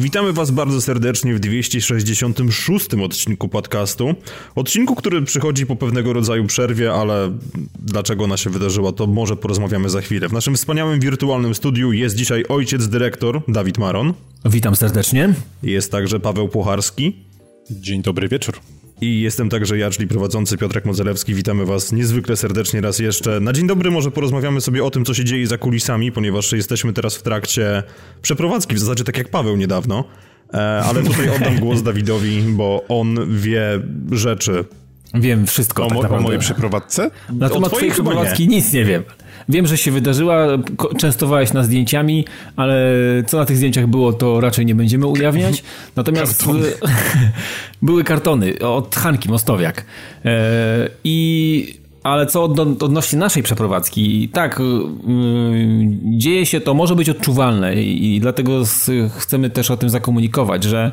Witamy Was bardzo serdecznie w 266 odcinku podcastu. Odcinku, który przychodzi po pewnego rodzaju przerwie, ale dlaczego ona się wydarzyła, to może porozmawiamy za chwilę. W naszym wspaniałym wirtualnym studiu jest dzisiaj ojciec dyrektor Dawid Maron. Witam serdecznie. Jest także Paweł Płocharski. Dzień dobry wieczór. I jestem także ja, czyli prowadzący Piotrek Modzelewski. Witamy Was niezwykle serdecznie raz jeszcze. Na dzień dobry może porozmawiamy sobie o tym, co się dzieje za kulisami, ponieważ jesteśmy teraz w trakcie przeprowadzki, w zasadzie tak jak Paweł niedawno. E, ale tutaj oddam głos Dawidowi, bo on wie rzeczy. Wiem wszystko. O, tak o mojej przeprowadzce? Na temat twojej przeprowadzki nic nie wiem. Wiem, że się wydarzyła, częstowałeś nas zdjęciami, ale co na tych zdjęciach było, to raczej nie będziemy ujawniać. Natomiast Kartony. były kartony od Hanki Mostowiak. E, I ale co od, odnośnie naszej przeprowadzki, tak, y, dzieje się to, może być odczuwalne i, i dlatego s- chcemy też o tym zakomunikować, że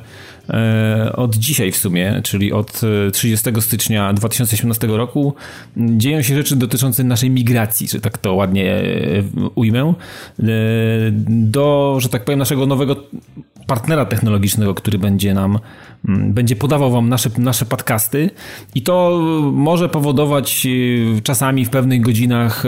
od dzisiaj w sumie, czyli od e, 30 stycznia 2018 roku, m, dzieją się rzeczy dotyczące naszej migracji, że tak to ładnie e, ujmę, e, do, że tak powiem, naszego nowego partnera technologicznego, który będzie nam, mm, będzie podawał wam nasze, nasze podcasty. I to może powodować czasami w pewnych godzinach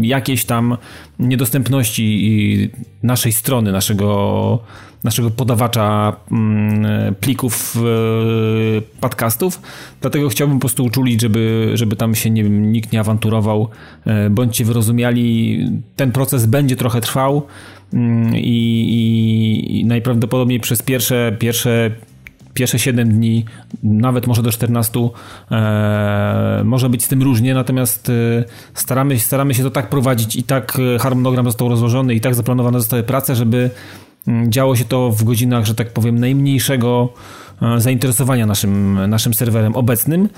jakieś tam niedostępności naszej strony, naszego, naszego podawacza mm, plików y, podcastów. Dlatego chciałbym po prostu uczulić, żeby, żeby tam się nie, nikt nie awanturował. Y, Bądźcie wyrozumiali, ten proces będzie trochę trwał mm, i, i, i najprawdopodobniej przez pierwsze, pierwsze pierwsze 7 dni, nawet może do 14, e, może być z tym różnie, natomiast e, staramy, staramy się to tak prowadzić i tak e, harmonogram został rozłożony i tak zaplanowane zostały prace, żeby działo się to w godzinach, że tak powiem, najmniejszego e, zainteresowania naszym, naszym serwerem obecnym.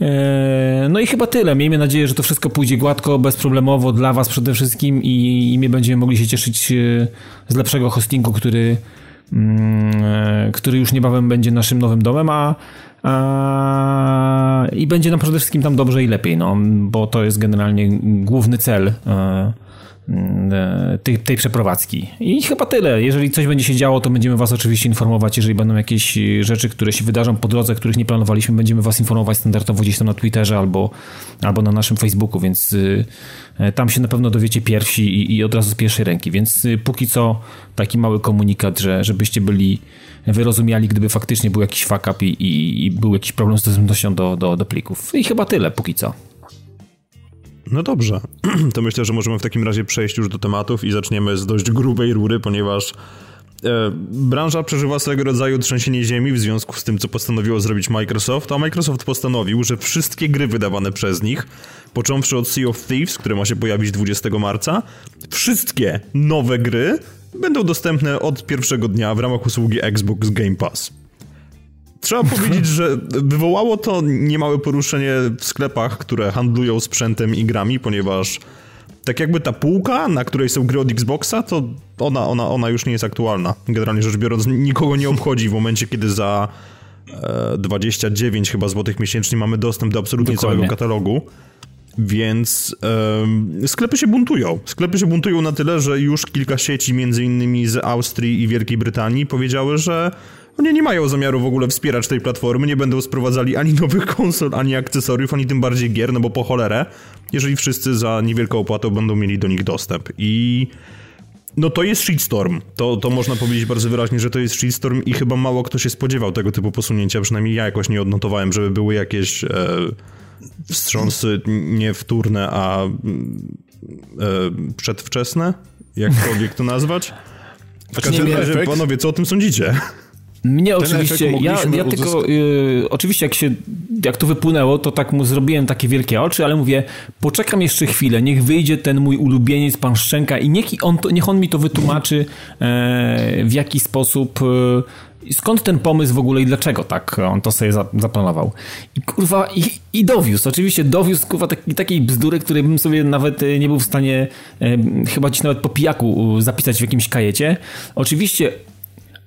E, No i chyba tyle. Miejmy nadzieję, że to wszystko pójdzie gładko, bezproblemowo dla Was przede wszystkim i, i my będziemy mogli się cieszyć e, z lepszego hostingu, który, mm, który już niebawem będzie naszym nowym domem, a, a i będzie nam przede wszystkim tam dobrze i lepiej, no, bo to jest generalnie główny cel tej, tej przeprowadzki. I chyba tyle. Jeżeli coś będzie się działo, to będziemy Was oczywiście informować. Jeżeli będą jakieś e, rzeczy, które się wydarzą po drodze, których nie planowaliśmy, będziemy Was informować standardowo gdzieś tam na Twitterze albo, albo na naszym Facebooku, więc e, tam się na pewno dowiecie pierwsi i, i od razu z pierwszej ręki. Więc e, póki co taki mały komunikat, że żebyście byli wyrozumiali, gdyby faktycznie był jakiś fuck up i, i, i był jakiś problem z dostępnością do, do, do plików. I chyba tyle póki co. No dobrze, to myślę, że możemy w takim razie przejść już do tematów i zaczniemy z dość grubej rury, ponieważ e, branża przeżywa swego rodzaju trzęsienie ziemi w związku z tym, co postanowiło zrobić Microsoft, a Microsoft postanowił, że wszystkie gry wydawane przez nich, począwszy od Sea of Thieves, które ma się pojawić 20 marca, wszystkie nowe gry będą dostępne od pierwszego dnia w ramach usługi Xbox Game Pass. Trzeba powiedzieć, że wywołało to niemałe poruszenie w sklepach, które handlują sprzętem i grami, ponieważ tak jakby ta półka, na której są gry od Xboxa, to ona, ona, ona już nie jest aktualna. Generalnie rzecz biorąc, nikogo nie obchodzi w momencie, kiedy za e, 29 chyba złotych miesięcznie mamy dostęp do absolutnie Dokładnie. całego katalogu. Więc em, sklepy się buntują. Sklepy się buntują na tyle, że już kilka sieci, między innymi z Austrii i Wielkiej Brytanii, powiedziały, że oni nie mają zamiaru w ogóle wspierać tej platformy, nie będą sprowadzali ani nowych konsol, ani akcesoriów, ani tym bardziej gier, no bo po cholerę, jeżeli wszyscy za niewielką opłatą będą mieli do nich dostęp. I no to jest shitstorm. To, to można powiedzieć bardzo wyraźnie, że to jest shitstorm i chyba mało kto się spodziewał tego typu posunięcia, przynajmniej ja jakoś nie odnotowałem, żeby były jakieś e, wstrząsy nie wtórne, a e, przedwczesne, jakkolwiek to nazwać. W każdym razie, panowie, co o tym sądzicie? Mnie efekt oczywiście, ja, ja tylko, y, oczywiście jak się, jak to wypłynęło, to tak mu zrobiłem takie wielkie oczy, ale mówię, poczekam jeszcze chwilę, niech wyjdzie ten mój ulubieniec, pan Szczęka i niech on, to, niech on mi to wytłumaczy, e, w jaki sposób, e, skąd ten pomysł w ogóle i dlaczego tak on to sobie za- zaplanował. I kurwa, i, i dowiózł, oczywiście dowiózł kurwa taki, takiej bzdury, której bym sobie nawet e, nie był w stanie, e, chyba gdzieś nawet po pijaku zapisać w jakimś kajecie. Oczywiście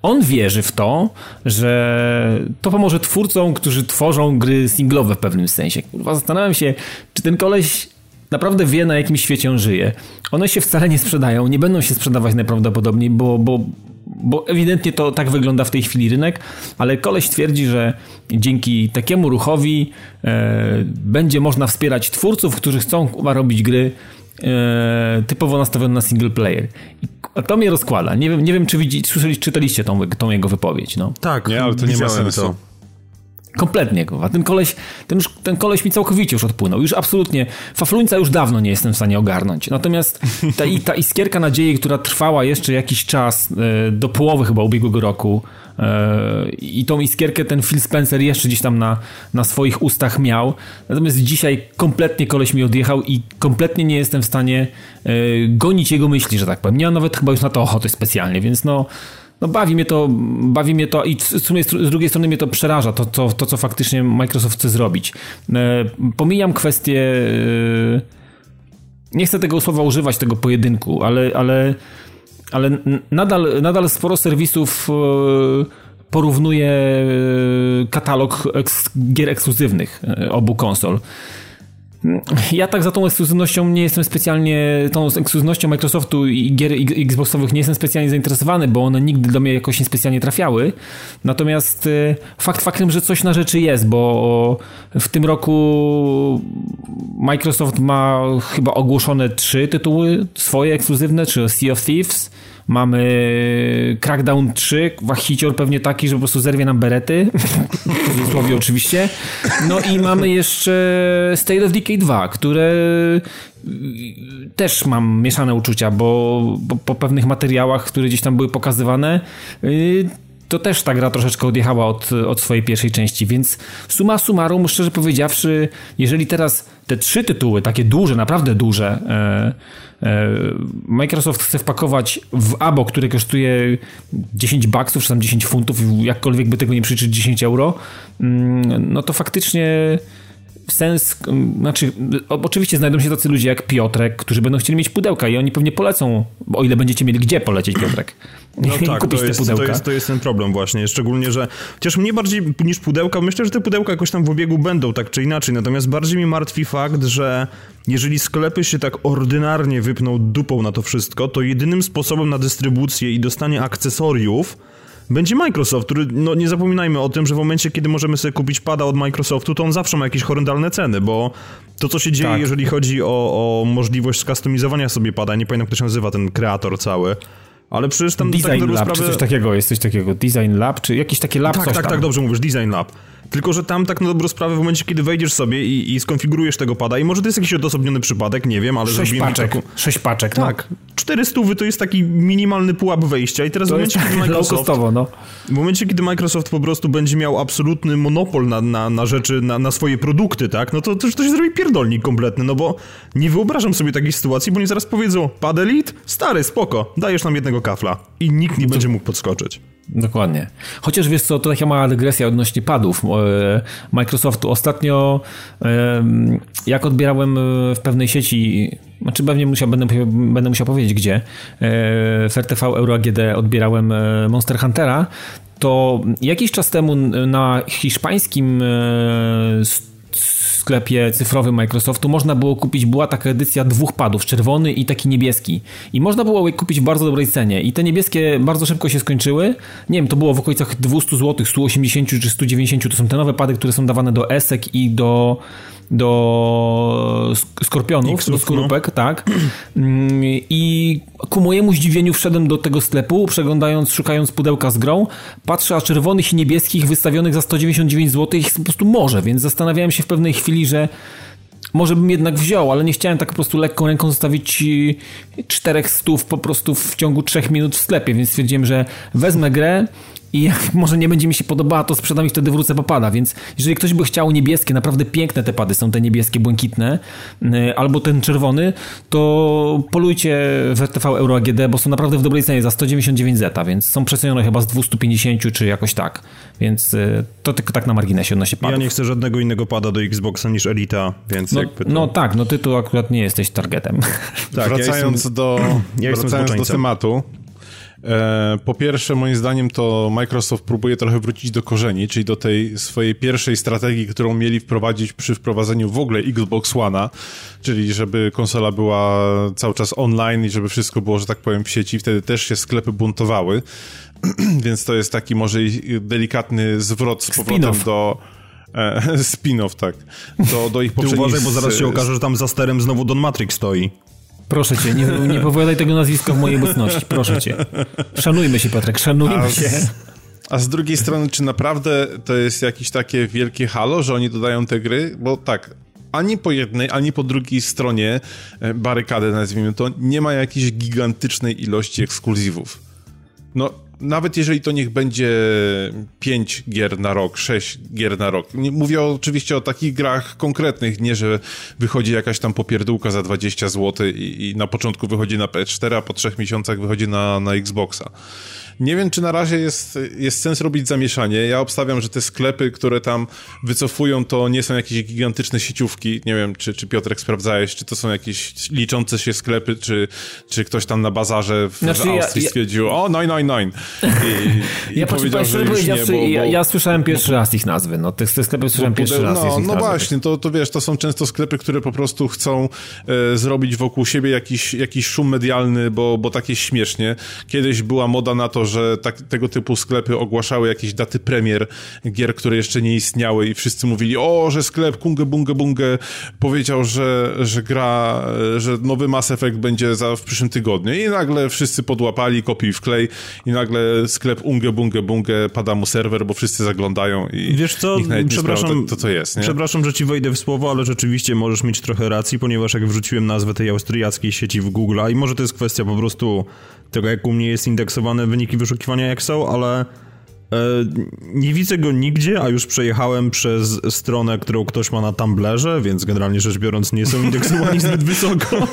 on wierzy w to, że to pomoże twórcom, którzy tworzą gry singlowe w pewnym sensie. Kurwa, zastanawiam się, czy ten koleś naprawdę wie, na jakim świecie on żyje. One się wcale nie sprzedają, nie będą się sprzedawać najprawdopodobniej, bo, bo, bo ewidentnie to tak wygląda w tej chwili rynek, ale koleś twierdzi, że dzięki takiemu ruchowi e, będzie można wspierać twórców, którzy chcą robić gry typowo nastawione na single player. I to mnie rozkłada. Nie wiem, nie wiem czy widzi, słyszeli, czytaliście tą, tą jego wypowiedź. No. Tak, nie, ale to nie ma sensu. To. Kompletnie, kurwa. Ten koleś, ten, już, ten koleś mi całkowicie już odpłynął. Już absolutnie, Fafluńca już dawno nie jestem w stanie ogarnąć. Natomiast ta, ta iskierka nadziei, która trwała jeszcze jakiś czas, e, do połowy chyba ubiegłego roku e, i tą iskierkę ten Phil Spencer jeszcze gdzieś tam na, na swoich ustach miał. Natomiast dzisiaj kompletnie koleś mi odjechał i kompletnie nie jestem w stanie e, gonić jego myśli, że tak powiem. Nie mam nawet chyba już na to ochoty specjalnie, więc no no bawi mnie to, bawi mnie to i w sumie z drugiej strony mnie to przeraża, to, to, to co faktycznie Microsoft chce zrobić. E, pomijam kwestię, e, nie chcę tego słowa używać, tego pojedynku, ale, ale, ale nadal, nadal sporo serwisów e, porównuje katalog gier ekskluzywnych obu konsol. Ja tak za tą ekskluzywnością nie jestem specjalnie, tą ekskluzywnością Microsoftu i gier Xboxowych nie jestem specjalnie zainteresowany, bo one nigdy do mnie jakoś niespecjalnie trafiały. Natomiast y, fakt faktem, że coś na rzeczy jest, bo w tym roku Microsoft ma chyba ogłoszone trzy tytuły swoje ekskluzywne, czy Sea of Thieves, Mamy Crackdown 3, wachicior pewnie taki, że po prostu zerwie nam berety. w cudzysłowie oczywiście. No i mamy jeszcze State of Decay 2, które też mam mieszane uczucia, bo, bo po pewnych materiałach, które gdzieś tam były pokazywane, y, to też ta gra troszeczkę odjechała od, od swojej pierwszej części, więc suma summarum, szczerze powiedziawszy, jeżeli teraz te trzy tytuły, takie duże, naprawdę duże, e, e, Microsoft chce wpakować w abo, które kosztuje 10 baksów, czy tam 10 funtów, jakkolwiek by tego nie przyczyć 10 euro, mm, no to faktycznie sens, znaczy oczywiście znajdą się tacy ludzie jak Piotrek, którzy będą chcieli mieć pudełka i oni pewnie polecą, o ile będziecie mieli gdzie polecieć Piotrek. No tak, to jest. To jest, to jest ten problem właśnie, szczególnie, że chociaż mnie bardziej niż pudełka, myślę, że te pudełka jakoś tam w obiegu będą tak czy inaczej, natomiast bardziej mi martwi fakt, że jeżeli sklepy się tak ordynarnie wypną dupą na to wszystko, to jedynym sposobem na dystrybucję i dostanie akcesoriów będzie Microsoft, który, no nie zapominajmy o tym, że w momencie, kiedy możemy sobie kupić pada od Microsoftu, to on zawsze ma jakieś horrendalne ceny, bo to, co się dzieje, tak. jeżeli chodzi o, o możliwość skustomizowania sobie pada, nie pamiętam, jak to się nazywa, ten kreator cały, ale przecież tam... Design tak Lab, sprawę... czy coś takiego, jest coś takiego, Design Lab, czy jakiś taki lab, Tak, tak, tam. tak, dobrze mówisz, Design Lab. Tylko, że tam tak na dobrą sprawę w momencie, kiedy wejdziesz sobie i, i skonfigurujesz tego pada i może to jest jakiś odosobniony przypadek, nie wiem, ale Sześć paczek, taką... sześć paczek, no. Tak, cztery stówy to jest taki minimalny pułap wejścia i teraz to w momencie, kiedy Microsoft... no. W momencie, kiedy Microsoft po prostu będzie miał absolutny monopol na, na, na rzeczy, na, na swoje produkty, tak, no to, to, to się zrobi pierdolnik kompletny, no bo nie wyobrażam sobie takiej sytuacji, bo oni zaraz powiedzą, pad Elite? Stary, spoko, dajesz nam jednego kafla i nikt nie będzie mógł podskoczyć. Dokładnie. Chociaż wiesz co, to taka mała dygresja odnośnie padów e, Microsoftu. Ostatnio e, jak odbierałem e, w pewnej sieci, znaczy pewnie musiał, będę, będę musiał powiedzieć gdzie, w RTV Euro AGD odbierałem Monster Huntera, to jakiś czas temu na hiszpańskim sklepie cyfrowym Microsoftu można było kupić, była taka edycja dwóch padów, czerwony i taki niebieski. I można było je kupić w bardzo dobrej cenie. I te niebieskie bardzo szybko się skończyły. Nie wiem, to było w okolicach 200 zł, 180 czy 190. To są te nowe pady, które są dawane do ESEK i do do skorpionów, do skorupek, no. tak. Mm, I ku mojemu zdziwieniu wszedłem do tego sklepu, przeglądając, szukając pudełka z grą, patrzę, a czerwonych i niebieskich wystawionych za 199 zł jest po prostu może, więc zastanawiałem się w pewnej chwili, że może bym jednak wziął, ale nie chciałem tak po prostu lekką ręką zostawić czterech stów po prostu w ciągu trzech minut w sklepie, więc stwierdziłem, że wezmę grę, i jak może nie będzie mi się podobała, to sprzedam i wtedy wrócę po pada, więc jeżeli ktoś by chciał niebieskie, naprawdę piękne te pady są te niebieskie, błękitne, y, albo ten czerwony, to polujcie w RTV Euro AGD, bo są naprawdę w dobrej cenie za 199 zeta, więc są przecenione chyba z 250 czy jakoś tak, więc y, to tylko tak na marginesie odnośnie padów. Ja nie chcę żadnego innego pada do Xboxa niż Elita, więc no, jakby to... no tak, no ty tu akurat nie jesteś targetem. Tak, wracając, ja jestem, do, ja wracając do tematu, po pierwsze, moim zdaniem to Microsoft próbuje trochę wrócić do korzeni, czyli do tej swojej pierwszej strategii, którą mieli wprowadzić przy wprowadzeniu w ogóle Xbox One'a, czyli żeby konsola była cały czas online i żeby wszystko było, że tak powiem, w sieci. Wtedy też się sklepy buntowały, więc to jest taki może delikatny zwrot z powrotem do... E, spin-off, tak. Do, do ich poprzednich... Ty uważaj, bo zaraz się okaże, że tam za sterem znowu Don Matrix stoi. Proszę cię, nie, nie powiadaj tego nazwiska w mojej obecności, proszę cię. Szanujmy się, Piotrek, szanujmy a się. A z drugiej strony, czy naprawdę to jest jakieś takie wielkie halo, że oni dodają te gry? Bo tak, ani po jednej, ani po drugiej stronie e, barykady, nazwijmy to, nie ma jakiejś gigantycznej ilości ekskluzywów. No, nawet jeżeli to niech będzie 5 gier na rok, 6 gier na rok. Mówię oczywiście o takich grach konkretnych, nie że wychodzi jakaś tam popierdółka za 20 zł i, i na początku wychodzi na PS4, a po trzech miesiącach wychodzi na, na Xboxa. Nie wiem, czy na razie jest, jest sens robić zamieszanie. Ja obstawiam, że te sklepy, które tam wycofują, to nie są jakieś gigantyczne sieciówki. Nie wiem, czy, czy Piotrek sprawdzałeś, czy to są jakieś liczące się sklepy, czy, czy ktoś tam na bazarze w, znaczy, w Austrii ja, stwierdził, o, nine, nine, nine. I, ja i powiedział, że już nie, bo, bo... Ja, ja, słyszałem pierwszy raz ich nazwy. No, te, te sklepy słyszałem pierwszy raz. No, no właśnie, to, to wiesz, to są często sklepy, które po prostu chcą e, zrobić wokół siebie jakiś, jakiś szum medialny, bo, bo tak jest śmiesznie. Kiedyś była moda na to, że tak, tego typu sklepy ogłaszały jakieś daty premier gier, które jeszcze nie istniały i wszyscy mówili, o, że sklep Kunge Bunge Bunge powiedział, że, że gra, że nowy Mass Effect będzie za, w przyszłym tygodniu i nagle wszyscy podłapali, kopiuj w klej i nagle sklep Unge Bunge Bunge pada mu serwer, bo wszyscy zaglądają i Wiesz co, przepraszam, to, co jest, nie? Przepraszam, że ci wejdę w słowo, ale rzeczywiście możesz mieć trochę racji, ponieważ jak wrzuciłem nazwę tej austriackiej sieci w Google, i może to jest kwestia po prostu tego, jak u mnie jest indeksowane wyniki wyszukiwania, jak są, ale e, nie widzę go nigdzie, a już przejechałem przez stronę, którą ktoś ma na Tumblerze, więc generalnie rzecz biorąc nie są indeksowani zbyt wysoko.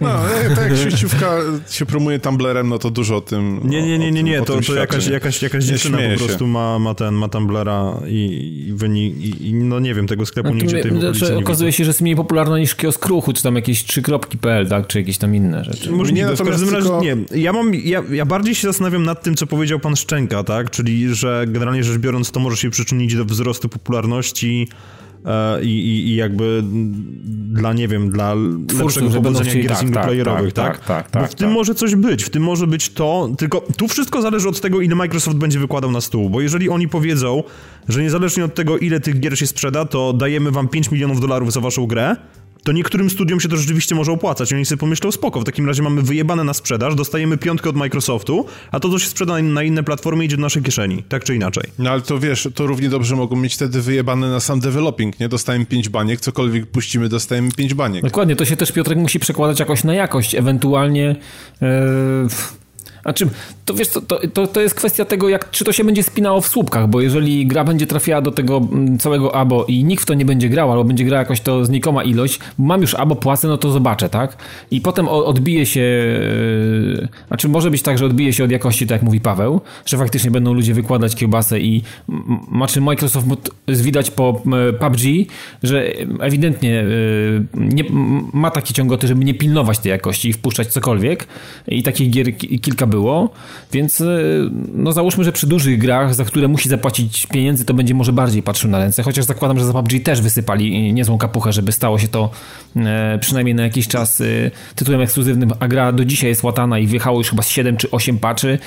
No, tak jak sieciówka się promuje Tumblerem, no to dużo o tym Nie, nie, nie, nie, nie, to, to jakaś, jakaś, jakaś dziewczyna po prostu ma, ma ten, ma Tumblera i, i wynik, i, no nie wiem, tego sklepu nigdzie tej znaczy, Okazuje się, że jest mniej popularna niż kiosk ruchu, czy tam jakieś trzykropki.pl, tak, czy jakieś tam inne rzeczy. Możliwe, nie, w każdym razie tylko... nie. Ja mam, ja, ja bardziej się zastanawiam nad tym, co powiedział pan Szczęka, tak, czyli, że generalnie rzecz biorąc to może się przyczynić do wzrostu popularności E, i, i, i jakby dla, nie wiem, dla lepszego powodzenia gier tak, singleplayerowych, tak? tak? tak, tak Bo w tym tak. może coś być, w tym może być to, tylko tu wszystko zależy od tego, ile Microsoft będzie wykładał na stół, bo jeżeli oni powiedzą, że niezależnie od tego, ile tych gier się sprzeda, to dajemy wam 5 milionów dolarów za waszą grę, to niektórym studiom się to rzeczywiście może opłacać. Oni sobie pomyślą, spoko, w takim razie mamy wyjebane na sprzedaż, dostajemy piątkę od Microsoftu, a to, co się sprzeda na inne platformy, idzie do naszej kieszeni, tak czy inaczej. No ale to wiesz, to równie dobrze mogą mieć wtedy wyjebane na sam developing, nie? Dostajemy pięć baniek, cokolwiek puścimy, dostajemy pięć baniek. Dokładnie, to się też Piotrek musi przekładać jakoś na jakość, ewentualnie... Yy znaczy, to wiesz, to, to, to jest kwestia tego, jak, czy to się będzie spinało w słupkach, bo jeżeli gra będzie trafiała do tego mm, całego abo i nikt w to nie będzie grał, albo będzie grała jakoś to znikoma ilość, mam już abo, płacę, no to zobaczę, tak? I potem odbije się, yy, znaczy może być tak, że odbije się od jakości, tak jak mówi Paweł, że faktycznie będą ludzie wykładać kiełbasę i znaczy Microsoft widać po PUBG, że ewidentnie yy, nie, ma takie ciągoty, żeby nie pilnować tej jakości i wpuszczać cokolwiek i takich gier kilka było, więc e, no załóżmy, że przy dużych grach, za które musi zapłacić pieniędzy, to będzie może bardziej patrzył na ręce, chociaż zakładam, że za PUBG też wysypali niezłą kapuchę, żeby stało się to e, przynajmniej na jakiś czas e, tytułem ekskluzywnym, a gra do dzisiaj jest łatana i wyjechało już chyba 7 czy 8 patchy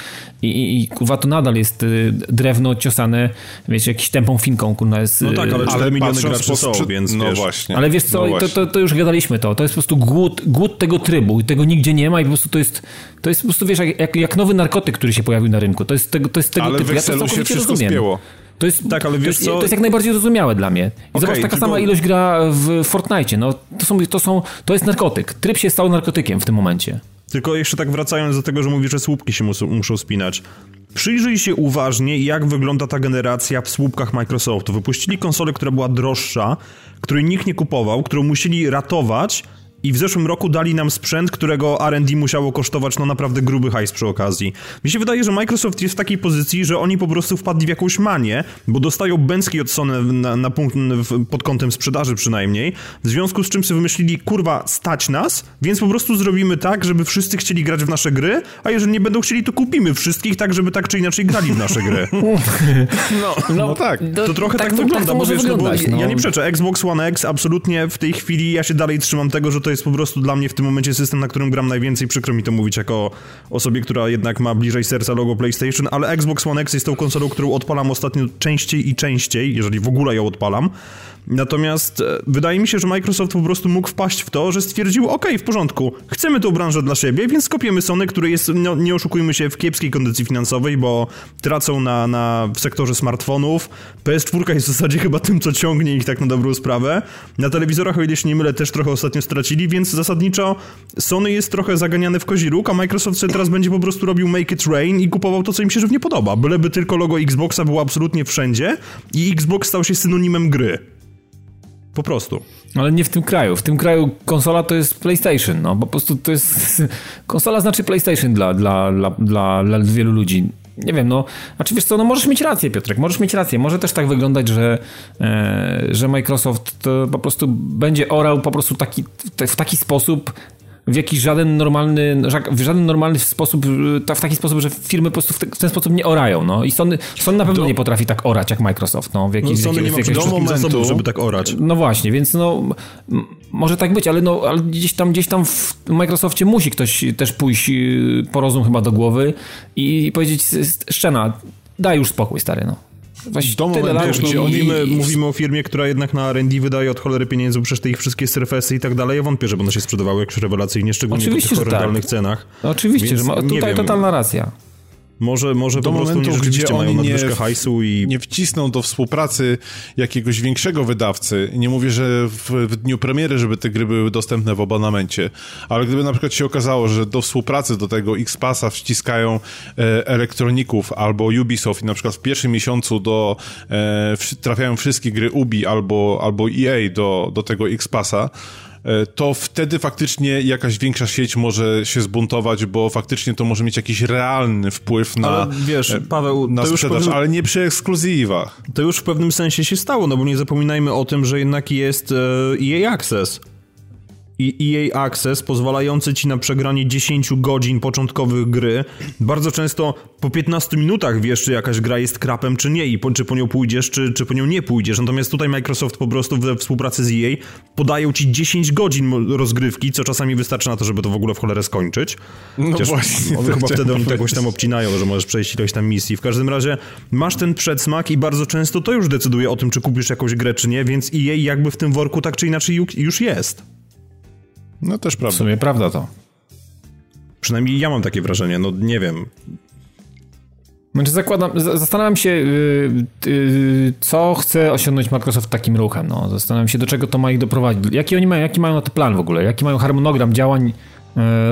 i, i, i kurwa to nadal jest drewno ciosane, wiecie, jakiś tempą finką, kurwa jest... No tak, ale 4 ale miliony graczy są, więc no wiesz. właśnie. Ale wiesz co, no to, to, to, już gadaliśmy to, to jest po prostu głód, głód tego trybu, tego nigdzie nie ma i po prostu to jest, to jest po prostu, wiesz, jak, jak, jak nowy narkotyk, który się pojawił na rynku. To jest tego, to jest tego ale typu. Ja to się wszystko rozumiem. spięło. To jest, tak, ale wiesz to, jest, co? to jest jak najbardziej zrozumiałe dla mnie. I okay, zobacz, taka tylko... sama ilość gra w Fortnite. No, to, są, to, są, to jest narkotyk. Tryb się stał narkotykiem w tym momencie. Tylko jeszcze tak wracając do tego, że mówisz, że słupki się muszą, muszą spinać. Przyjrzyj się uważnie, jak wygląda ta generacja w słupkach Microsoftu. Wypuścili konsolę, która była droższa, której nikt nie kupował, którą musieli ratować i w zeszłym roku dali nam sprzęt, którego R&D musiało kosztować no naprawdę gruby hajs przy okazji. Mi się wydaje, że Microsoft jest w takiej pozycji, że oni po prostu wpadli w jakąś manię, bo dostają bęcki od Sony na, na punkt, pod kątem sprzedaży przynajmniej, w związku z czym sobie wymyślili, kurwa, stać nas, więc po prostu zrobimy tak, żeby wszyscy chcieli grać w nasze gry, a jeżeli nie będą chcieli, to kupimy wszystkich tak, żeby tak czy inaczej grali w nasze gry. No, no, no tak. To, to trochę tak, tak wygląda, tak bo wiesz, no bo ja nie przeczę, Xbox One X absolutnie w tej chwili ja się dalej trzymam tego, że to jest po prostu dla mnie w tym momencie system, na którym gram najwięcej. Przykro mi to mówić jako osobie, która jednak ma bliżej serca logo PlayStation, ale Xbox One X jest tą konsolą, którą odpalam ostatnio częściej i częściej, jeżeli w ogóle ją odpalam. Natomiast e, wydaje mi się, że Microsoft po prostu mógł wpaść w to, że stwierdził, ok, w porządku, chcemy tą branżę dla siebie, więc kopiemy Sony, który jest, no, nie oszukujmy się, w kiepskiej kondycji finansowej, bo tracą na, na, w sektorze smartfonów. PS4 jest w zasadzie chyba tym, co ciągnie ich tak na dobrą sprawę. Na telewizorach, o ile się nie mylę, też trochę ostatnio stracili, więc zasadniczo Sony jest trochę zaganiany w kozi róg, a Microsoft sobie teraz będzie po prostu robił make it rain i kupował to, co im się żywnie podoba. Byleby tylko logo Xboxa było absolutnie wszędzie i Xbox stał się synonimem gry. Po prostu. Ale nie w tym kraju. W tym kraju konsola to jest PlayStation. No, po prostu to jest. Konsola znaczy PlayStation dla, dla, dla, dla, dla wielu ludzi. Nie wiem, no. Znaczy wiesz co, no możesz mieć rację, Piotrek, możesz mieć rację. Może też tak wyglądać, że, e, że Microsoft po prostu będzie orał po prostu taki, w taki sposób w jakiś żaden normalny, w żaden normalny sposób, w taki sposób, że firmy po prostu w ten sposób nie orają, no. I Sony, Sony na pewno do... nie potrafi tak orać jak Microsoft, no. W jakiś, no Sony nie ma do momentu, żeby tak orać. No właśnie, więc no, może tak być, ale no, ale gdzieś tam, gdzieś tam w Microsoftie musi ktoś też pójść y, po rozum chyba do głowy i powiedzieć, Szczena, daj już spokój, stary, no. Właśnie do momentu, no, mówimy, i... mówimy o firmie, która jednak na R&D wydaje od cholery pieniędzy przez te ich wszystkie surfesy i tak dalej. Ja wątpię, że będą się sprzedawały jakieś rewelacyjnie, szczególnie Oczywiście, w tych horrendalnych tak. cenach. Oczywiście, Więc, że ma, tutaj totalna racja. Może, może do momentu, gdzie nadwyżkę hajsu i... nie wcisną do współpracy jakiegoś większego wydawcy. Nie mówię, że w, w, dniu premiery, żeby te gry były dostępne w abonamencie, ale gdyby na przykład się okazało, że do współpracy do tego X-Passa wciskają e, elektroników albo Ubisoft i na przykład w pierwszym miesiącu do, e, trafiają wszystkie gry Ubi albo, albo EA do, do tego X-Passa, to wtedy faktycznie jakaś większa sieć może się zbuntować, bo faktycznie to może mieć jakiś realny wpływ na, ale wiesz, e, Paweł, na sprzedaż, pewnym, ale nie przy ekskluzywach. To już w pewnym sensie się stało, no bo nie zapominajmy o tym, że jednak jest EA e Access i EA Access pozwalający ci na przegranie 10 godzin początkowych gry. Bardzo często po 15 minutach wiesz, czy jakaś gra jest krapem, czy nie i po, czy po nią pójdziesz, czy, czy po nią nie pójdziesz. Natomiast tutaj Microsoft po prostu we współpracy z EA podają ci 10 godzin rozgrywki, co czasami wystarczy na to, żeby to w ogóle w cholerę skończyć. No Chociaż właśnie. On, chyba wtedy oni jakoś tam obcinają, że możesz przejść ilość tam misji. W każdym razie masz ten przedsmak i bardzo często to już decyduje o tym, czy kupisz jakąś grę, czy nie, więc EA jakby w tym worku tak czy inaczej już jest. No też prawda. W sumie prawda to. Przynajmniej ja mam takie wrażenie, no nie wiem. Znaczy zakładam, zastanawiam się, yy, yy, co chce osiągnąć Microsoft takim ruchem. No. Zastanawiam się, do czego to ma ich doprowadzić. Jaki oni mają, jaki mają na to plan w ogóle? Jaki mają harmonogram działań,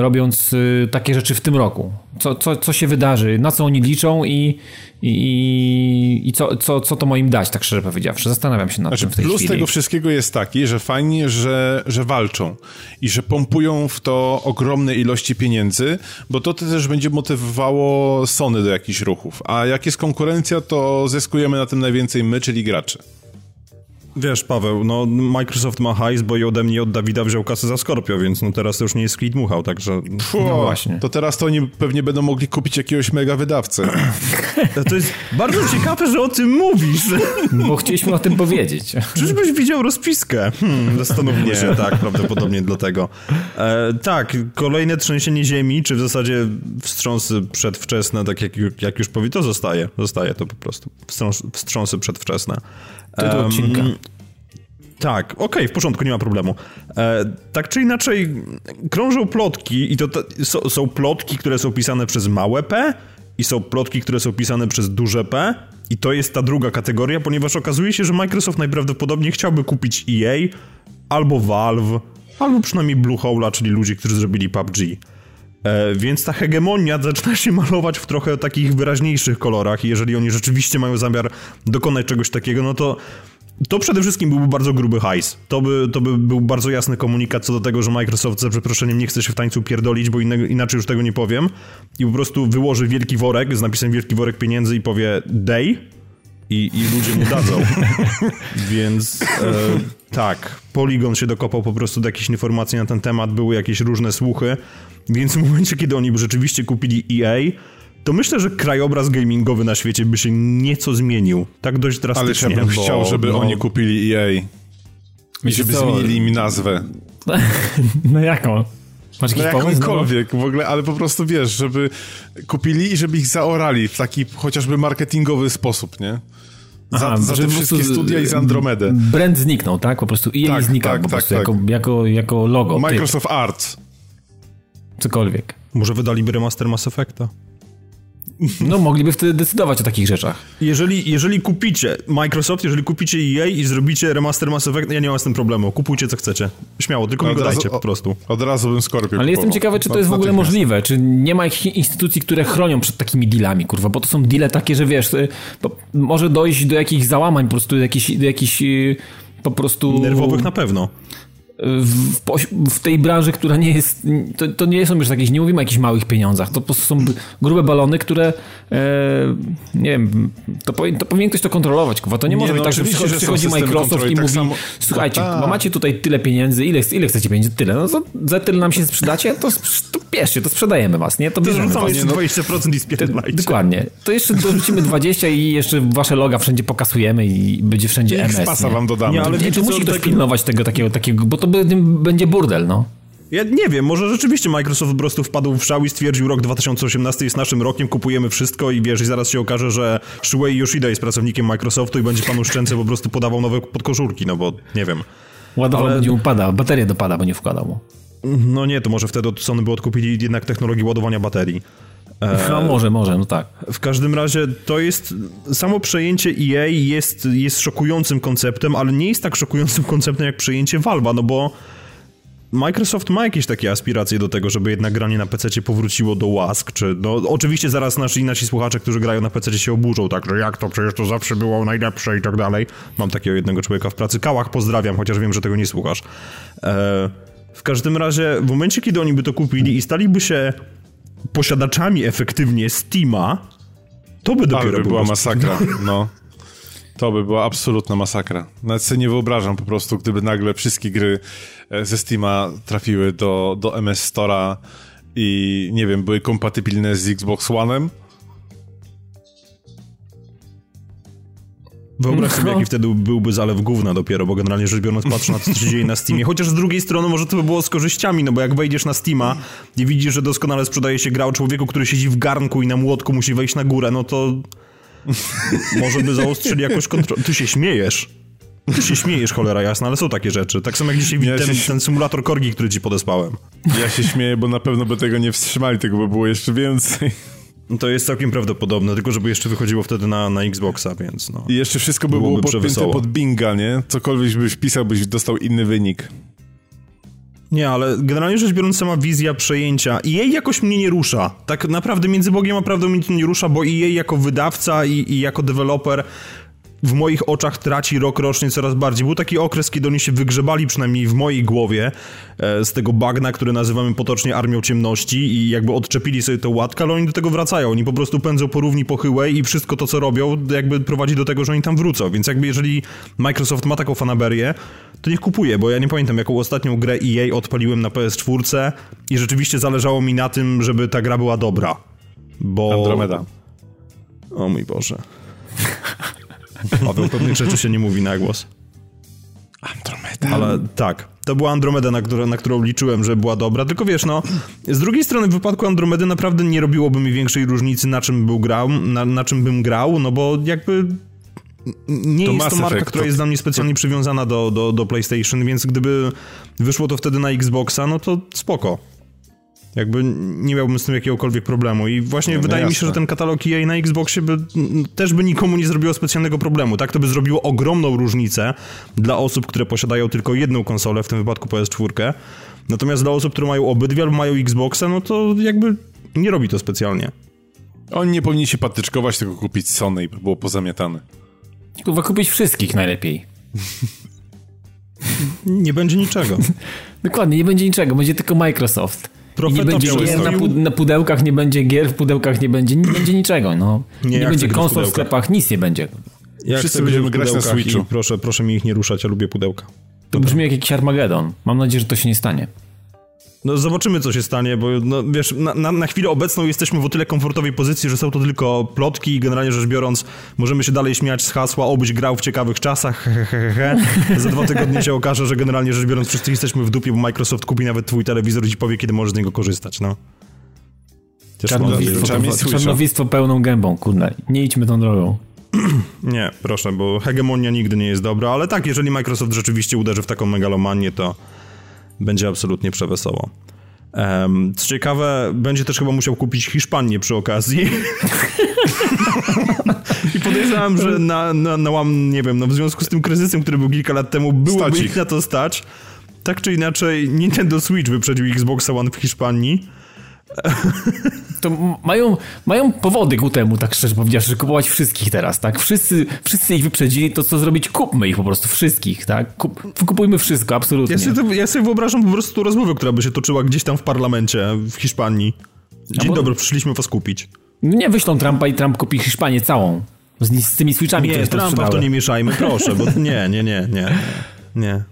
robiąc y, takie rzeczy w tym roku? Co, co, co się wydarzy? Na co oni liczą i, i, i co, co, co to ma im dać, tak szczerze powiedziawszy. Zastanawiam się nad znaczy, tym w tej plus chwili. tego wszystkiego jest taki, że fajnie, że, że walczą i że pompują w to ogromne ilości pieniędzy, bo to też będzie motywowało Sony do jakichś ruchów. A jak jest konkurencja, to zyskujemy na tym najwięcej my, czyli gracze. Wiesz, Paweł, no Microsoft ma hajs, bo i ode mnie od Dawida wziął kasę za Scorpio, więc no teraz to już nie jest Creed Muchał, także... Pfu, no właśnie. To teraz to oni pewnie będą mogli kupić jakiegoś mega wydawcę. To jest bardzo ciekawe, że o tym mówisz. Bo chcieliśmy o tym powiedzieć. Czyżbyś widział rozpiskę? Hmm, zastanówmy się, tak, prawdopodobnie dlatego. E, tak, kolejne trzęsienie ziemi, czy w zasadzie wstrząsy przedwczesne, tak jak, jak już powie, to zostaje. Zostaje to po prostu. Wstrząs, wstrząsy przedwczesne. Tytuł um, odcinka. Tak, okej, okay, w porządku, nie ma problemu. E, tak czy inaczej, krążą plotki i to, są, są, plotki, które są pisane przez małe P i są plotki, które są pisane przez duże P i to jest ta druga kategoria, ponieważ okazuje się, że Microsoft najprawdopodobniej chciałby kupić EA albo Valve, albo przynajmniej Bluehole'a, czyli ludzi, którzy zrobili PUBG. E, więc ta hegemonia zaczyna się malować w trochę takich wyraźniejszych kolorach i jeżeli oni rzeczywiście mają zamiar dokonać czegoś takiego, no to to przede wszystkim byłby bardzo gruby hajs. To by, to by był bardzo jasny komunikat co do tego, że Microsoft za przeproszeniem nie chce się w tańcu pierdolić, bo innego, inaczej już tego nie powiem. I po prostu wyłoży wielki worek z napisem wielki worek pieniędzy i powie day i, i ludzie mu dadzą. Więc e, tak, Polygon się dokopał po prostu do jakichś informacji na ten temat, były jakieś różne słuchy, więc w momencie, kiedy oni by rzeczywiście kupili EA, to myślę, że krajobraz gamingowy na świecie by się nieco zmienił. Tak dość drastycznie. Ale ja bym bo, chciał, żeby no, oni kupili EA. I żeby zmienili im nazwę. No jaką? Masz No jakiś jakąkolwiek w ogóle, ale po prostu wiesz, żeby kupili i żeby ich zaorali w taki chociażby marketingowy sposób, nie? Za, Aha, za te wszystkie studia i za Andromedę. Brand zniknął, tak? Po prostu EA Tak, znika tak, po tak, prostu tak. Jako, jako, jako logo. Microsoft. Microsoft Arts. Cokolwiek. Może wydaliby remaster Mass Effecta. No mogliby wtedy decydować o takich rzeczach. Jeżeli, jeżeli kupicie Microsoft, jeżeli kupicie EA i zrobicie remaster Mass Effect, ja nie mam z tym problemu. Kupujcie co chcecie. Śmiało, tylko mi Od go razu- dajcie po prostu. Od razu bym Scorpio Ale jestem ciekawy, czy to jest w ogóle możliwe. Czy nie ma jakichś instytucji, które chronią przed takimi dealami, kurwa, bo to są deale takie, że wiesz, y, może dojść do jakichś załamań, po prostu do jakichś, do jakichś y, po prostu... Nerwowych na pewno. W, w, tej branży, która nie jest, to, to nie są już jakieś, nie mówimy o jakichś małych pieniądzach, to po prostu są grube balony, które e, nie wiem, to, to powinien ktoś to kontrolować, kurwa, to nie, Nie, może być no tak, że przychodzi, przychodzi Microsoft i tak mówi, samo- słuchajcie, No tak. macie tutaj tyle pieniędzy, ile, ile chcecie pieniędzy? Tyle, no to za tyle nam się sprzedacie, to, to bierzcie, to sprzedajemy was, nie? To bierzemy Zrzucamy was. jeszcze 20% i spierdolajcie. Dokładnie. To jeszcze dorzucimy 20 i jeszcze wasze loga wszędzie pokasujemy i będzie wszędzie I MS. Nie? wam dodamy. Nie, ale Nie, wiecie to musi ktoś tak- pilnować tego takiego, takiego, bo to będzie burdel, no. Ja nie wiem, może rzeczywiście Microsoft po prostu wpadł w szał i stwierdził rok 2018 jest naszym rokiem, kupujemy wszystko i wiesz, i zaraz się okaże, że Shuei Yoshida jest pracownikiem Microsoftu i będzie panu Szczęce po prostu podawał nowe podkoszulki, no bo nie wiem. Ładował Ale- będzie mu pada, bateria dopada, bo nie wkładał mu. No nie, to może wtedy od Sony by odkupili jednak technologię ładowania baterii. No może, może, no tak. W każdym razie to jest. Samo przejęcie EA jest, jest szokującym konceptem, ale nie jest tak szokującym konceptem jak przejęcie Valve'a, no bo Microsoft ma jakieś takie aspiracje do tego, żeby jednak granie na PC powróciło do łask, czy no oczywiście zaraz nasi, nasi słuchacze, którzy grają na PC się oburzą, tak, że jak to, przecież to zawsze było najlepsze i tak dalej. Mam takiego jednego człowieka w pracy. Kałach pozdrawiam, chociaż wiem, że tego nie słuchasz. E, w każdym razie, w momencie, kiedy oni by to kupili i staliby się posiadaczami efektywnie Steama, to by dopiero Ale by była masakra, no. To by była absolutna masakra. Nawet sobie nie wyobrażam po prostu, gdyby nagle wszystkie gry e, ze Steama trafiły do, do MS Store'a i nie wiem, były kompatybilne z Xbox One'em. Wyobraź sobie, No. jaki wtedy byłby zalew gówna dopiero, bo generalnie rzecz biorąc patrzę na to, co się dzieje na Steamie. Chociaż z drugiej strony może to by było z korzyściami, no bo jak wejdziesz na Steama i widzisz, że doskonale sprzedaje się gra o człowieku, który siedzi w garnku i na młotku musi wejść na górę, no to może by zaostrzyli jakoś kontrolę. Ty się śmiejesz. Ty się śmiejesz, cholera jasna, ale są takie rzeczy. Tak samo jak dzisiaj Ja ten, się ten symulator korgi, który ci podesłałem. Ja się śmieję, bo na pewno by tego nie wstrzymali, tego by było jeszcze więcej. No To jest całkiem prawdopodobne, tylko żeby jeszcze wychodziło wtedy na, na Xboxa, więc no. I jeszcze wszystko by było podpięte przewesoło. pod Binga, nie? Cokolwiek byś pisał, byś dostał inny wynik. Nie, ale generalnie rzecz biorąc sama wizja przejęcia i jej jakoś mnie nie rusza. Tak naprawdę między Bogiem a prawdą mnie to nie rusza, bo i jej jako wydawca i, i jako deweloper w moich oczach traci rok rocznie coraz bardziej. Był taki okres, kiedy oni się wygrzebali, przynajmniej w mojej głowie, e, z tego bagna, które nazywamy potocznie Armią Ciemności i jakby odczepili sobie tę łatkę, ale oni do tego wracają. Oni po prostu pędzą po równi pochyłej i wszystko to, co robią, jakby prowadzi do tego, że oni tam wrócą. Więc jakby jeżeli Microsoft ma taką fanaberię, to niech kupuje, bo ja nie pamiętam, jaką ostatnią grę EA odpaliłem na PS4 i rzeczywiście zależało mi na tym, żeby ta gra była dobra. Bo... Andromeda. O mój Boże. Paweł, pewnych rzeczy się nie mówi na głos. Andromeda. Ale tak, to była Andromeda, na, które, na którą liczyłem, że była dobra, tylko wiesz, no, z drugiej strony w wypadku Andromedy naprawdę nie robiłoby mi większej różnicy, na czym, był grał, na, na czym bym grał, no bo jakby nie To jest to marka, Effect, która jest dla mnie specjalnie przywiązana do, do, do PlayStation, więc gdyby wyszło to wtedy na Xboxa, no to spoko. Jakby nie miałbym z tym jakiegokolwiek problemu i właśnie no wydaje mi się, że ten katalog EA na Xboxie by, też by nikomu nie zrobiło specjalnego problemu. Tak to by zrobiło ogromną różnicę dla osób, które posiadają tylko jedną konsolę, w tym wypadku PS4. Natomiast dla osób, które mają obydwie albo mają Xboxa, no to jakby nie robi to specjalnie. Oni nie powinni się patyczkować, tylko kupić Sony i by było pozamiatane. Kurwa, kupić wszystkich najlepiej. Nie będzie niczego. Dokładnie, nie będzie niczego, będzie tylko Microsoft. I nie będzie gier na, pu- na pudełkach, nie będzie gier w pudełkach, nie będzie, nie będzie niczego, no. Nie, Nie, będzie konsol w sklepach, nic nie będzie. Ja Wszyscy będziemy grać na Switchu. Proszę, proszę mi ich nie ruszać, ja lubię pudełka. To brzmi jak jakiś Armagedon. Mam nadzieję, że to się nie stanie. No zobaczymy, co się stanie, bo no, wiesz, na, na, na chwilę obecną jesteśmy w o tyle komfortowej pozycji, że są to tylko plotki i generalnie rzecz biorąc możemy się dalej śmiać z hasła obyś grał w ciekawych czasach, he, he, he, he. Za dwa tygodnie się okaże, że generalnie rzecz biorąc wszyscy jesteśmy w dupie, bo Microsoft kupi nawet twój telewizor i ci powie, kiedy możesz z niego korzystać, no. Czarnowictwo, Switcha. czarnowictwo pełną gębą, kurde. Nie idźmy tą drogą. Nie, proszę, bo hegemonia nigdy nie jest dobra, ale tak, jeżeli Microsoft rzeczywiście uderzy w taką megalomanię, to będzie absolutnie przewesoło. Em, co ciekawe, będzie też chyba musiał kupić Hiszpanię przy okazji. I podejrzewam, że na, na, na łam, nie wiem, no w związku z tym kryzysem, który był kilka lat temu, byłoby ich ich. na to stać. Tak czy inaczej, Nintendo Switch wyprzedził Xbox One w Hiszpanii. To mają, mają powody ku temu, tak szczerze powiedziawszy, kupować wszystkich teraz, tak? Wszyscy, wszyscy ich wyprzedzili, to co zrobić? Kupmy ich po prostu, wszystkich, tak? Kup, kupujmy wszystko, absolutnie. Ja sobie, ja sobie wyobrażam po prostu rozmowę, która by się toczyła gdzieś tam w parlamencie w Hiszpanii. Dzień bo- dobry, przyszliśmy was kupić. Nie wyślą Trumpa i Trump kupi Hiszpanię całą. Z, z tymi switchami, Nie, które Trumpa to nie mieszajmy, proszę, bo nie, nie, nie, nie, nie.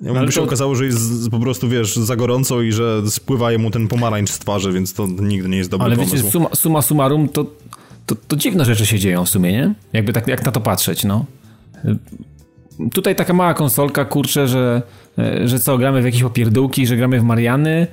Jakby ale się to- okazało, że jest po prostu, wiesz, za gorąco i że spływa mu ten pomarańcz z twarzy, więc to nigdy nie jest dobry Ale pomysł. wiecie, suma, suma summarum, to, to, to dziwne rzeczy się dzieją w sumie, nie? Jakby tak, jak na to patrzeć, no. Tutaj taka mała konsolka, kurczę, że, że co, gramy w jakieś popierdółki, że gramy w Mariany,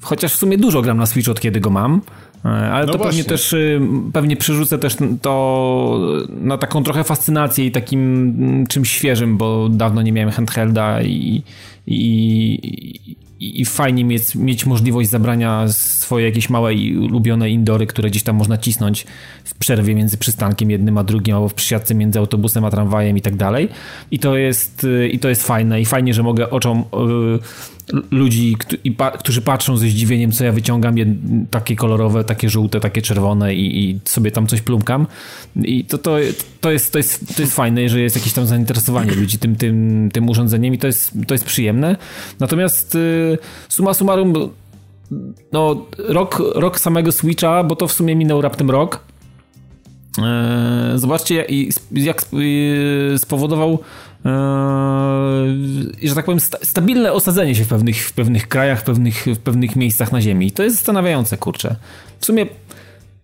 chociaż w sumie dużo gram na Switch od kiedy go mam, ale No to właśnie. pewnie też, y, pewnie przerzucę też to na taką trochę fascynację i takim mm, czymś świeżym, bo dawno nie miałem handhelda i, i, i, fajnie mieć, mieć możliwość zabrania swoje jakieś małe i ulubione indory, które gdzieś tam można cisnąć w przerwie między przystankiem jednym a drugim, albo w przysiadce między autobusem a tramwajem i tak dalej. I to jest, y, i to jest fajne i fajnie, że mogę oczom y, ludzi, którzy patrzą ze zdziwieniem, co ja wyciągam, takie kolorowe, takie żółte, takie czerwone i, i sobie tam coś plumkam. I to, to, to, jest, to, jest, to jest fajne, że jest jakieś tam zainteresowanie ludzi tym, tym, tym urządzeniem i to jest, to jest przyjemne. Natomiast y, summa summarum, no, rok, rok samego Switcha, bo to w sumie minął raptem rok. Eee, Zobaczcie, jak, yy, spowodował, że tak powiem, sta, stabilne osadzenie się w pewnych, w pewnych krajach, w pewnych, w pewnych miejscach na Ziemi. I to jest zastanawiające, kurczę. W sumie,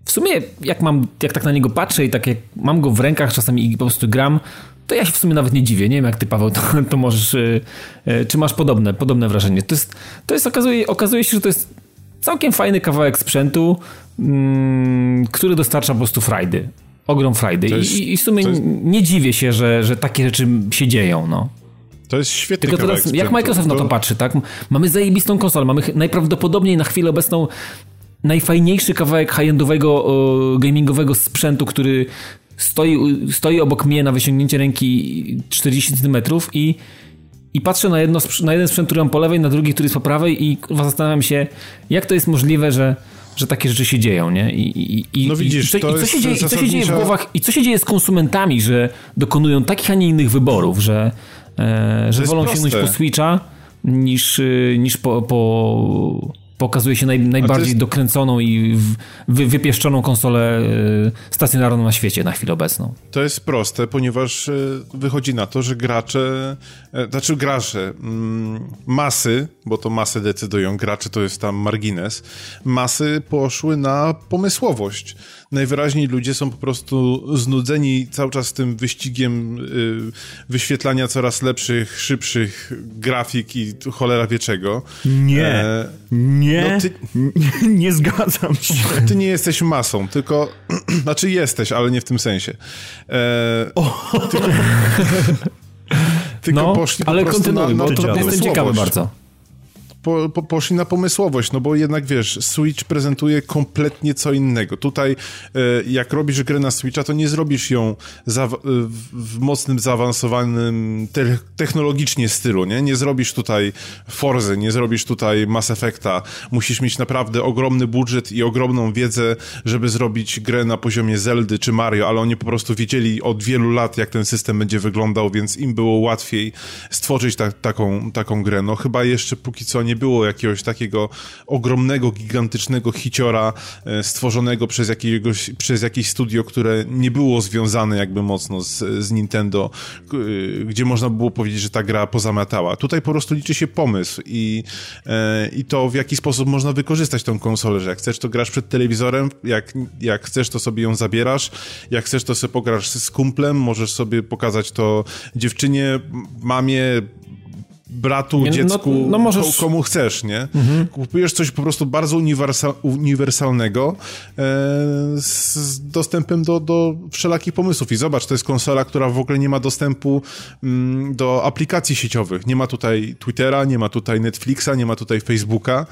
w sumie jak, mam, jak tak na niego patrzę i tak jak mam go w rękach czasami i po prostu gram, to ja się w sumie nawet nie dziwię. Nie wiem jak ty, Paweł, to, to możesz, yy, yy, czy masz podobne, podobne wrażenie. To jest, to jest okazuje, okazuje się, że to jest całkiem fajny kawałek sprzętu, mm, który dostarcza po prostu frajdy. Ogrom. To jest- I, I w sumie to jest- nie dziwię się, że, że takie rzeczy się dzieją. No. To jest świetny Tylko teraz, jak. Microsoft na to patrzy, tak? Mamy zajebistą konsolę, mamy najprawdopodobniej na chwilę obecną najfajniejszy kawałek high-endowego gamingowego sprzętu, który stoi, stoi obok mnie na wyciągnięcie ręki 40 cm i, i patrzę na, jedno, na jeden sprzęt, który mam po lewej, na drugi, który jest po prawej i zastanawiam się, jak to jest możliwe, że, że takie rzeczy się dzieją, nie? I, i, i, No widzisz, i, co, i co się dzieje, co się dzieje w głowach, i co się dzieje z konsumentami, że dokonują takich, a nie innych wyborów, że, e, że wolą proste. sięgnąć po Switcha niż, y, niż po, po, pokazuje się naj, najbardziej jest- dokręconą i wy, wypieszczoną konsolę y, stacjonarną na świecie na chwilę obecną. To jest proste, ponieważ e, wychodzi na to, że gracze, e, znaczy gracze, mm, masy, bo to masy decydują, gracze to jest tam margines, masy poszły na pomysłowość. Najwyraźniej ludzie są po prostu znudzeni cały czas tym wyścigiem y, wyświetlania coraz lepszych, szybszych grafik i cholera wie czego. Nie, E, nie, no ty- nie zgadzam się. Ty nie jesteś masą, tylko. znaczy jesteś, ale nie w tym sensie. E, tylko tylko No, poszli po ale prostu kontynuuj, na, na dziadu. jestem ciekawy bardzo. Po, po, poszli na pomysłowość, no bo jednak wiesz, Switch prezentuje kompletnie co innego. Tutaj e, jak robisz grę na Switcha, to nie zrobisz ją za, w mocnym, zaawansowanym te, technologicznie stylu, nie? Nie zrobisz tutaj Forzy, nie zrobisz tutaj Mass Effecta. Musisz mieć naprawdę ogromny budżet i ogromną wiedzę, żeby zrobić grę na poziomie Zeldy czy Mario, ale oni po prostu wiedzieli od wielu lat, jak ten system będzie wyglądał, więc im było łatwiej stworzyć ta, taką, taką grę. No chyba jeszcze póki co nie było jakiegoś takiego ogromnego, gigantycznego hiciora e, stworzonego przez, jakiegoś, przez jakieś studio, które nie było związane jakby mocno z, z Nintendo, e, gdzie można było powiedzieć, że ta gra pozamiatała. Tutaj po prostu liczy się pomysł i, e, i to w jaki sposób można wykorzystać tą konsolę, że jak chcesz to grasz przed telewizorem, jak, jak chcesz to sobie ją zabierasz, jak chcesz to sobie pograsz z kumplem, możesz sobie pokazać to dziewczynie, mamie, bratu, no, dziecku, no, no możesz... komu chcesz, nie? Mhm. Kupujesz coś po prostu bardzo uniwersal, uniwersalnego e, z dostępem do, do wszelakich pomysłów. I zobacz, to jest konsola, która w ogóle nie ma dostępu mm, do aplikacji sieciowych. Nie ma tutaj Twittera, nie ma tutaj Netflixa, nie ma tutaj Facebooka.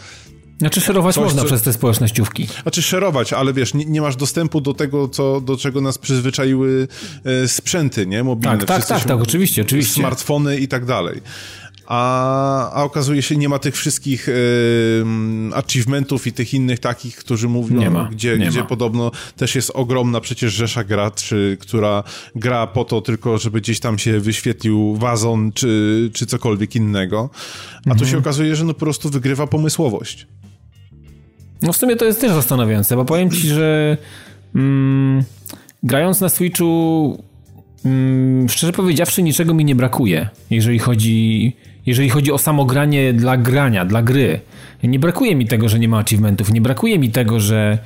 Znaczy szerować Coś, można co... przez te społecznościówki. Znaczy szerować, ale wiesz, nie, nie, masz dostępu do tego, co, do czego nas przyzwyczaiły e, sprzęty, nie? Mobilne. Tak, tak, tak, tak, oczywiście, oczywiście. Smartfony i tak dalej a, a okazuje się, nie ma tych wszystkich y, achievementów i tych innych takich, którzy mówią, ma, gdzie, gdzie podobno też jest ogromna przecież rzesza graczy, która gra po to tylko, żeby gdzieś tam się wyświetlił wazon czy, czy cokolwiek innego. A mhm. tu się okazuje, że no po prostu wygrywa pomysłowość. No w sumie to jest też zastanawiające, bo powiem ci, że mm, grając na Switchu mm, szczerze powiedziawszy niczego mi nie brakuje, jeżeli chodzi jeżeli chodzi o samo granie dla grania, dla gry. Nie brakuje mi tego, że nie ma achievementów, nie brakuje mi tego, że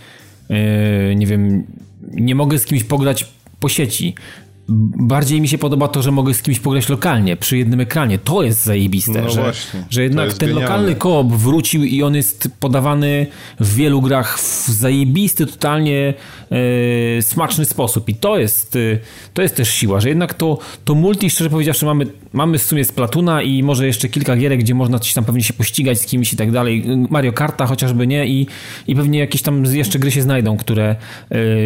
yy, nie wiem, nie mogę z kimś pograć po sieci. Bardziej mi się podoba to, że mogę z kimś pograć lokalnie, przy jednym ekranie. To jest zajebiste, no że, właśnie, że jednak ten genialne. lokalny koop wrócił i on jest podawany w wielu grach w zajebisty, totalnie e, smaczny sposób. I to jest, e, to jest też siła, że jednak to, to multi, szczerze powiedziawszy, mamy, mamy w sumie Splatuna i może jeszcze kilka gierek, gdzie można coś tam pewnie się pościgać z kimś i tak dalej. Mario Karta chociażby nie i, i pewnie jakieś tam jeszcze gry się znajdą, które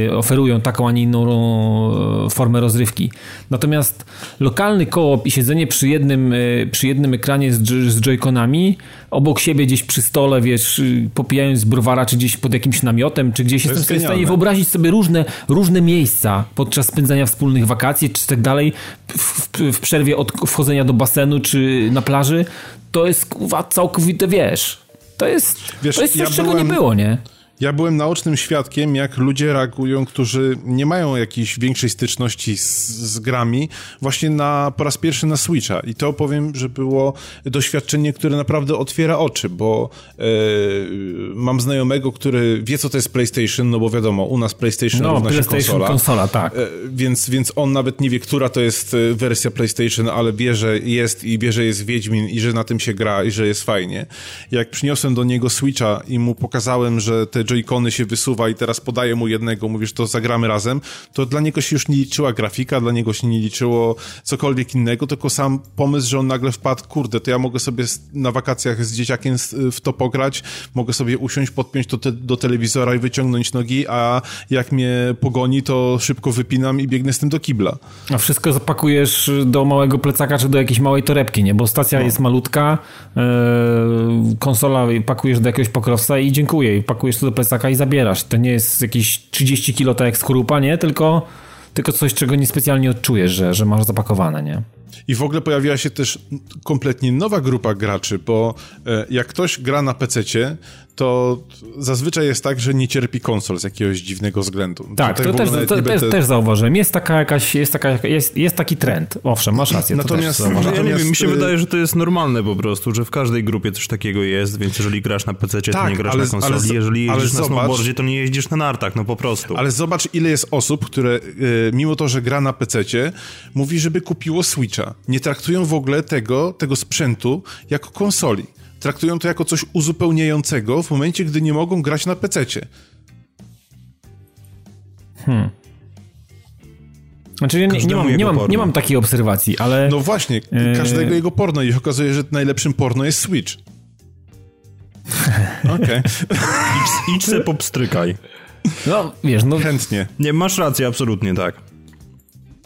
e, oferują taką, a nie inną e, formę rozrywki rozgrywki. Natomiast lokalny koop i siedzenie przy jednym, e, przy jednym ekranie z, z joyconami, obok siebie gdzieś przy stole, wiesz, popijając browara, czy gdzieś pod jakimś namiotem, czy gdzieś, to jestem sobie w stanie wyobrazić sobie różne, różne miejsca podczas spędzania wspólnych wakacji, czy tak dalej, w, w, przerwie od wchodzenia do basenu, czy na plaży. To jest, kurwa, całkowite, wiesz, to jest, wiesz, to jest coś, ja czego byłem... nie było, nie? Ja byłem naocznym świadkiem, jak ludzie reagują, którzy nie mają jakiejś większej styczności z, z, grami, właśnie na, po raz pierwszy na Switcha. I to powiem, że było doświadczenie, które naprawdę otwiera oczy, bo e, mam znajomego, który wie, co to jest PlayStation, no bo wiadomo, u nas PlayStation no, równa PlayStation się konsola. konsola tak. E, więc, więc on nawet nie wie, która to jest e, wersja PlayStation, ale wie, że jest i wie, że jest Wiedźmin i że na tym się gra i że jest fajnie. Jak przyniosłem do niego Switcha i mu pokazałem, że te joycony się wysuwa i teraz podaje mu jednego, mówisz, to zagramy razem, to dla niego się już nie liczyła grafika, dla niego się nie liczyło cokolwiek innego, tylko sam pomysł, że on nagle wpadł, kurde, to ja mogę sobie na wakacjach z dzieciakiem w to pograć, mogę sobie usiąść, podpiąć to te, do telewizora i wyciągnąć nogi, a jak mnie pogoni, to szybko wypinam i biegnę z tym do kibla. A wszystko zapakujesz do małego plecaka, czy do jakiejś małej torebki, nie? Bo stacja no. jest malutka, yy, konsola pakujesz do jakiegoś pokrowca i dziękuję. I pakujesz to do plecaka i zabierasz. To nie jest jakieś 30 kilo tak jak skorupa, nie? Tylko, tylko coś, czego niespecjalnie odczujesz, że, że masz zapakowane, nie? I w ogóle pojawiła się też kompletnie nowa grupa graczy, bo e, jak ktoś gra na PC, to zazwyczaj jest tak, że nie cierpi konsol z jakiegoś dziwnego względu. Tak, to, też, to też, będę... też zauważyłem. Jest taka jakaś, jest, taka, jest, jest taki trend. Owszem, masz rację. Natomiast, ja nie wiem, mi się wydaje, że to jest normalne po prostu, że w każdej grupie coś takiego jest, więc jeżeli grasz na PC, tak, to nie grasz ale, na konsoli. Ale, jeżeli jeździsz ale na zobacz, snowboardzie, to nie jeździsz na nartach, no po prostu. Ale zobacz, ile jest osób, które y, mimo to, że gra na PC, mówi, żeby kupiło Switcha. Nie traktują w ogóle tego, tego sprzętu jako konsoli traktują to jako coś uzupełniającego w momencie, gdy nie mogą grać na PC-cie. Hmm. Znaczy, nie, nie, mam, nie, mam, nie mam takiej obserwacji, ale. No właśnie, każdego jego porno i okazuje, że najlepszym porno jest Switch. Okej. Idź, idź se popstrykaj. No, wiesz, no... Chętnie. Nie, masz rację, absolutnie tak.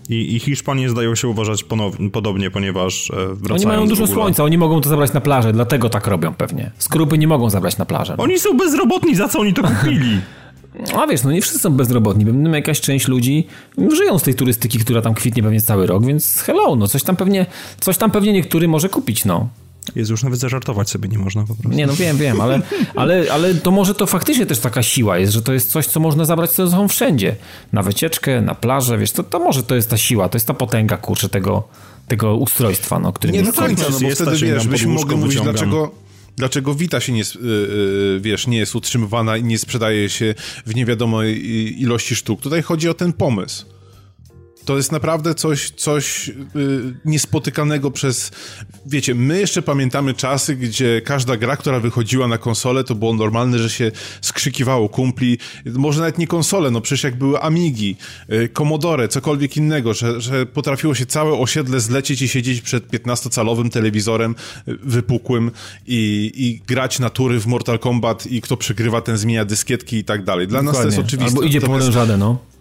I, i Hiszpanie zdają się uważać podobnie, ponieważ e, wracając Oni mają dużo słońca, oni mogą to zabrać na plażę, dlatego tak robią pewnie. Skrupy nie mogą zabrać na plażę. Oni są bezrobotni, za co oni to kupili? A wiesz, no nie wszyscy są bezrobotni, pewnie jakaś część ludzi żyją z tej turystyki, która tam kwitnie pewnie cały rok, więc hello, no coś tam pewnie, coś tam pewnie niektóry może kupić, no. Jest już nawet zażartować sobie nie można po prostu. Nie, no wiem, wiem, ale, ale, ale to może to faktycznie też taka siła jest, że to jest coś, co można zabrać ze sobą wszędzie. Na wycieczkę, na plażę, wiesz, to, to może to jest ta siła, to jest ta potęga, kurczę, tego, tego ustrojstwa, no, którym Nie do końca, no bo jest, wtedy wiesz, byśmy mogli mówić, wyciągam. dlaczego, dlaczego Wita się nie, yy, yy, wiesz, nie jest utrzymywana i nie sprzedaje się w niewiadomej ilości sztuk. Tutaj chodzi o ten pomysł. To jest naprawdę coś, coś yy, niespotykanego przez. Wiecie, my jeszcze pamiętamy czasy, gdzie każda gra, która wychodziła na konsolę, to było normalne, że się skrzykiwało kumpli. Może nawet nie konsole, no przecież jak były Amigi, yy, Commodore, cokolwiek innego, że, że potrafiło się całe osiedle zlecieć i siedzieć przed 15-calowym telewizorem yy, wypukłym i, i grać na tury w Mortal Kombat i kto przegrywa, ten zmienia dyskietki i tak dalej. Dla nas to jest Dokładnie. oczywiste. Albo idzie po Natomiast- orężadę, no.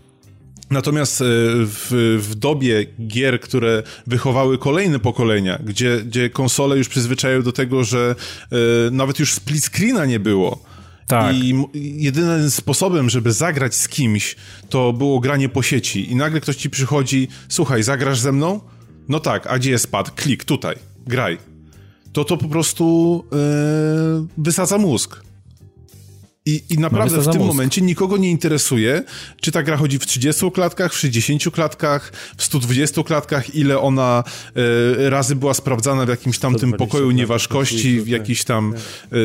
Natomiast e, w, w dobie gier, które wychowały kolejne pokolenia, gdzie, gdzie konsole już przyzwyczaiły do tego, że e, nawet już split screena nie było. Tak. I jedynym sposobem, żeby zagrać z kimś, to było granie po sieci. I nagle ktoś ci przychodzi, słuchaj, zagrasz ze mną? No tak, a gdzie jest pad? Klik, tutaj, graj. To to po prostu e, wysadza mózg. I, I naprawdę w tym mózg. momencie nikogo nie interesuje, czy ta gra chodzi w 30 klatkach, w 60 klatkach, w 120 klatkach, ile ona e, razy była sprawdzana w jakimś tam tym 120 pokoju nieważkości, w jakichś tam e,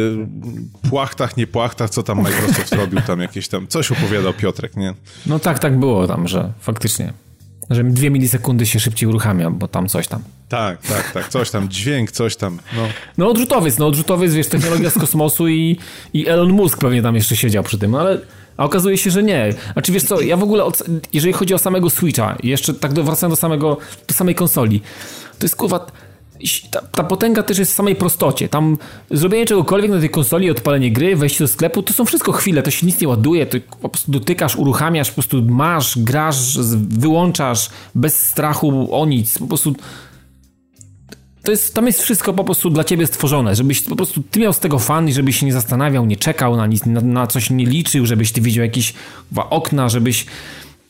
płachtach, nie płachtach, co tam Microsoft robił, tam jakieś tam, coś opowiadał Piotrek, nie? No tak, tak było tam, że faktycznie. Że dwie milisekundy się szybciej uruchamia, bo tam coś tam. Tak, tak, tak, coś tam, dźwięk, coś tam, no. No odrzutowiec, no odrzutowiec, wiesz, technologia z kosmosu i, i Elon Musk pewnie tam jeszcze siedział przy tym, no ale a okazuje się, że nie. A czy wiesz co, ja w ogóle, od, jeżeli chodzi o samego Switcha, jeszcze tak do, wracając do samego, do samej konsoli, to jest kurwa, ta, ta potęga też jest w samej prostocie. Tam zrobienie czegokolwiek na tej konsoli, odpalenie gry, wejście do sklepu, to są wszystko chwile, to się nic nie ładuje, to po prostu dotykasz, uruchamiasz, po prostu masz, grasz, wyłączasz bez strachu o nic, po prostu to jest, tam jest wszystko po prostu dla ciebie stworzone, żebyś po prostu ty miał z tego fan i żebyś się nie zastanawiał, nie czekał na nic, na, na coś nie liczył, żebyś ty widział jakieś okna, żebyś...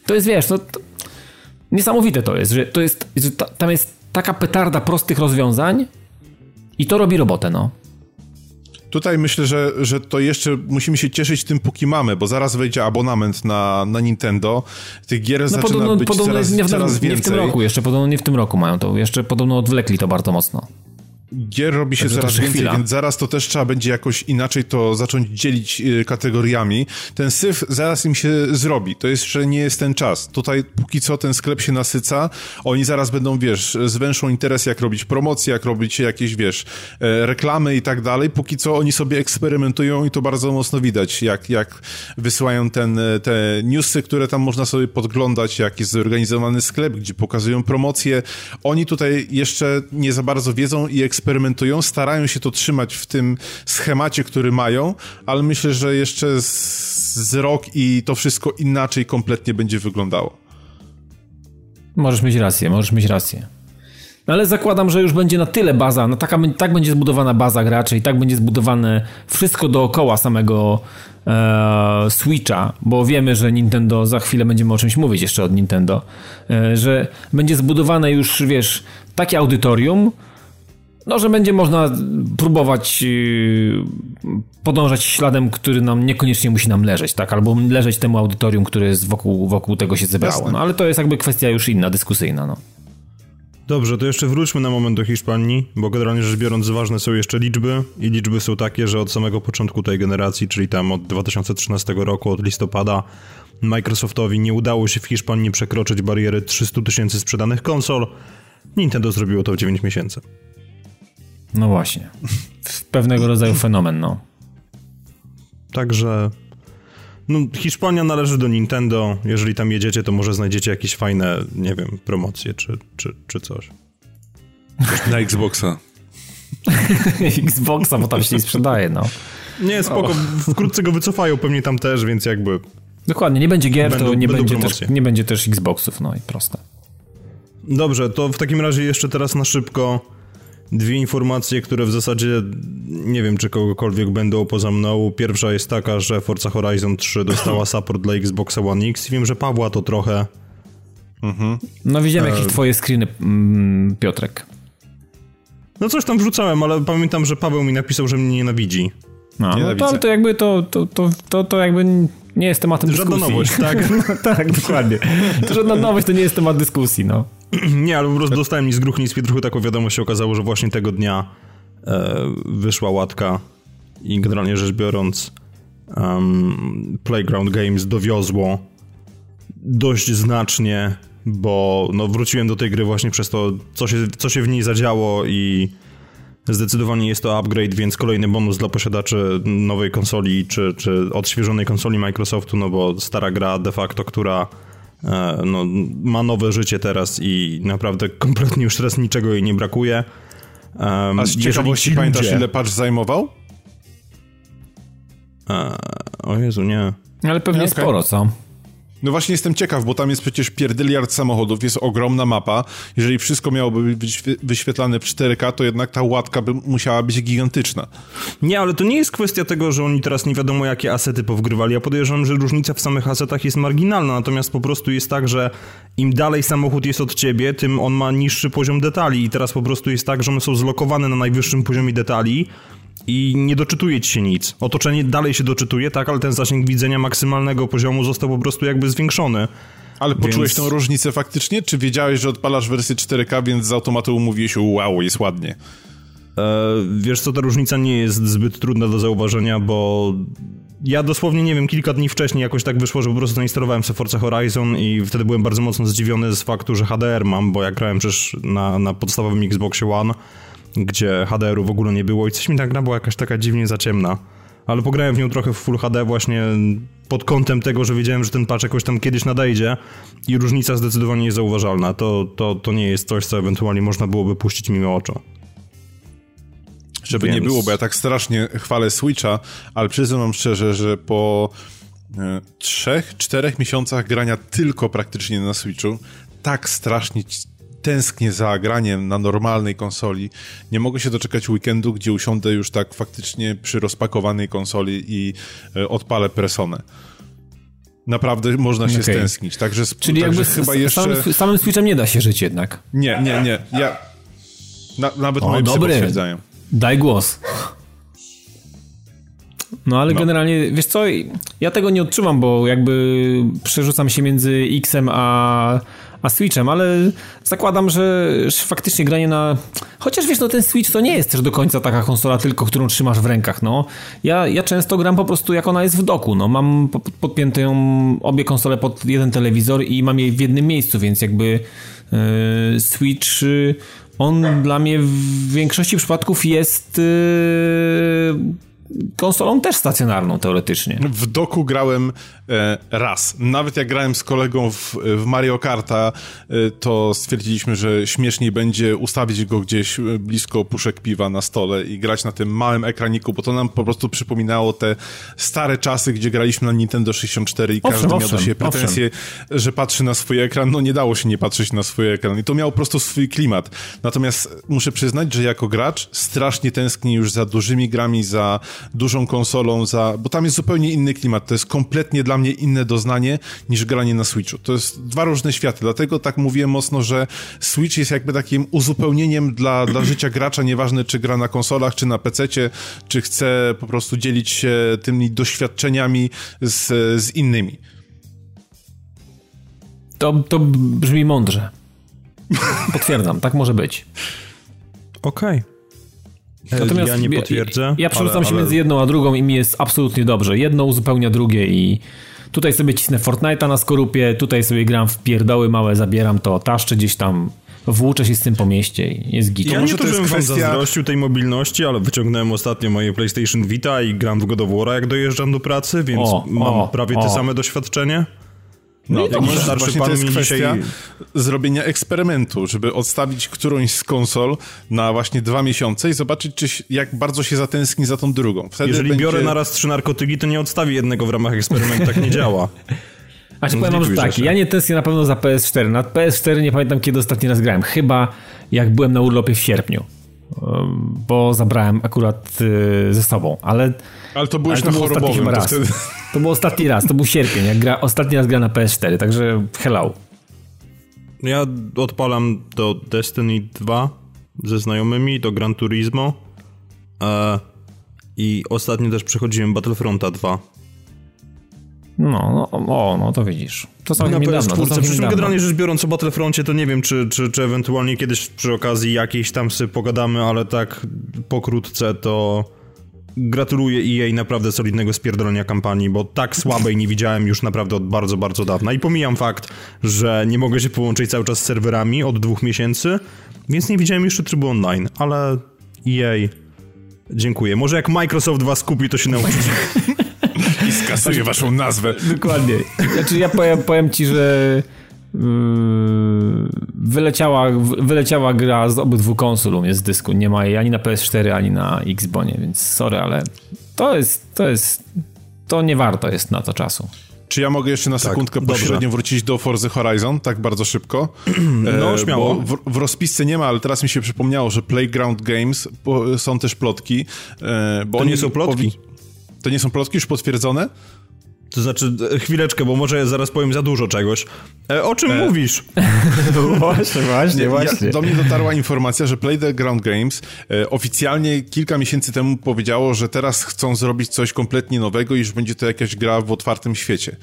To jest, wiesz, no, to... niesamowite to jest, że to jest, że ta, tam jest taka petarda prostych rozwiązań i to robi robotę, no. Tutaj myślę, że, że to jeszcze musimy się cieszyć tym, póki mamy, bo zaraz wejdzie abonament na, na Nintendo. Tych gier No zaczyna podobno, być podobno coraz, nie, w, coraz nie więcej. w tym roku jeszcze, podobno nie w tym roku mają to, jeszcze podobno odwlekli to bardzo mocno. Gier robi się coraz więcej, chwila. więc zaraz to też trzeba będzie jakoś inaczej to zacząć dzielić y, kategoriami. Ten syf zaraz im się zrobi. To jeszcze nie jest ten czas. Tutaj póki co ten sklep się nasyca. Oni zaraz będą, wiesz, zwęszą interes, jak robić promocje, jak robić jakieś, wiesz, e, reklamy i tak dalej. Póki co oni sobie eksperymentują i to bardzo mocno widać, jak, jak wysyłają ten, e, te newsy, które tam można sobie podglądać, jak jest zorganizowany sklep, gdzie pokazują promocje. Oni tutaj jeszcze nie za bardzo wiedzą i eksperymentują, starają się to trzymać w tym schemacie, który mają, ale myślę, że jeszcze z, z rok i to wszystko inaczej kompletnie będzie wyglądało. Możesz mieć rację, możesz mieć rację. No ale zakładam, że już będzie na tyle baza, no taka, tak będzie zbudowana baza graczy i tak będzie zbudowane wszystko dookoła samego e, Switcha, bo wiemy, że Nintendo, za chwilę będziemy o czymś mówić jeszcze od Nintendo, e, że będzie zbudowane już, wiesz, takie audytorium, no, że będzie można próbować yy, podążać śladem, który nam niekoniecznie musi nam leżeć, tak? Albo leżeć temu audytorium, które jest wokół, wokół tego się zebrało. Jasne. No, ale to jest jakby kwestia już inna, dyskusyjna, no. Dobrze, to jeszcze wróćmy na moment do Hiszpanii, bo generalnie rzecz biorąc ważne są jeszcze liczby i liczby są takie, że od samego początku tej generacji, czyli tam od 2013 roku, od listopada, Microsoftowi nie udało się w Hiszpanii przekroczyć bariery 300 tysięcy sprzedanych konsol. Nintendo zrobiło to w 9 miesięcy. No właśnie. Pewnego rodzaju fenomen, no. Także no, Hiszpania należy do Nintendo. Jeżeli tam jedziecie, to może znajdziecie jakieś fajne, nie wiem, promocje czy, czy, czy coś. Na Xboxa. Xboxa, bo tam się nie sprzedaje, no. Nie, spoko, wkrótce go wycofają pewnie tam też, więc jakby... Dokładnie, nie będzie gier, Będą- to nie będzie, też, nie będzie też Xboxów, no i proste. Dobrze, to w takim razie jeszcze teraz na szybko dwie informacje, które w zasadzie nie wiem, czy kogokolwiek będą poza mną. Pierwsza jest taka, że Forza Horizon 3 dostała support dla Xboxa One X i wiem, że Pawła to trochę... No widziałem E, jakieś twoje screeny, mm, Piotrek. No coś tam wrzucałem, ale pamiętam, że Paweł mi napisał, że mnie nienawidzi. No, no to, ale to jakby to, to, to, to, to jakby nie jest tematem Żadna dyskusji. nowość, tak? No, tak, dokładnie. To żadna nowość to nie jest temat dyskusji, no. Nie, ale po prostu dostałem ni z gruch, ni z pietruchu taką wiadomość się okazało, że właśnie tego dnia e, wyszła łatka i generalnie rzecz biorąc em, Playground Games dowiozło dość znacznie, bo no, wróciłem do tej gry właśnie przez to, co się, co się w niej zadziało i zdecydowanie jest to upgrade, więc kolejny bonus dla posiadaczy nowej konsoli czy, czy odświeżonej konsoli Microsoftu, no bo stara gra de facto, która no, ma nowe życie teraz i naprawdę kompletnie już teraz niczego jej nie brakuje. Um, A z ciekawości pamiętasz, ile patch zajmował? E, o Jezu, nie. Ale pewnie sporo, co? No właśnie jestem ciekaw, bo tam jest przecież pierdyliard samochodów, jest ogromna mapa. Jeżeli wszystko miałoby być wyświe- wyświetlane w 4K, to jednak ta łatka by musiała być gigantyczna. Nie, ale to nie jest kwestia tego, że oni teraz nie wiadomo jakie asety powgrywali. Ja podejrzewam, że różnica w samych asetach jest marginalna, natomiast po prostu jest tak, że im dalej samochód jest od ciebie, tym on ma niższy poziom detali i teraz po prostu jest tak, że one są zlokowane na najwyższym poziomie detali i nie doczytuje ci się nic. Otoczenie dalej się doczytuje, tak, ale ten zasięg widzenia maksymalnego poziomu został po prostu jakby zwiększony. Ale poczułeś Więc- tą różnicę faktycznie? Czy wiedziałeś, że odpalasz wersję 4K, więc z automatu mówiłeś, wow, jest ładnie? E, wiesz co, ta różnica nie jest zbyt trudna do zauważenia, bo ja dosłownie, nie wiem, kilka dni wcześniej jakoś tak wyszło, że po prostu zainstalowałem sobie Forza Horizon i wtedy byłem bardzo mocno zdziwiony z faktu, że HDR mam, bo ja grałem przecież na, na podstawowym Xboxie One, gdzie HDR-u w ogóle nie było i coś mi ta gra była jakaś taka dziwnie za ciemna. Ale pograłem w nią trochę w Full HD właśnie pod kątem tego, że wiedziałem, że ten patch jakoś tam kiedyś nadejdzie i różnica zdecydowanie jest zauważalna. To, to, to nie jest coś, co ewentualnie można byłoby puścić mimo oczu. Żeby Więc- nie było, bo ja tak strasznie chwalę Switcha, ale przyznam szczerze, że po e, trzech, czterech miesiącach grania tylko praktycznie na Switchu, tak strasznie tęsknię za graniem na normalnej konsoli. Nie mogę się doczekać weekendu, gdzie usiądę już tak faktycznie przy rozpakowanej konsoli i e, odpalę Personę. Naprawdę można się Okej. stęsknić. Także, Czyli także jakby chyba jeszcze... samym, samym Switchem nie da się żyć jednak. Nie, nie, nie. Ja... Na, nawet O, moje psy dobry. potwierdzają. Daj głos. No ale No. generalnie, wiesz co, ja tego nie odczuwam, bo jakby przerzucam się między X-em a, a Switchem, ale zakładam, że, faktycznie granie na... Chociaż wiesz, no ten Switch to nie jest też do końca taka konsola tylko, którą trzymasz w rękach, no. Ja, ja często gram po prostu jak ona jest w doku, no. Mam po- podpięte ją obie konsole pod jeden telewizor i mam jej w jednym miejscu, więc jakby yy, Switch... Yy, on dla mnie w większości przypadków jest yy, konsolą też stacjonarną teoretycznie. W doku grałem e, raz. Nawet jak grałem z kolegą w, w Mario Karta, e, to stwierdziliśmy, że śmieszniej będzie ustawić go gdzieś e, blisko puszek piwa na stole i grać na tym małym ekraniku, bo to nam po prostu przypominało te stare czasy, gdzie graliśmy na Nintendo 64 i Owszem, każdy miał do owszem, siebie pretensje, że patrzy na swój ekran. No nie dało się nie patrzeć na swój ekran i to miało po prostu swój klimat. Natomiast muszę przyznać, że jako gracz strasznie tęsknię już za dużymi grami, za dużą konsolą, za... bo tam jest zupełnie inny klimat. To jest kompletnie dla mnie inne doznanie niż granie na Switchu. To jest dwa różne światy, dlatego tak mówię mocno, że Switch jest jakby takim uzupełnieniem dla, dla życia gracza, nieważne czy gra na konsolach, czy na PC-cie, czy chce po prostu dzielić się tymi doświadczeniami z, z innymi. To, to brzmi mądrze. Potwierdzam, tak może być. Okej. Natomiast ja nie potwierdzę. Ja, ja przerzucam ale, się ale... między jedną a drugą i mi jest absolutnie dobrze. Jedno uzupełnia drugie i tutaj sobie cisnę Fortnite'a na skorupie, tutaj sobie gram w pierdoły małe, zabieram to, taszczę gdzieś tam, włóczę się z tym po mieście i jest git. Ja może nie to to, jest żebym wam kwestia- zazdrościł tej mobilności, ale wyciągnąłem ostatnio moje PlayStation Vita i gram w God of War'a, jak dojeżdżam do pracy, więc O, mam o, prawie o. te same doświadczenie. No, to może starszy właśnie pan to jest kwestia dzisiaj- zrobienia eksperymentu, żeby odstawić którąś z konsol na właśnie dwa miesiące i zobaczyć, czy, jak bardzo się zatęskni za tą drugą. Wtedy Jeżeli będzie... biorę na raz trzy narkotyki, to nie odstawi jednego w ramach eksperymentu, tak nie działa. A czy powiem wam, tak, ja nie tęsknię na pewno za PS4. Na PS4 nie pamiętam, kiedy ostatni raz grałem. Chyba jak byłem na urlopie w sierpniu. Bo zabrałem akurat y, ze sobą, ale. Ale to byłeś ale na był ostatni chorobowym. To raz. wtedy... To był ostatni raz, to był sierpień, jak gra, ostatni raz gra na PS4, także hello. Ja odpalam do Destiny 2 ze znajomymi, do Gran Turismo e, i ostatnio też przechodziłem Battlefronta 2. No, no, o, no to widzisz. To Na całkiem niedawno. To PS4. całkiem Przy czym niedawno. generalnie rzecz biorąc o Battlefroncie, to nie wiem, czy, czy, czy ewentualnie kiedyś przy okazji jakiejś tam sobie pogadamy, ale tak pokrótce to gratuluję EA naprawdę solidnego spierdolenia kampanii, bo tak słabej nie widziałem już naprawdę od bardzo, bardzo dawna. I pomijam fakt, że nie mogę się połączyć cały czas z serwerami od dwóch miesięcy, więc nie widziałem jeszcze trybu online, ale EA... Dziękuję. Może jak Microsoft was kupi, to się nauczycie. I skasuję waszą nazwę. Dokładnie. Znaczy ja powiem, powiem ci, że wyleciała, wyleciała gra z obydwu konsol u mnie z dysku. Nie ma jej ani na PS4, ani na Xbonie, więc sorry, ale to jest, to jest, to nie warto jest na to czasu. Czy ja mogę jeszcze na sekundkę dobrze. pośrednio wrócić do Forza Horizon, tak bardzo szybko? No, E, śmiało. bo W, w rozpisce nie ma, ale teraz mi się przypomniało, że Playground Games po, są też plotki. E, bo To nie są plotki. powi- To nie są plotki już potwierdzone? To znaczy, e, chwileczkę, bo może ja zaraz powiem za dużo czegoś. E, o czym mówisz? właśnie, właśnie, Ja, do mnie dotarła informacja, że Playground Games e, oficjalnie kilka miesięcy temu powiedziało, że teraz chcą zrobić coś kompletnie nowego i że będzie to jakaś gra w otwartym świecie.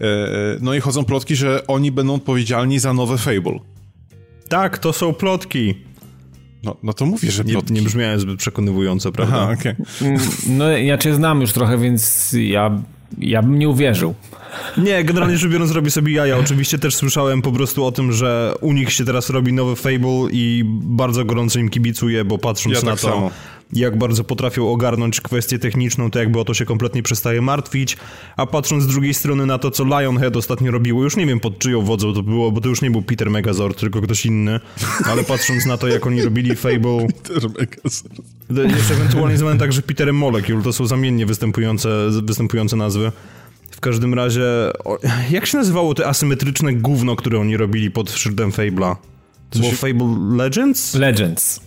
E, e, no i chodzą plotki, że oni będą odpowiedzialni za nowe Fable. Tak, to są plotki. No, no to mówię, że Nie, plotki. nie brzmiałem zbyt przekonywująco, prawda? Aha, okej. No ja cię znam już trochę, więc ja, ja bym nie uwierzył. Nie, generalnie rzecz biorąc robi sobie jaja. Oczywiście też słyszałem po prostu o tym, że u nich się teraz robi nowy Fable i bardzo gorąco im kibicuję, bo patrząc Ja na tak to, samo. Jak bardzo potrafią ogarnąć kwestię techniczną, to jakby o to się kompletnie przestaje martwić, a patrząc z drugiej strony na to, co Lionhead ostatnio robiło, już nie wiem pod czyją wodzą to było, bo to już nie był Peter Megazord, tylko ktoś inny, ale patrząc na to, jak oni robili Fable... Też mega sens. To Jeszcze ewentualnie zwany także Peterem Molecule, to są zamiennie występujące, występujące nazwy. W każdym razie, jak się nazywało te asymetryczne gówno, które oni robili pod szyldem Fable'a? To było się- Fable Legends? Legends.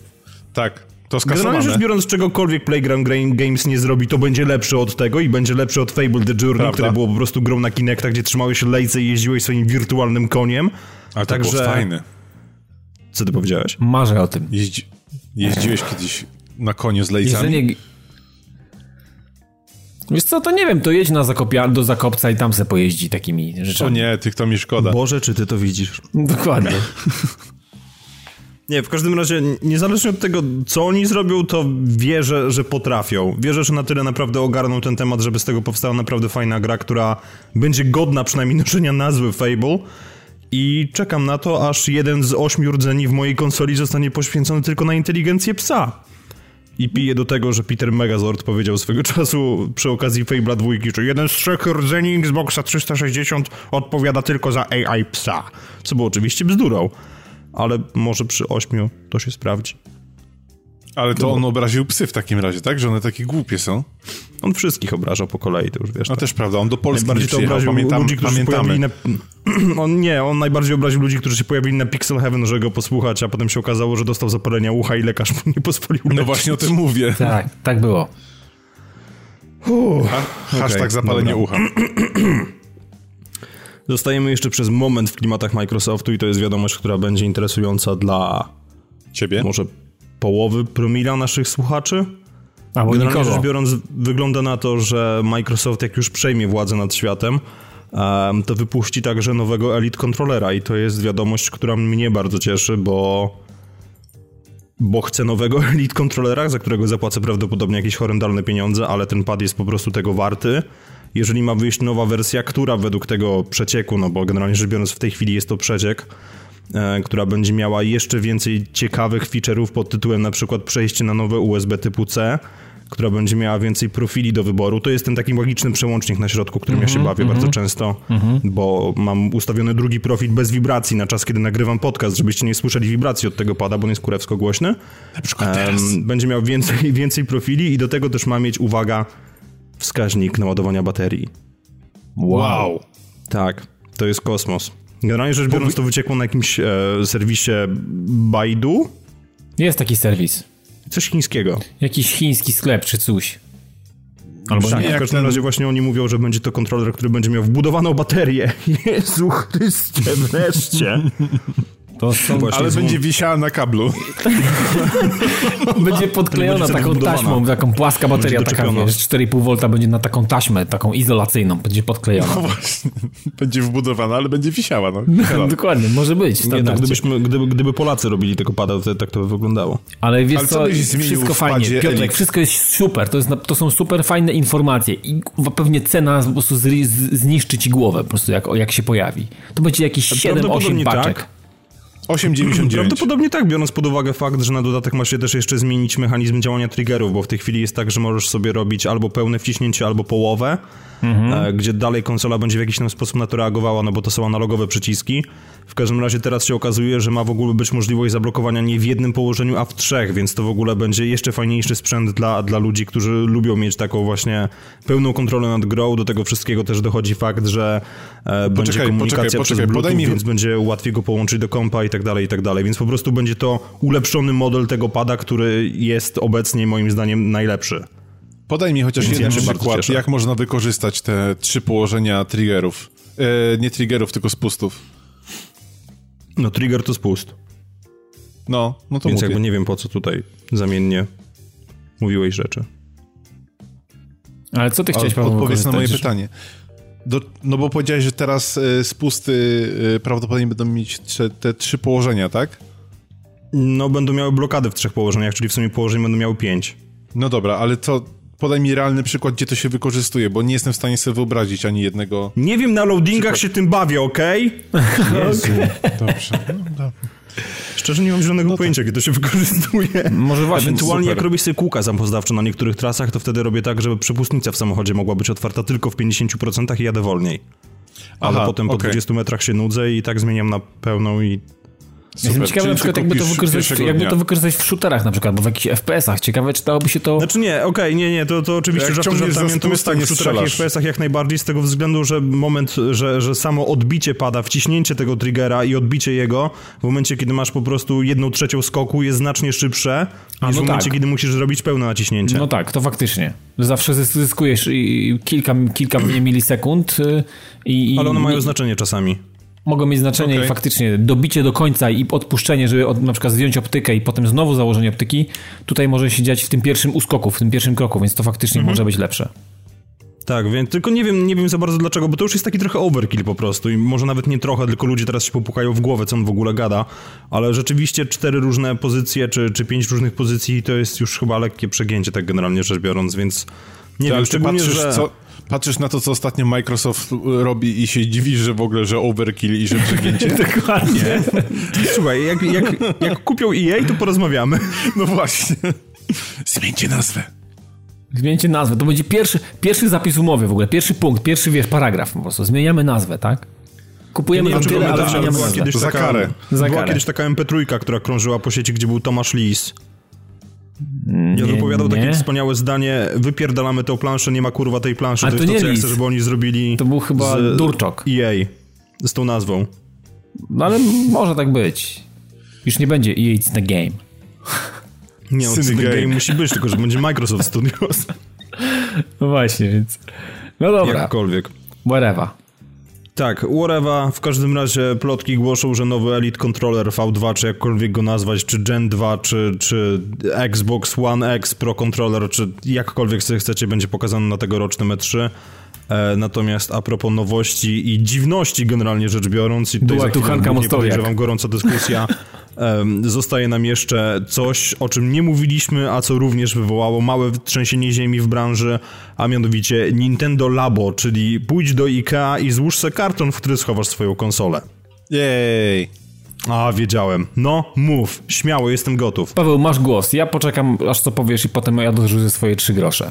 Tak, to Generalnie rzecz skasowane. biorąc, czegokolwiek Playground Games nie zrobi, to będzie lepsze od tego i będzie lepsze od Fable The Journey, Prawda. które było po prostu grą na Kinectach, gdzie trzymałeś się lejce i jeździłeś swoim wirtualnym koniem. Ale to Także- było fajne. Co ty powiedziałeś? Marzę o tym. Jeździ... Jeździłeś kiedyś na koniu z lejcami? Jeżdżenie... Wiesz co, to nie wiem, to jedź na zakopia, do Zakopca i tam se pojeździ takimi O rzeczami. nie, tych to mi szkoda. Boże, czy ty to widzisz? Dokładnie. Nie, w każdym razie, niezależnie od tego, co oni zrobią, to wierzę, że potrafią. Wierzę, że na tyle naprawdę ogarną ten temat, żeby z tego powstała naprawdę fajna gra, która będzie godna przynajmniej noszenia nazwy Fable. I czekam na to, aż jeden z ośmiu rdzeni w mojej konsoli zostanie poświęcony tylko na inteligencję psa. I piję do tego, że Peter Megazord powiedział swego czasu przy okazji Fable'a dwójki, że jeden z trzech rdzeni Xboxa 360 odpowiada tylko za AI psa. Co było oczywiście bzdurą. Ale może przy ośmiu to się sprawdzi. Ale to on obraził psy w takim razie, tak? Że one takie głupie są. On wszystkich obrażał po kolei, to już wiesz. No tak. też prawda, on do Polski nie Najbardziej to przyjechał, obraził pamiętam, ludzi, którzy się pamiętamy. pojawili na... On nie, on najbardziej obraził ludzi, którzy się pojawili na Pixel Heaven, żeby go posłuchać, a potem się okazało, że dostał zapalenia ucha i lekarz mu nie pozwolił No leczyć. właśnie o tym mówię. Tak, tak było. Ha, hashtag Okej, zapalenie dobra. ucha. Zostajemy jeszcze przez moment w klimatach Microsoftu i to jest wiadomość, która będzie interesująca dla Ciebie? może połowy promila naszych słuchaczy. Albo Generalnie nikogo. rzecz biorąc, wygląda na to, że Microsoft, jak już przejmie władzę nad światem, em, to wypuści także nowego Elite Controllera i to jest wiadomość, która mnie bardzo cieszy, bo bo chcę nowego Elite Controllera, za którego zapłacę prawdopodobnie jakieś horrendalne pieniądze, ale ten pad jest po prostu tego warty. Jeżeli ma wyjść nowa wersja, która według tego przecieku, no bo generalnie rzecz biorąc w tej chwili jest to przeciek, e, która będzie miała jeszcze więcej ciekawych feature'ów pod tytułem na przykład przejście na nowe USB typu C, która będzie miała więcej profili do wyboru. To jest ten taki magiczny przełącznik na środku, którym ja się Mhm, bawię bardzo często, bo mam ustawiony drugi profil bez wibracji na czas, kiedy nagrywam podcast, żebyście nie słyszeli wibracji od tego pada, bo on jest kurewsko głośny. Na przykład teraz. Będzie miał więcej, więcej profili i do tego też ma mieć, uwaga, wskaźnik naładowania baterii. Wow. Tak, to jest kosmos. Generalnie rzecz biorąc, to wyciekło na jakimś e, serwisie Baidu, Jest taki serwis. coś chińskiego. Jakiś chiński sklep czy coś. Albo tak, nie. w każdym ten- razie właśnie oni mówią, że będzie to kontroler, który będzie miał wbudowaną baterię. Jezu Chryste, wreszcie. To są, Właśnie Ale złą- będzie wisiała na kablu. będzie podklejona Będzie taką taśmą, taką płaska bateria, taka doczepiona. wiesz, 4,5 V będzie na taką taśmę, taką izolacyjną, będzie podklejona. No właśnie. Będzie wbudowana, ale będzie wisiała. No. Dokładnie, może być. Nie, to standardzie. gdybyśmy, gdyby, gdyby Polacy robili tego pada, to tak to by wyglądało. Ale wiesz Ale co co, wszystko fajnie. Piotrek, wszystko jest super. To, jest, to są super fajne informacje i pewnie cena po prostu zniszczy ci głowę po prostu jak, jak się pojawi. To będzie jakieś 7-8 Prawdopodobnie paczek. tak. 8,99. Prawdopodobnie tak, biorąc pod uwagę fakt, że na dodatek masz się też jeszcze zmienić mechanizm działania triggerów, bo w tej chwili jest tak, że możesz sobie robić albo pełne wciśnięcie, albo połowę, e, gdzie dalej konsola będzie w jakiś tam sposób na to reagowała, no bo to są analogowe przyciski. W każdym razie teraz się okazuje, że ma w ogóle być możliwość zablokowania nie w jednym położeniu, a w trzech, więc to w ogóle będzie jeszcze fajniejszy sprzęt dla, dla ludzi, którzy lubią mieć taką właśnie pełną kontrolę nad grą. Do tego wszystkiego też dochodzi fakt, że e, będzie Poczekaj, komunikacja poczekaj, przez poczekaj, Bluetooth, podaj mi- więc będzie łatwiej go połączyć do kompa i tak dalej, i tak dalej. Więc po prostu będzie to ulepszony model tego pada, który jest obecnie moim zdaniem najlepszy. Podaj mi chociaż Więc jeden ja przykład, jak można wykorzystać te trzy położenia triggerów. E, nie triggerów, tylko spustów. No trigger to spust, No, no to więc mówię. jakby nie wiem po co tutaj zamiennie mówiłeś rzeczy. Ale co ty chciałeś, Paweł, Odpowiedz na moje pytanie. Do, no bo powiedziałeś, że teraz e, spusty e, prawdopodobnie będą mieć trze, te trzy położenia, tak? No będą miały blokady w trzech położeniach, czyli w sumie położeń będą miały pięć. No dobra, ale co... Podaj mi realny przykład, gdzie to się wykorzystuje, bo nie jestem w stanie sobie wyobrazić ani jednego... Nie wiem, na loadingach się tym bawię, okej? Jezu, dobrze. No, dobra. Szczerze nie mam zielonego pojęcia, gdzie to się wykorzystuje. Może właśnie, Ewentualnie super. jak robię sobie kółka samopoznawcze na niektórych trasach, to wtedy robię tak, żeby przepustnica w samochodzie mogła być otwarta tylko w 50% i jadę wolniej. Ale Aha, potem po okej. 20 metrach się nudzę i tak zmieniam na pełną i Jestem Super, ciekawy czyli na przykład, jakby to, wykorzystać, jakby to wykorzystać w shooterach na przykład, bo w jakichś FPS-ach. Ciekawe, czy dałoby się to... Znaczy nie, okej, nie, nie, to, to oczywiście Jak żartami, to tak w shooterach i. FPS-ach jak najbardziej z tego względu, że moment, że, że samo odbicie pada, wciśnięcie tego triggera i odbicie jego w momencie, kiedy masz po prostu jedną trzecią skoku jest znacznie szybsze A, niż no w momencie, tak. kiedy musisz zrobić pełne naciśnięcie. No tak, to faktycznie. Zawsze zys- zyskujesz i- kilka, kilka milisekund y, i, i Ale one mają i- znaczenie czasami. Mogą mieć znaczenie Okej. i faktycznie dobicie do końca i odpuszczenie, żeby od, na przykład zdjąć optykę i potem znowu założenie optyki, tutaj może się dziać w tym pierwszym uskoku, w tym pierwszym kroku, więc to faktycznie Mhm. może być lepsze. Tak, więc tylko nie wiem, nie wiem za bardzo dlaczego, bo to już jest taki trochę overkill po prostu i może nawet nie trochę, tylko ludzie teraz się popukają w głowę, co on w ogóle gada, ale rzeczywiście cztery różne pozycje, czy, czy pięć różnych pozycji to jest już chyba lekkie przegięcie, tak generalnie rzecz biorąc, więc nie Ale wiem, szczególnie, patrzysz, że... co, patrzysz na to, co ostatnio Microsoft robi i się dziwisz, że w ogóle, że overkill i że przegięcie? Dokładnie. Słuchaj, jak, jak, jak kupią EA, to porozmawiamy. No właśnie. Zmieńcie nazwę. Zmieńcie nazwę. To będzie pierwszy, pierwszy zapis umowy w ogóle, pierwszy punkt, pierwszy wiesz, paragraf po prostu. Zmieniamy nazwę, tak? Kupujemy Nie nie tyle, ale zmieniamy była nazwę. kiedyś Za taka, karę. Za była karę. kiedyś taka MP3, która krążyła po sieci, gdzie był Tomasz Lis. I on Nie, wypowiadał takie nie. wspaniałe zdanie, wypierdalamy tą planszę, nie ma kurwa tej planszy, A to to jest to, nie co ja chcę, żeby oni zrobili To był chyba z Durczok. EA, z tą nazwą. No ale może tak być. Już nie będzie EA It's the Game. Nie, no, Syny ten game. game musi być, tylko że będzie Microsoft Studios. No właśnie, więc... No dobra, Jakkolwiek. whatever. Tak, whatever. W każdym razie plotki głoszą, że nowy Elite Controller V2, czy jakkolwiek go nazwać, czy Gen 2, czy, czy Xbox One X Pro Controller, czy jakkolwiek sobie chcecie, będzie pokazany na tegorocznym E3. E, natomiast a propos nowości i dziwności generalnie rzecz biorąc, i tutaj Była tu Hanka Mostowiak. podejrzewam gorąca dyskusja, zostaje nam jeszcze coś, o czym nie mówiliśmy, a co również wywołało małe trzęsienie ziemi w branży, a mianowicie Nintendo Labo, czyli pójdź do IKEA i złóż se karton, w który schowasz swoją konsolę. Jej. A, wiedziałem. No, mów. Śmiało, jestem gotów. Paweł, masz głos. Ja poczekam, aż co powiesz i potem ja dorzucę swoje trzy grosze.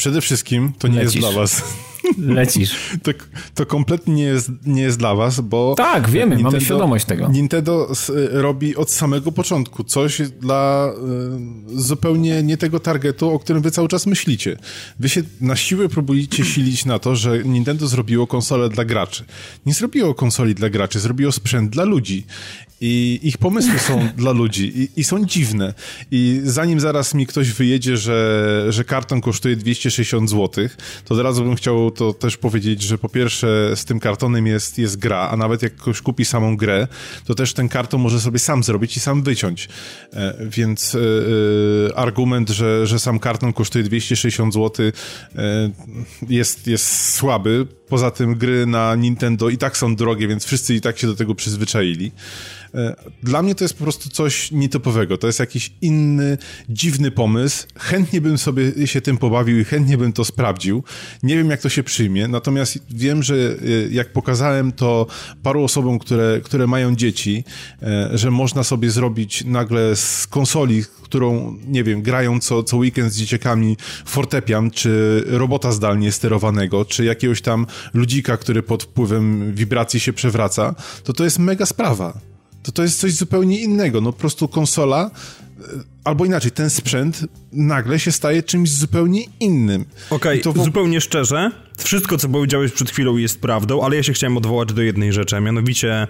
Przede wszystkim to nie Lecisz. jest dla was. Lecisz. To, to kompletnie nie jest, nie jest dla was, bo... Tak, wiemy, mamy świadomość tego. Nintendo s- robi od samego początku coś dla y, zupełnie nie tego targetu, o którym wy cały czas myślicie. Wy się na siłę próbujecie silić na to, że Nintendo zrobiło konsolę dla graczy. Nie zrobiło konsoli dla graczy, zrobiło sprzęt dla ludzi. I ich pomysły są dla ludzi i, i są dziwne. I zanim zaraz mi ktoś wyjedzie, że, że karton kosztuje 260 zł, to od razu bym chciał to też powiedzieć, że po pierwsze z tym kartonem jest, jest gra, a nawet jak ktoś kupi samą grę, to też ten karton może sobie sam zrobić i sam wyciąć. E, więc e, e, argument, że, że sam karton kosztuje 260 zł jest, jest słaby. Poza tym gry na Nintendo i tak są drogie, więc wszyscy i tak się do tego przyzwyczaili. E, Dla mnie to jest po prostu coś nietypowego. To jest jakiś inny, dziwny pomysł. Chętnie bym sobie się tym pobawił i chętnie bym to sprawdził. Nie wiem, jak to się przyjmie, natomiast wiem, że e, jak pokazałem to paru osobom, które, które mają dzieci, e, że można sobie zrobić nagle z konsoli, którą, nie wiem, grają co, co weekend z dzieciakami fortepian, czy robota zdalnie sterowanego, czy jakiegoś tam ludzika, który pod wpływem wibracji się przewraca, to to jest mega sprawa to to jest coś zupełnie innego. No po prostu konsola, e, albo inaczej, ten sprzęt nagle się staje czymś zupełnie innym. Okej, to w- zupełnie szczerze, wszystko co powiedziałeś przed chwilą jest prawdą, ale ja się chciałem odwołać do jednej rzeczy, a mianowicie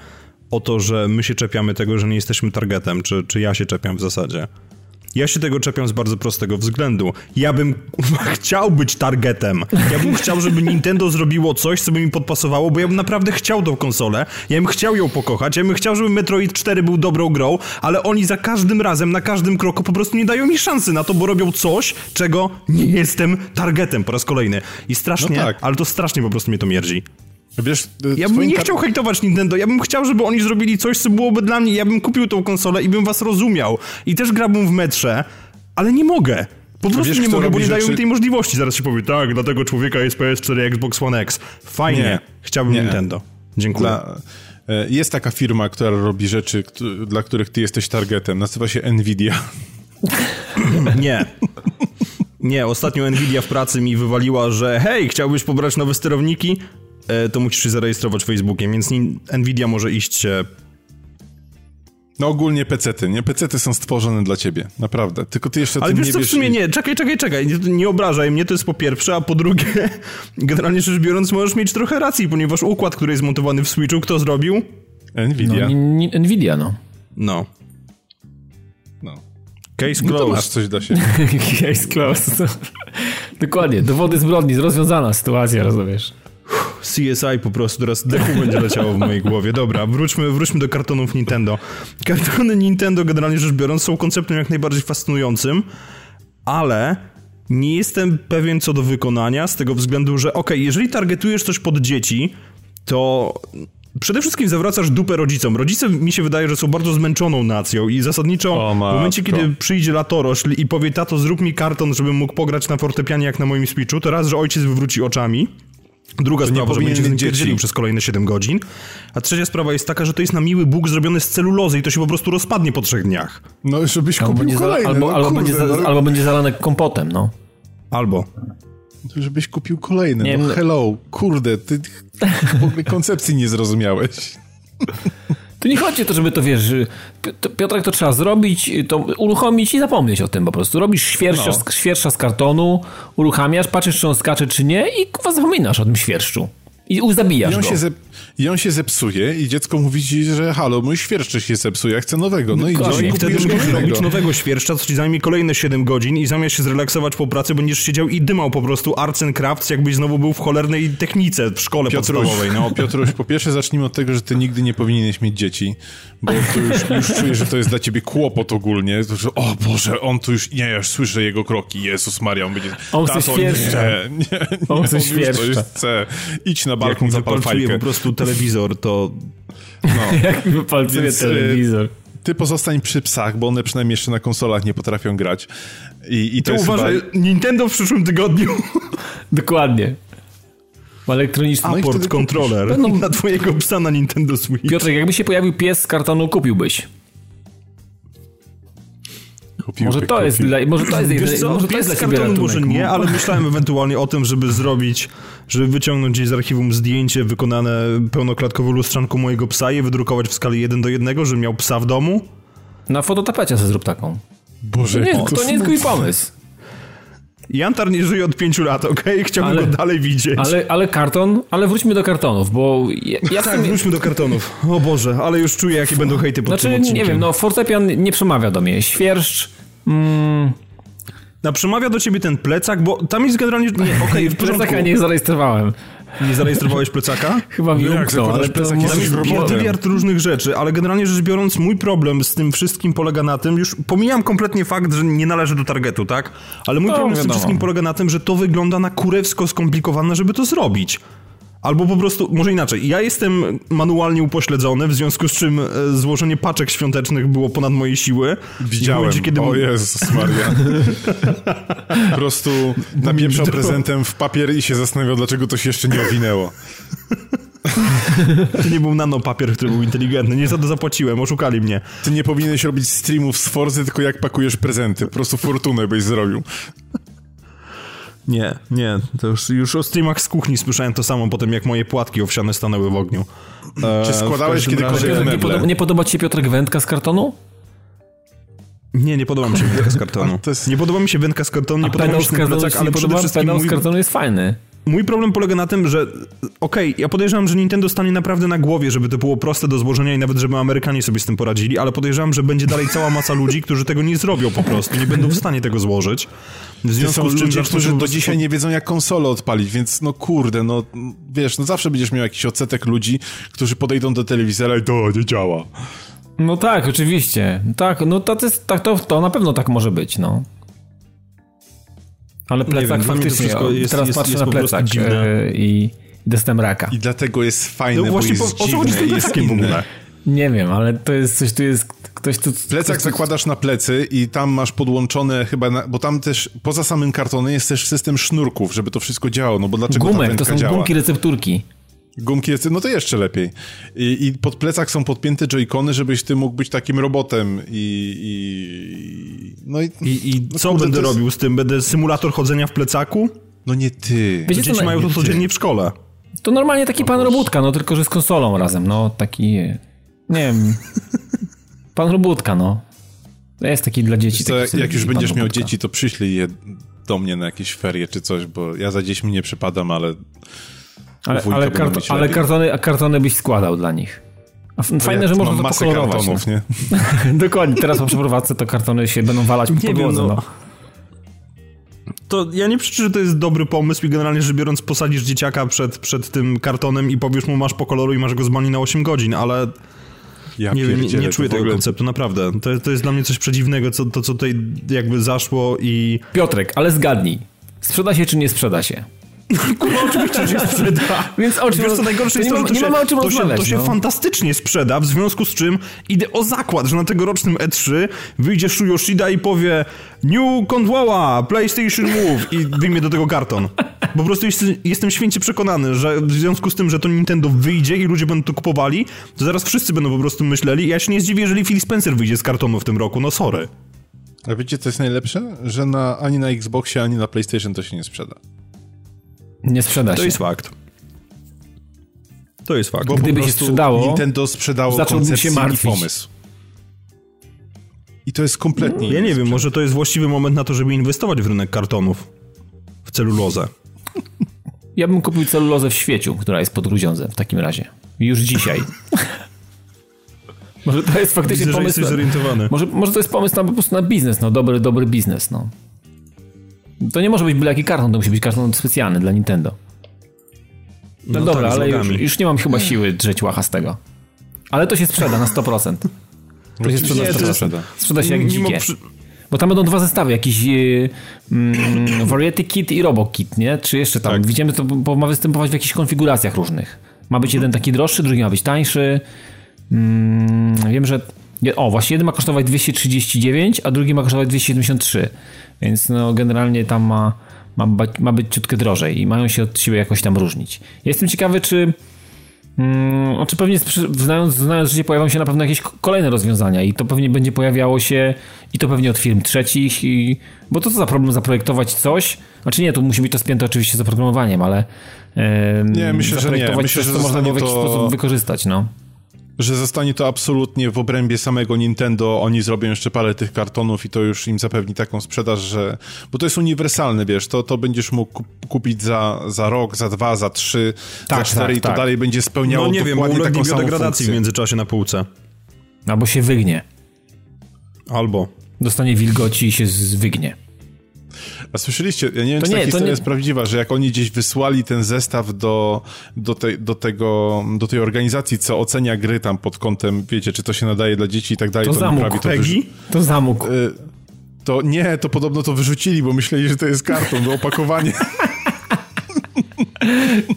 o to, że my się czepiamy tego, że nie jesteśmy targetem, czy, czy ja się czepiam w zasadzie. Ja się tego czepiam z bardzo prostego względu. Ja bym chciał być targetem. Ja bym chciał, żeby Nintendo zrobiło coś, co by mi podpasowało, bo ja bym naprawdę chciał tą konsolę. Ja bym chciał ją pokochać. Ja bym chciał, żeby Metroid 4 był dobrą grą, ale oni za każdym razem, na każdym kroku po prostu nie dają mi szansy na to, bo robią coś, czego nie jestem targetem po raz kolejny. I strasznie, No tak. ale to strasznie po prostu mnie to mierdzi. Wiesz, e, Ja bym nie chciał hejtować Nintendo, ja bym chciał, żeby oni zrobili coś, co byłoby dla mnie, ja bym kupił tą konsolę i bym was rozumiał. I też grałbym w metrze, ale nie mogę. Po prostu wiesz, nie mogę, bo nie dają mi tej możliwości. Zaraz się powie, tak, dla tego człowieka jest PS4 i Xbox One X. Fajnie, Nie. chciałbym Nie. Nintendo. Dziękuję. Dla, e, jest taka firma, która robi rzeczy, dla których ty jesteś targetem. Nazywa się Nvidia. Nie. Nie, ostatnio Nvidia w pracy mi wywaliła, że hej, chciałbyś pobrać nowe sterowniki? E, to musisz się zarejestrować Facebookiem, więc Nvidia może iść się No ogólnie pecety, nie? Pecety są stworzone dla ciebie, naprawdę. Tylko ty jeszcze Ale tym wiesz nie co, w wiesz. sumie i- nie, czekaj, czekaj, czekaj, nie, nie obrażaj mnie, to jest po pierwsze, a po drugie, generalnie rzecz biorąc, możesz mieć trochę racji, ponieważ układ, który jest montowany w Switchu, kto zrobił? Nvidia. No, Nvidia, no. No. No. Case No to masz closed. coś dla siebie. Case closed. Dokładnie, dowody zbrodni, rozwiązana sytuacja, rozumiesz? CSI po prostu teraz dechu będzie leciało w mojej głowie. Dobra, wróćmy, wróćmy do kartonów Nintendo. Kartony Nintendo, generalnie rzecz biorąc, są konceptem jak najbardziej fascynującym, ale nie jestem pewien co do wykonania z tego względu, że okej, jeżeli targetujesz coś pod dzieci, to przede wszystkim zawracasz dupę rodzicom. Rodzice mi się wydaje, że są bardzo zmęczoną nacją i zasadniczo w momencie, kiedy przyjdzie latorośl i powie, tato zrób mi karton, żebym mógł pograć na fortepianie jak na moim Switchu, to raz, że ojciec wywróci oczami, Druga nie sprawa, że będzie z nim mieć dzieci. pierdzielił przez kolejne 7 godzin. A trzecia sprawa jest taka, że to jest na miły Bóg zrobiony z celulozy i to się po prostu rozpadnie po trzech dniach. No, żebyś Albo kupił kolejny. albo, no, albo, kurde, będzie, za, no, albo będzie zalane kompotem, no. Albo. Żebyś kupił kolejny. Nie no wiem, hello, kurde, ty w ogóle koncepcji nie zrozumiałeś. Tu nie chodzi o to, żeby to, wiesz, Piotrek, to trzeba zrobić, to uruchomić i zapomnieć o tym po prostu. Robisz świerszcza, No. świerszcza z kartonu, uruchamiasz, patrzysz, czy on skacze, czy nie i kurwa zapominasz o tym świerszczu. I zabijasz I on, go. się zep- I on się zepsuje i dziecko mówi ci, że halo, mój świerszczy się zepsuje, ja chcę nowego. No i Dokładnie. idziesz I i wtedy musisz robić nowego świerszcza, co ci zajmie kolejne 7 godzin i zamiast się zrelaksować po pracy, będziesz siedział i dymał po prostu arts and crafts, jakbyś znowu był w cholernej technice w szkole Piotruś, podstawowej. No. Piotruś, po pierwsze zacznijmy od tego, że ty nigdy nie powinieneś mieć dzieci, bo tu już, już czuję, że to jest dla ciebie kłopot ogólnie. To, że, o Boże, on tu już, nie, ja już słyszę jego kroki, Jezus Maria, on będzie... On chce świerszcza. Nie, nie, nie, On świerszcza. chce. Idź na balkon, mi zapal fajkę. po prostu telewizor, to Jak mi wypalcuje Więc, y, telewizor. Ty pozostań przy psach, bo one przynajmniej jeszcze na konsolach nie potrafią grać. I, i to to jest uważaj, chyba... Nintendo w przyszłym tygodniu. Dokładnie. elektronicznym. Aport wtedy kontroler No, no. na twojego psa na Nintendo Switch. Piotrek, jakby się pojawił pies z kartonu, kupiłbyś. Kupił, Może to jest dla, może to jest, Wiesz co, może to jest dla ciebie ratunek. może nie, ale myślałem ewentualnie o tym, żeby zrobić, żeby wyciągnąć gdzieś z archiwum zdjęcie wykonane pełnoklatkową lustrzanką mojego psa i wydrukować w skali 1 do 1, że miał psa w domu. Na fototapecie sobie zrób taką. Boże, To nie, jaki to nie jest mój pomysł. Jantar nie żyje od 5 lat, okej? Chciałbym Ale- go dalej widzieć. Ale, ale karton, ale wróćmy do kartonów, bo ja, ja Tak, wróćmy do kartonów. O Boże, ale już czuję, jakie będą hejty pod Znaczy, tym odcinkiem. nie wiem, no fortepian nie przemawia do mnie. Świerszcz, No, przemawia do ciebie ten plecak, bo tam jest generalnie... Nie, okej, w porządku. plecaka nie zarejestrowałem. Nie zarejestrowałeś plecaka? Chyba mi No jak umknął, ale to plecak, Tam jest miliard różnych rzeczy, ale generalnie rzecz biorąc, mój problem z tym wszystkim polega na tym, już pomijam kompletnie fakt, że nie należy do targetu, tak? Ale mój No, problem z tym wiadomo. wszystkim polega na tym, że to wygląda na kurewsko skomplikowane, żeby to zrobić. Albo po prostu, może inaczej, ja jestem manualnie upośledzony, w związku z czym e, złożenie paczek świątecznych było ponad moje siły. I Widziałem. momencie, kiedy O Jezus Maria. po prostu napieprzał prezentem w papier i się zastanawiał, dlaczego to się jeszcze nie owinęło. to nie był nanopapier, który był inteligentny, nie za to zapłaciłem, oszukali mnie. Ty nie powinieneś robić streamów z Forzy, tylko jak pakujesz prezenty. Po prostu fortunę byś zrobił. Nie, nie, to już, już o streamach z kuchni słyszałem to samo po tym, jak moje płatki owsiane stanęły w ogniu. E, Czy składałeś kiedykolwiek razie- nie, podoba, nie podoba ci się Piotrek Wędka z kartonu? Nie, nie podoba mi się wędka z kartonu. Jest- Nie podoba mi się wędka z kartonu, nie A podoba mi pedał się plecak, ale nie przede podoba? wszystkim Pedał z kartonu jest fajny. Mój problem polega na tym, że okej, ja podejrzewam, że Nintendo stanie naprawdę na głowie, żeby to było proste do złożenia i nawet żeby Amerykanie sobie z tym poradzili, ale podejrzewam, że będzie dalej cała masa ludzi, którzy tego nie zrobią po prostu, nie będą w stanie tego złożyć. W To związku są z czym ludzie, którzy do dzisiaj nie wiedzą, jak konsolę odpalić, więc no kurde, no wiesz, no zawsze będziesz miał jakiś odsetek ludzi, którzy podejdą do telewizora i to nie działa. No tak, oczywiście. Tak, no to, jest, tak, to, to na pewno tak może być, no. Ale plecak faktycznie, wszystko jest- teraz jest- patrzę jest na plecak dziwne. i dostałem raka. I dlatego jest fajne, No bo właśnie, jest po- o co chodzi z tym jest plecakiem w inne. ogóle? Nie wiem, ale to jest coś, tu jest ktoś tu... Plecak ktoś zakładasz na plecy i tam masz podłączone chyba, na, bo tam też poza samym kartonem jest też system sznurków, żeby to wszystko działało, no bo dlaczego Gumek, to są działa? gumki recepturki. Gumki jest, no to jeszcze lepiej. I, I pod plecak są podpięte joycony, żebyś ty mógł być takim robotem i... i no i, I, i no co kurde, będę jest- robił z tym? Będę symulator chodzenia w plecaku? No nie ty. Wiecie, co Dzieci mają to ty. codziennie w szkole. To normalnie taki pan robótka, no tylko, że z konsolą razem, no taki... Nie wiem... Pan robótka, no. To jest taki dla dzieci. Taki jak, już będziesz miał dzieci, to przyślij je do mnie na jakieś ferie czy coś, bo ja za dziećmi nie przypadam, ale... Ale, ale, kart, ale kartony, a kartony byś składał dla nich. A f- fajne, ja że można to pokolorować. kartonów, nie? No. Dokładnie, teraz po przeprowadzce to kartony się będą walać po Nie wiem, podłodze. no. no. To ja nie przeczę, że to jest dobry pomysł i generalnie rzecz biorąc posadzisz dzieciaka przed, przed tym kartonem i powiesz mu masz po koloru i masz go z bani na 8 godzin, ale Ja nie, wiem, nie, nie czuję tego ogóle- konceptu, naprawdę. To, to jest dla mnie coś przedziwnego, co, to co tutaj jakby zaszło i... Piotrek, ale zgadnij. Sprzeda się czy nie sprzeda się? Oczywiście, że się sprzeda. Więc o czym Wiesz co najgorsze to jest nie, to, ma, że to, nie się, mamy o czym to, się, to się no. fantastycznie sprzeda, w związku z czym idę o zakład, że na tegorocznym E3 wyjdzie Shu Yoshida i powie New Controller, PlayStation Move i wyjmie do tego karton. Po prostu jest, jestem święcie przekonany, że w związku z tym, że to Nintendo wyjdzie i ludzie będą to kupowali, to zaraz wszyscy będą po prostu myśleli. Ja się nie zdziwię, jeżeli Phil Spencer wyjdzie z kartonu w tym roku, no sorry. A wiecie, co jest najlepsze? Że na, ani na Xboxie, ani na PlayStation to się nie sprzeda. Nie sprzeda To się. jest fakt. To jest fakt. Bo Gdyby się sprzedało, Nintendo sprzedało zacząłbym się koncepcję i martwić. pomysł. I to jest kompletnie Ja nie wiem, sprzęt. może to jest właściwy moment na to, żeby inwestować w rynek kartonów. W celulozę. Ja bym kupił celulozę w świeciu, która jest pod grudziądzem w takim razie. Już dzisiaj. może to jest faktycznie Widzę, że pomysł... jesteś zorientowany. Może, może to jest pomysł na, po prostu na biznes, no dobry, dobry biznes, no. To nie może być byle jaki karton, to musi być karton specjalny dla Nintendo. No, No dobra, tak, ale już, już nie mam chyba siły drzeć łacha z tego. Ale to się sprzeda na 100%. To się sprzeda, Nie, to 100%. sprzeda. Sprzeda się jak dzikie. przy- Bo tam będą dwa zestawy, jakiś yy, mm, Variety Kit i Robo Kit, nie? Czy jeszcze tam, Tak. widzimy, to bo ma występować w jakichś konfiguracjach różnych. Ma być jeden taki droższy, drugi ma być tańszy. Mm, wiem, że o, właśnie jeden ma kosztować 239, a drugi ma kosztować 273. Więc no generalnie tam ma, Ma, ma być ciutkę drożej i mają się od siebie jakoś tam różnić. Jestem ciekawy, czy Mm, znaczy pewnie znając, znając życie pojawią się na pewno jakieś kolejne rozwiązania i to pewnie będzie pojawiało się i to pewnie od firm trzecich i, bo to co za problem zaprojektować coś, znaczy nie, tu musi być to spięte oczywiście z oprogramowaniem, ale e, nie, myślę, że nie. Myślę, coś, że to można było w jakiś to... sposób wykorzystać, no że zostanie to absolutnie w obrębie samego Nintendo. Oni zrobią jeszcze parę tych kartonów i to już im zapewni taką sprzedaż, że. Bo to jest uniwersalne, wiesz, to, to będziesz mógł kupić za, za rok, za dwa, za trzy, tak, za cztery tak, i to tak. dalej będzie spełniało no, nie dokładnie wiem, taką samą degradacji w międzyczasie na półce. Albo się wygnie. Albo. Dostanie wilgoci i się wygnie. A słyszeliście, ja nie wiem, to czy nie, ta historia nie... jest prawdziwa, że jak oni gdzieś wysłali ten zestaw do, do, te, do, tego, do tej organizacji, co ocenia gry tam pod kątem, wiecie, czy to się nadaje dla dzieci i tak dalej, to, to zamógł, prawie to, wyż... to zamógł. Y, to nie, to podobno to wyrzucili, bo myśleli, że to jest karton do opakowania.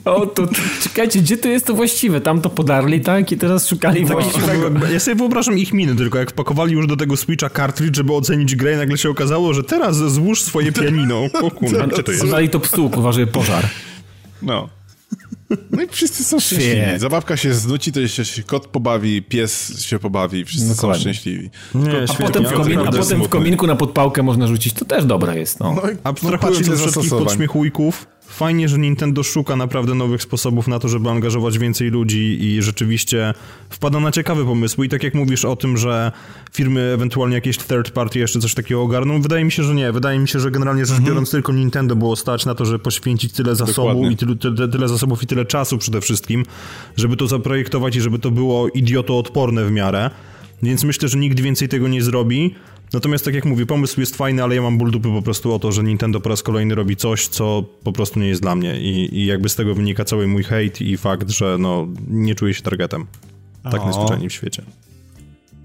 O, to, to, czekajcie, gdzie to jest to właściwe? Tam to podarli, tak? I teraz szukali no, właściwego. Ja sobie wyobrażam ich miny tylko, jak wpakowali już do tego Switcha cartridge, żeby ocenić grę i nagle się okazało, że teraz złóż swoje pianino. O kurwa, gdzie to jest? Dali to psuł, uważaj, pożar. No. No i wszyscy są szczęśliwi. Zabawka się znuci, to jeszcze się kot pobawi, pies się pobawi, wszyscy Dokładnie. są szczęśliwi. Nie, a, potem komin, a potem w kominku na podpałkę można rzucić, to też dobre jest. No. No, Abstrahując no, ze wszystkich podśmiechujków, Fajnie, że Nintendo szuka naprawdę nowych sposobów na to, żeby angażować więcej ludzi i rzeczywiście wpada na ciekawe pomysły. I tak jak mówisz o tym, że firmy ewentualnie jakieś third party jeszcze coś takiego ogarną, wydaje mi się, że nie. Wydaje mi się, że generalnie rzecz mhm. biorąc tylko Nintendo było stać na to, żeby poświęcić tyle zasobów i tylu, tyle, tyle zasobów i tyle czasu przede wszystkim, żeby to zaprojektować i żeby to było idiotoodporne w miarę. Więc myślę, że nikt więcej tego nie zrobi. Natomiast tak jak mówię, pomysł jest fajny, ale ja mam ból dupy po prostu o to, że Nintendo po raz kolejny robi coś, co po prostu nie jest dla mnie i, i jakby z tego wynika cały mój hejt i fakt, że no nie czuję się targetem. Tak o. najzwyczajniej w świecie.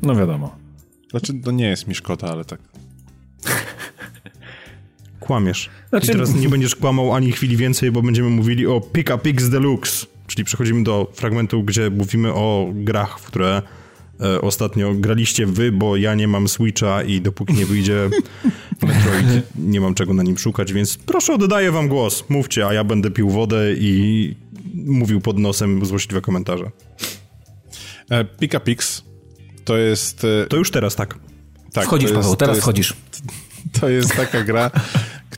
No wiadomo. Znaczy, to nie jest mi szkoda, ale tak. Kłamiesz. Znaczy... I teraz nie będziesz kłamał ani chwili więcej, bo będziemy mówili o Pika Pix Deluxe, czyli przechodzimy do fragmentu, gdzie mówimy o grach, w które ostatnio graliście wy, bo ja nie mam Switcha i dopóki nie wyjdzie Metroid, nie mam czego na nim szukać, więc proszę oddaję wam głos. Mówcie, a ja będę pił wodę i mówił pod nosem złośliwe komentarze. E, Pika Pix to jest... E, to już teraz, tak. tak Wchodzisz, Paweł, teraz jest, wchodzisz. To jest taka gra,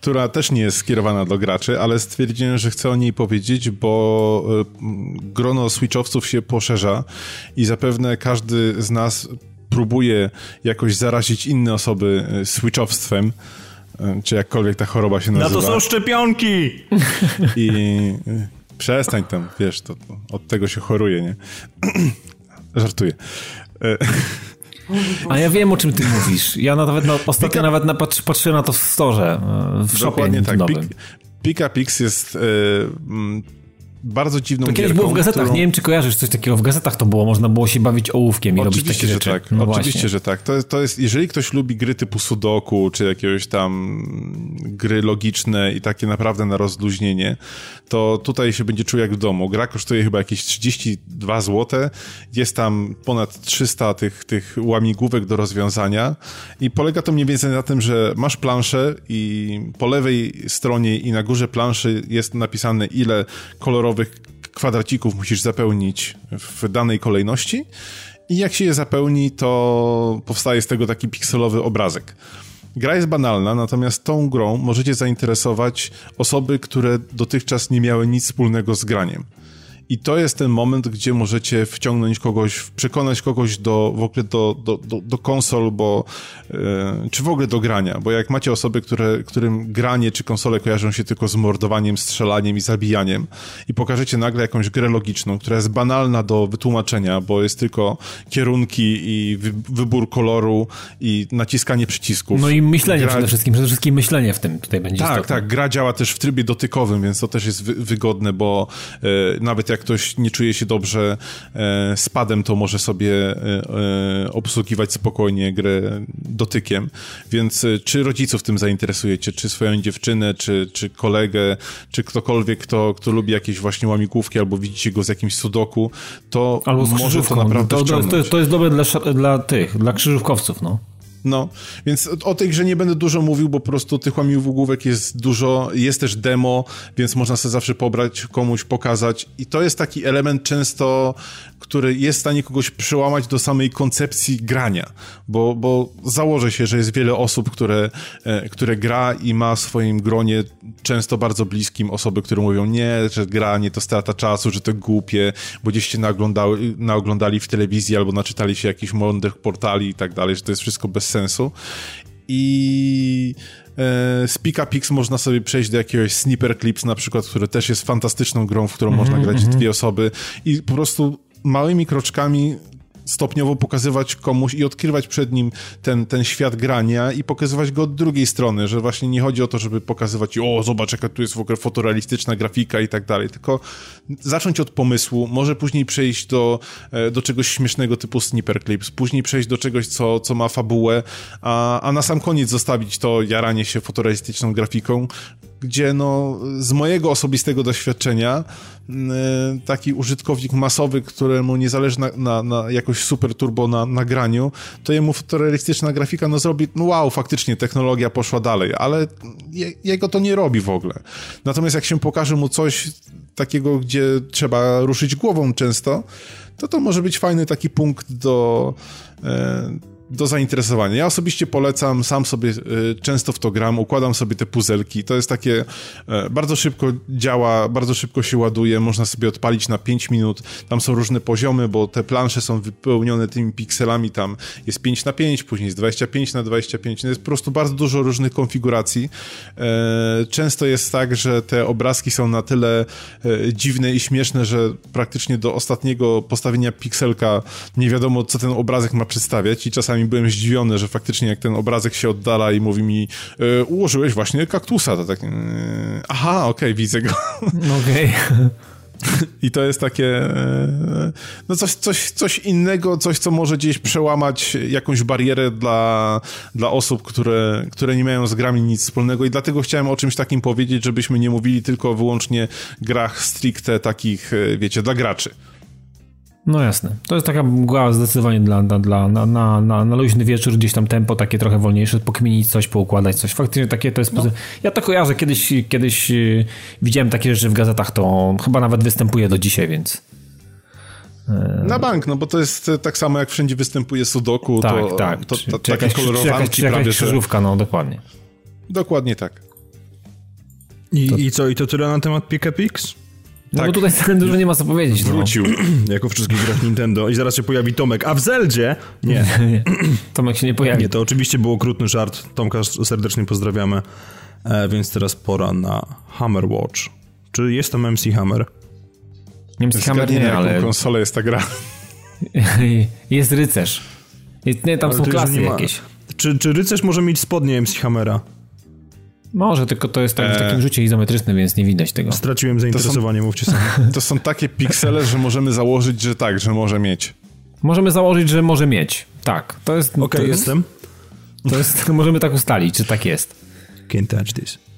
która też nie jest skierowana do graczy, ale stwierdziłem, że chcę o niej powiedzieć, bo e, grono switchowców się poszerza i zapewne każdy z nas próbuje jakoś zarazić inne osoby e, switchowstwem, e, czy jakkolwiek ta choroba się nazywa. Na to są szczepionki! I przestań tam, wiesz, to, od tego się choruje, nie? Żartuję. A ja wiem, o czym ty mówisz. Ja nawet na, ostatnio Pika... nawet na, patrzyłem na to w storze, w Dokładnie tak. Pika Pix jest... Yy, bardzo dziwną To kiedyś było w gazetach, którą... nie wiem czy kojarzysz coś takiego, w gazetach to było, można było się bawić ołówkiem i Oczywiście, robić takie rzeczy. Tak. No Oczywiście, właśnie. że tak. To jest, to jest, jeżeli ktoś lubi gry typu sudoku, czy jakiegoś tam gry logiczne i takie naprawdę na rozluźnienie, to tutaj się będzie czuł jak w domu. Gra kosztuje chyba jakieś 32 zł, jest tam ponad 300 tych, tych łamigłówek do rozwiązania i polega to mniej więcej na tym, że masz planszę i po lewej stronie i na górze planszy jest napisane ile kolorowych kwadracików musisz zapełnić w danej kolejności i jak się je zapełni, to powstaje z tego taki pikselowy obrazek. Gra jest banalna, natomiast tą grą możecie zainteresować osoby, które dotychczas nie miały nic wspólnego z graniem. I to jest ten moment, gdzie możecie wciągnąć kogoś, przekonać kogoś do, w ogóle do, do, do, do konsol, bo, yy, czy w ogóle do grania, bo jak macie osoby, które, którym granie czy konsole kojarzą się tylko z mordowaniem, strzelaniem i zabijaniem i pokażecie nagle jakąś grę logiczną, która jest banalna do wytłumaczenia, bo jest tylko kierunki i wy, wybór koloru i naciskanie przycisków. No i myślenie gra... przede wszystkim, przede wszystkim myślenie w tym tutaj będzie Tak, istotne. tak, gra działa też w trybie dotykowym, więc to też jest wy, wygodne, bo yy, nawet jak jak ktoś nie czuje się dobrze e, z padem, to może sobie e, e, obsługiwać spokojnie grę dotykiem. Więc czy rodziców tym zainteresujecie, czy swoją dziewczynę, czy, czy kolegę, czy ktokolwiek, kto, kto lubi jakieś właśnie łamigłówki, albo widzicie go z jakimś sudoku, to albo może to naprawdę to, to, to, jest dobre dla, dla tych, dla krzyżówkowców, no. No, więc o tej grze nie będę dużo mówił, bo po prostu tych łamigłówek jest dużo, jest też demo, więc można sobie zawsze pobrać, komuś pokazać. I to jest taki element często, który jest w stanie kogoś przełamać do samej koncepcji grania, bo, bo założę się, że jest wiele osób, które, e, które gra i ma w swoim gronie często bardzo bliskim osoby, które mówią nie, że granie to strata czasu, że to głupie, bo gdzieś się naoglądali, naoglądali w telewizji albo naczytali się jakichś mądrych portali i tak dalej, że to jest wszystko bez sensu. I e, z Pix można sobie przejść do jakiegoś Sniper Clips na przykład, które też jest fantastyczną grą, w którą mm -hmm, można grać mm -hmm. dwie osoby i po prostu małymi kroczkami stopniowo pokazywać komuś i odkrywać przed nim ten, ten świat grania i pokazywać go od drugiej strony, że właśnie nie chodzi o to, żeby pokazywać o, zobacz jaka tu jest w ogóle fotorealistyczna grafika i tak dalej, tylko zacząć od pomysłu, może później przejść do, e, do czegoś śmiesznego typu Sniper Clips, później przejść do czegoś, co, co ma fabułę, a, a na sam koniec zostawić to jaranie się fotorealistyczną grafiką, gdzie no, z mojego osobistego doświadczenia mm, taki użytkownik masowy, któremu nie zależy na, na, na jakoś super turbo na nagraniu, to jemu fotorealistyczna grafika no zrobi, no wow, faktycznie technologia poszła dalej, ale je, jego to nie robi w ogóle. Natomiast jak się pokaże mu coś takiego, gdzie trzeba ruszyć głową często, to to może być fajny taki punkt do, e, do zainteresowania. Ja osobiście polecam, sam sobie y, często w to gram, układam sobie te puzelki. To jest takie, y, bardzo szybko działa, bardzo szybko się ładuje, można sobie odpalić na 5 minut. Tam są różne poziomy, bo te plansze są wypełnione tymi pikselami, tam jest 5 na 5, później jest 25 na 25. No jest po prostu bardzo dużo różnych konfiguracji. Y, często jest tak, że te obrazki są na tyle dziwne i śmieszne, że praktycznie do ostatniego postawienia pikselka nie wiadomo, co ten obrazek ma przedstawiać i czasami byłem zdziwiony, że faktycznie jak ten obrazek się oddala i mówi mi e, ułożyłeś właśnie kaktusa, to tak e, aha, okej, okay, widzę go. Okej. Okay. I to jest takie, e, no coś, coś, coś innego, coś, co może gdzieś przełamać jakąś barierę dla, dla osób, które, które nie mają z grami nic wspólnego i dlatego chciałem o czymś takim powiedzieć, żebyśmy nie mówili tylko wyłącznie grach stricte takich, e, wiecie, dla graczy. No jasne. To jest taka mgła zdecydowanie dla, dla, dla na, na, na, na luźny wieczór, gdzieś tam tempo takie trochę wolniejsze, pokminić coś, poukładać coś. Faktycznie takie to jest... No. Ja to kojarzę, kiedyś, kiedyś y, widziałem takie rzeczy w gazetach, to chyba nawet występuje do dzisiaj, więc... E, na bank, no bo to jest e, tak samo jak wszędzie występuje sudoku, tak, to, tak. to, to, to czy, jakaś, czy jakaś, czy jakaś krzyżówka, no dokładnie. Dokładnie tak. I, to... I co, i to tyle na temat Pix? No tak. bo tutaj tak dużo nie ma co powiedzieć. No. Wrócił, no. jako wszystkich grach Nintendo i zaraz się pojawi Tomek, a w Zeldzie? Nie. nie. Tomek się nie pojawi. Nie, to oczywiście był okrutny żart. Tomka serdecznie pozdrawiamy. E, więc teraz pora na Hammer Watch. Czy jest tam MC Hammer? MC Hammer nie, ale... konsolę jest ta gra. jest rycerz. Jest, nie, tam ale są klasy jakieś. Czy, czy rycerz może mieć spodnie MC Hammera? Może, tylko to jest tak w takim e. rzucie izometrycznym, więc nie widać tego. Straciłem zainteresowanie, to są, mówcie sami. To są takie piksele, że możemy założyć, że tak, że może mieć. Możemy założyć, że może mieć. Tak, to jest... Okej, okay, jestem. To jest, możemy tak ustalić, czy tak jest. Can't touch this.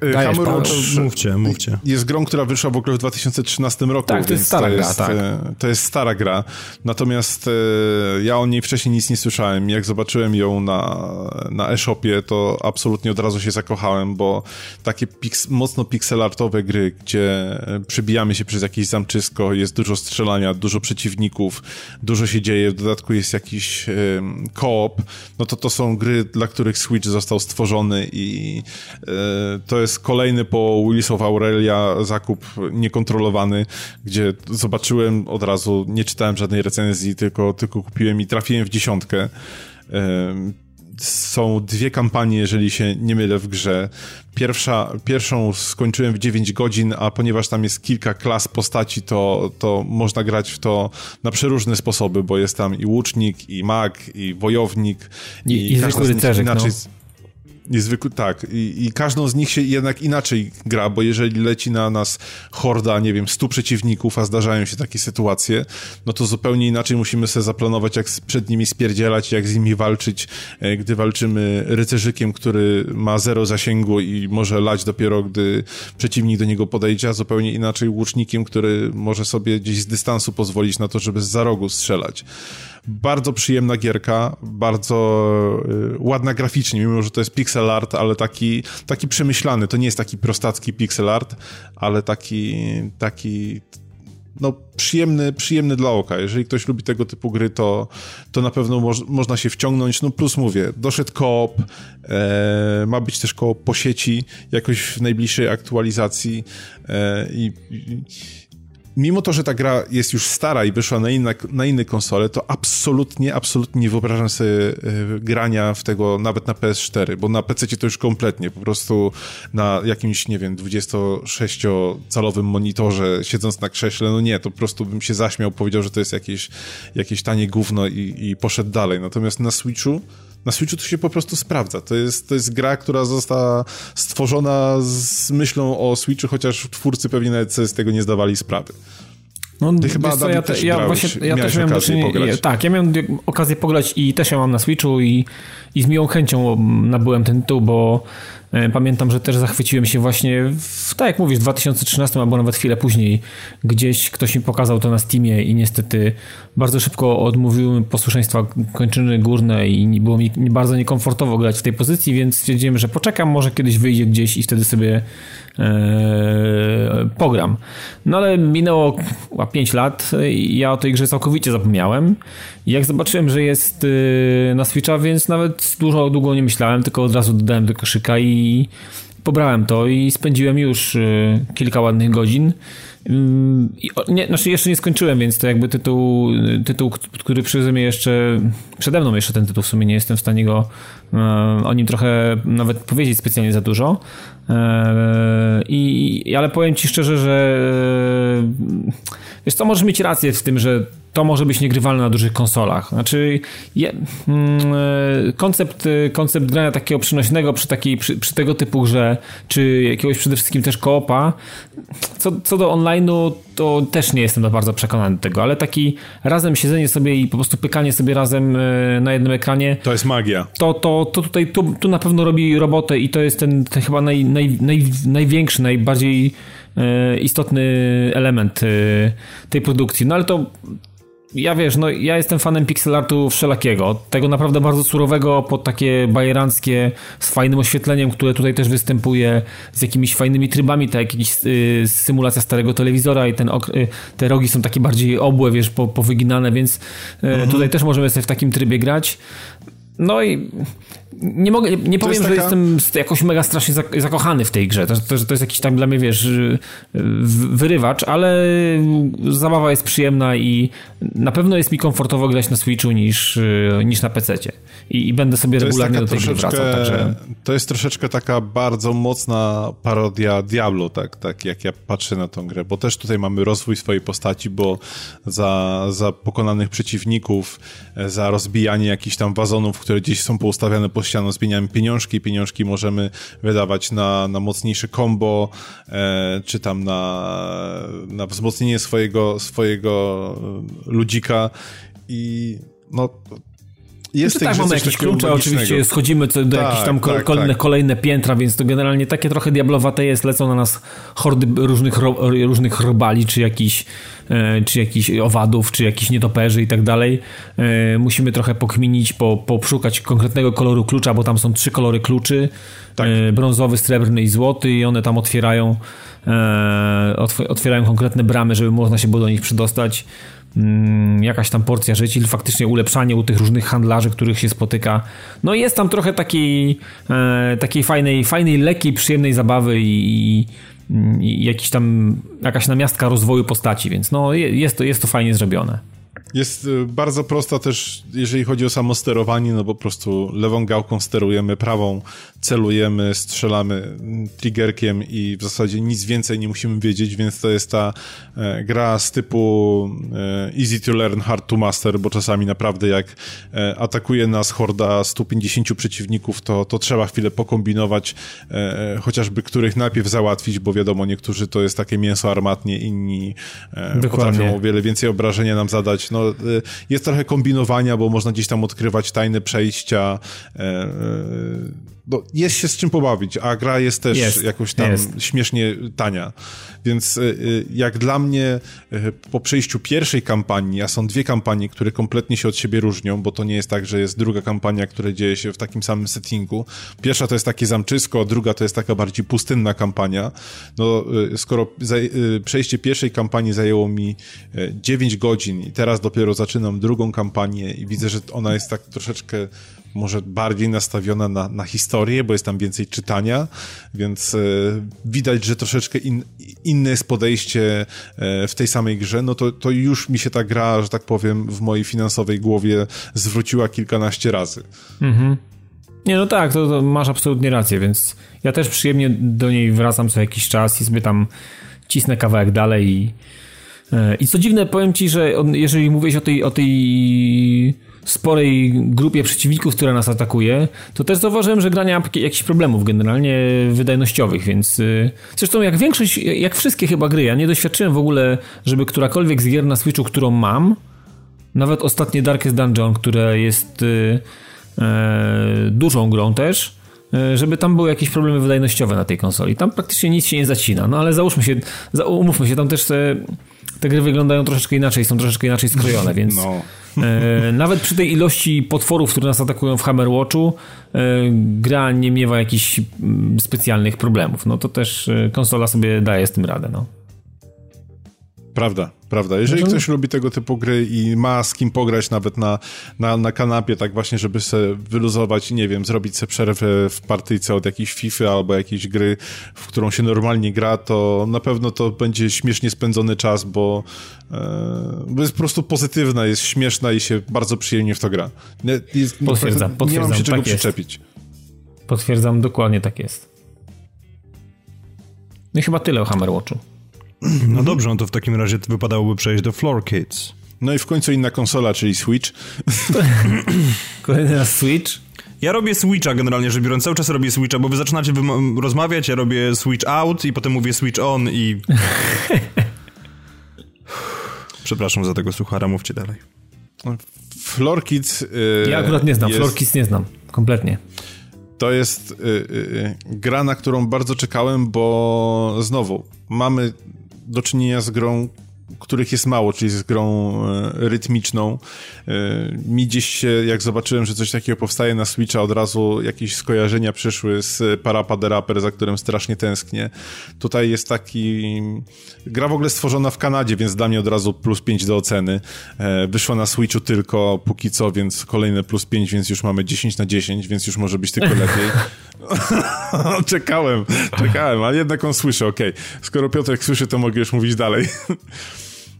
Dajesz, Hammerwatch mówcie, mówcie. jest grą, która wyszła w ogóle w 2013 roku. Tak, to jest stara to gra, jest, tak. E, to jest stara gra. Natomiast e, ja o niej wcześniej nic nie słyszałem. Jak zobaczyłem ją na, na e-shopie, to absolutnie od razu się zakochałem, bo takie piks, mocno pixelartowe gry, gdzie przebijamy się przez jakieś zamczysko, jest dużo strzelania, dużo przeciwników, dużo się dzieje, w dodatku jest jakiś um, koop, no to to są gry, dla których Switch został stworzony i e, to jest kolejny po Willis of Aurelia zakup niekontrolowany, gdzie zobaczyłem od razu, nie czytałem żadnej recenzji, tylko, tylko kupiłem i trafiłem w dziesiątkę. Są dwie kampanie, jeżeli się nie mylę w grze. Pierwsza, pierwszą skończyłem w 9 godzin, a ponieważ tam jest kilka klas postaci, to, to można grać w to na przeróżne sposoby, bo jest tam i łucznik, i mag, i wojownik. I, i, i zwykły rycerzyk, inaczej... no Niezwykły, tak. I, I, każdą z nich się jednak inaczej gra, bo jeżeli leci na nas horda, nie wiem, stu przeciwników, a zdarzają się takie sytuacje, no to zupełnie inaczej musimy sobie zaplanować, jak przed nimi spierdzielać, jak z nimi walczyć, e, gdy walczymy rycerzykiem, który ma zero zasięgu i może lać dopiero, gdy przeciwnik do niego podejdzie, a zupełnie inaczej łucznikiem, który może sobie gdzieś z dystansu pozwolić na to, żeby z za rogu strzelać. Bardzo przyjemna gierka, bardzo y, ładna graficznie, mimo że to jest pixel art, ale taki, taki przemyślany. To nie jest taki prostacki pixel art, ale taki, taki no, przyjemny, przyjemny dla oka. Jeżeli ktoś lubi tego typu gry, to, to na pewno moż, można się wciągnąć. No plus mówię, doszedł koop, e, ma być też koop po sieci, jakoś w najbliższej aktualizacji e, i, i mimo to, że ta gra jest już stara i wyszła na inne, na inne konsole, to absolutnie, absolutnie nie wyobrażam sobie y, grania w tego nawet na PS4, bo na PC to już kompletnie, po prostu na jakimś, nie wiem, 26-calowym monitorze, siedząc na krześle, no nie, to po prostu bym się zaśmiał, powiedział, że to jest jakieś, jakieś tanie gówno i, i poszedł dalej. Natomiast na Switchu na Switchu to się po prostu sprawdza. To jest, to jest gra, która została stworzona z myślą o Switchu, chociaż twórcy pewnie nawet sobie z tego nie zdawali sprawy. No, Ty chyba co, ja, te, ja, grałeś, właśnie, ja też miałem okazję pograć. Tak, ja miałem okazję pograć i też ja mam na Switchu i, i z miłą chęcią nabyłem ten tytuł, bo pamiętam, że też zachwyciłem się właśnie, w, tak jak mówisz, w 2013 albo nawet chwilę później. Gdzieś ktoś mi pokazał to na Steamie i niestety bardzo szybko odmówiły posłuszeństwa kończyny górne i było mi bardzo niekomfortowo grać w tej pozycji, więc stwierdziłem, że poczekam, może kiedyś wyjdzie gdzieś i wtedy sobie e, pogram. No ale minęło 5 lat i ja o tej grze całkowicie zapomniałem. Jak zobaczyłem, że jest e, na Switcha, więc nawet dużo długo nie myślałem, tylko od razu dodałem do koszyka i pobrałem to i spędziłem już e, kilka ładnych godzin. Nie, znaczy jeszcze nie skończyłem, więc to jakby tytuł, tytuł który przeze mnie jeszcze, przede mną jeszcze ten tytuł w sumie nie jestem w stanie go e, o nim trochę nawet powiedzieć specjalnie za dużo. E, I, ale powiem ci szczerze, że wiesz co, możesz mieć rację w tym, że to może być niegrywalne na dużych konsolach. Znaczy, je, mm, e, koncept, e, koncept grania takiego przynośnego przy, takiej, przy, przy, tego typu grze, czy jakiegoś przede wszystkim też koopa, co, co do online'u, to też nie jestem bardzo przekonany do tego, ale taki razem siedzenie sobie i po prostu pykanie sobie razem e, na jednym ekranie. To jest magia. To, to, to tutaj tu, tu na pewno robi robotę i to jest ten, ten chyba naj, naj, naj, największy, najbardziej istotny element tej produkcji. No ale to ja wiesz, no ja jestem fanem pixelartu wszelakiego. Tego naprawdę bardzo surowego pod takie bajeranckie z fajnym oświetleniem, które tutaj też występuje, z jakimiś fajnymi trybami, tak jak jakiś y, symulacja starego telewizora i ten y, te rogi są takie bardziej obłe, wiesz, po, powyginane, więc y, mhm. tutaj też możemy sobie w takim trybie grać. No i nie mogę, nie, nie powiem, że jestem jakoś mega strasznie zakochany w tej grze. To, to, to jest jakiś tam dla mnie, wiesz, wyrywacz, ale zabawa jest przyjemna i na pewno jest mi komfortowo grać na Switchu niż, niż na PC-cie. I, I, będę sobie to regularnie do tej gry wracał. Także... To jest troszeczkę taka bardzo mocna parodia Diablo, tak, tak jak ja patrzę na tą grę, bo też tutaj mamy rozwój swojej postaci, bo za, za pokonanych przeciwników, za rozbijanie jakichś tam wazonów, które gdzieś są poustawiane po ścianą, zmieniamy pieniążki, pieniążki możemy wydawać na, na mocniejsze combo, e, czy tam na, na wzmocnienie swojego, swojego ludzika i no jest no tak, mamy jakieś klucze, oczywiście schodzimy do tak, jakichś tam tak, kolejne, tak. kolejne piętra, więc to generalnie takie trochę diablowate jest, lecą na nas hordy różnych, różnych robali, czy jakiś, e, czy jakiś owadów, czy jakiś nietoperzy i tak dalej. E, musimy trochę pokminić, po, poszukać konkretnego koloru klucza, bo tam są trzy kolory kluczy, tak. E, brązowy, srebrny i złoty i one tam otwierają otwierają konkretne bramy, żeby można się było do nich przydostać. Mm, jakaś tam porcja rzeczy, faktycznie ulepszanie u tych różnych handlarzy, których się spotyka. No jest tam trochę takiej, e, takiej fajnej, fajnej, lekkiej, przyjemnej zabawy i, i jakiś tam, jakaś namiastka rozwoju postaci, więc no jest to, jest to fajnie zrobione. Jest y, bardzo prosta też, jeżeli chodzi o samo sterowanie, no bo po prostu lewą gałką sterujemy, prawą celujemy, strzelamy triggerkiem i w zasadzie nic więcej nie musimy wiedzieć, więc to jest ta e, gra z typu e, easy to learn, hard to master, bo czasami naprawdę jak e, atakuje nas horda 150 przeciwników, to, to trzeba chwilę pokombinować, chociażby których najpierw załatwić, bo wiadomo, niektórzy to jest takie mięso armatnie, inni e, potrafią o wiele więcej obrażenia nam zadać. No, jest trochę kombinowania, bo można gdzieś tam odkrywać tajne przejścia, no, jest się z czym pobawić, a gra jest też jest, jakoś tam jest. śmiesznie tania. Więc y, y, jak dla mnie y, po przejściu pierwszej kampanii, a są dwie kampanie, które kompletnie się od siebie różnią, bo to nie jest tak, że jest druga kampania, która dzieje się w takim samym settingu. Pierwsza to jest takie zamczysko, a druga to jest taka bardziej pustynna kampania. No, skoro przejście pierwszej kampanii zajęło mi 9 godzin i teraz dopiero zaczynam drugą kampanię i widzę, że ona jest tak troszeczkę może bardziej nastawiona na, na historię, bo jest tam więcej czytania, więc e, widać, że troszeczkę in, inne jest podejście e, w tej samej grze, no to, to już mi się ta gra, że tak powiem, w mojej finansowej głowie zwróciła kilkanaście razy. Mhm. Nie, no tak, to, to, masz absolutnie rację, więc ja też przyjemnie do niej wracam co jakiś czas i sobie tam cisnę kawałek dalej i, e, i co dziwne, powiem ci, że on, jeżeli mówisz o tej, o tej sporej grupie przeciwników, która nas atakuje, to też zauważyłem, że gra nie ma jakichś problemów generalnie wydajnościowych, więc y, zresztą jak większość, jak wszystkie chyba gry, ja nie doświadczyłem w ogóle, żeby którakolwiek z gier na Switchu, którą mam, nawet ostatnie Darkest Dungeon, które jest y, e, dużą grą też, e, żeby tam były jakieś problemy wydajnościowe na tej konsoli. Tam praktycznie nic się nie zacina, no ale załóżmy się, umówmy się, tam też te, te gry wyglądają troszeczkę inaczej, są troszeczkę inaczej skrojone, więc no. E, nawet przy tej ilości potworów, które nas atakują w Hammerwatchu, e, gra nie miewa jakichś mm, specjalnych problemów. No to też e, konsola sobie daje z tym radę. No. Prawda, prawda. Jeżeli ktoś lubi tego typu gry i ma z kim pograć nawet na, na, na kanapie, tak właśnie, żeby sobie wyluzować, nie wiem, zrobić sobie przerwę w partyjce od jakiejś FIFA albo jakiejś gry, w którą się normalnie gra, to na pewno to będzie śmiesznie spędzony czas, bo, e, bo jest po prostu pozytywna, jest śmieszna i się bardzo przyjemnie w to gra. Nie, jest, potwierdzam, potwierdzam. Nie mam się czego tak przyczepić. Potwierdzam, dokładnie tak jest. No i chyba tyle o Hammerwatchu. No dobrze, no to w takim razie wypadałoby przejść do Floor Kids. No i w końcu inna konsola, czyli Switch. Kolejny raz Switch? Ja robię Switcha generalnie rzecz biorąc, cały czas robię Switcha, bo wy zaczynacie rozmawiać, ja robię Switch out i potem mówię Switch on i... Przepraszam za tego suchara, mówcie dalej. Floor Kids... Yy, ja akurat nie znam, jest... Floor Kids nie znam, kompletnie. To jest yy, yy, gra, na którą bardzo czekałem, bo znowu mamy do czynienia z grą, których jest mało, czyli z grą e, rytmiczną. E, mi gdzieś się, jak zobaczyłem, że coś takiego powstaje na Switcha, od razu jakieś skojarzenia przyszły z Parappa the Rapper, za którym strasznie tęsknię. Tutaj jest taki... Gra w ogóle stworzona w Kanadzie, więc dla mnie od razu plus 5 do oceny. E, wyszła na Switchu tylko póki co, więc kolejne plus 5, więc już mamy 10 na 10, więc już może być tylko lepiej. czekałem, czekałem, ale jednak on słyszy, okej. Okay. Skoro Piotrek słyszy, to mogę już mówić dalej.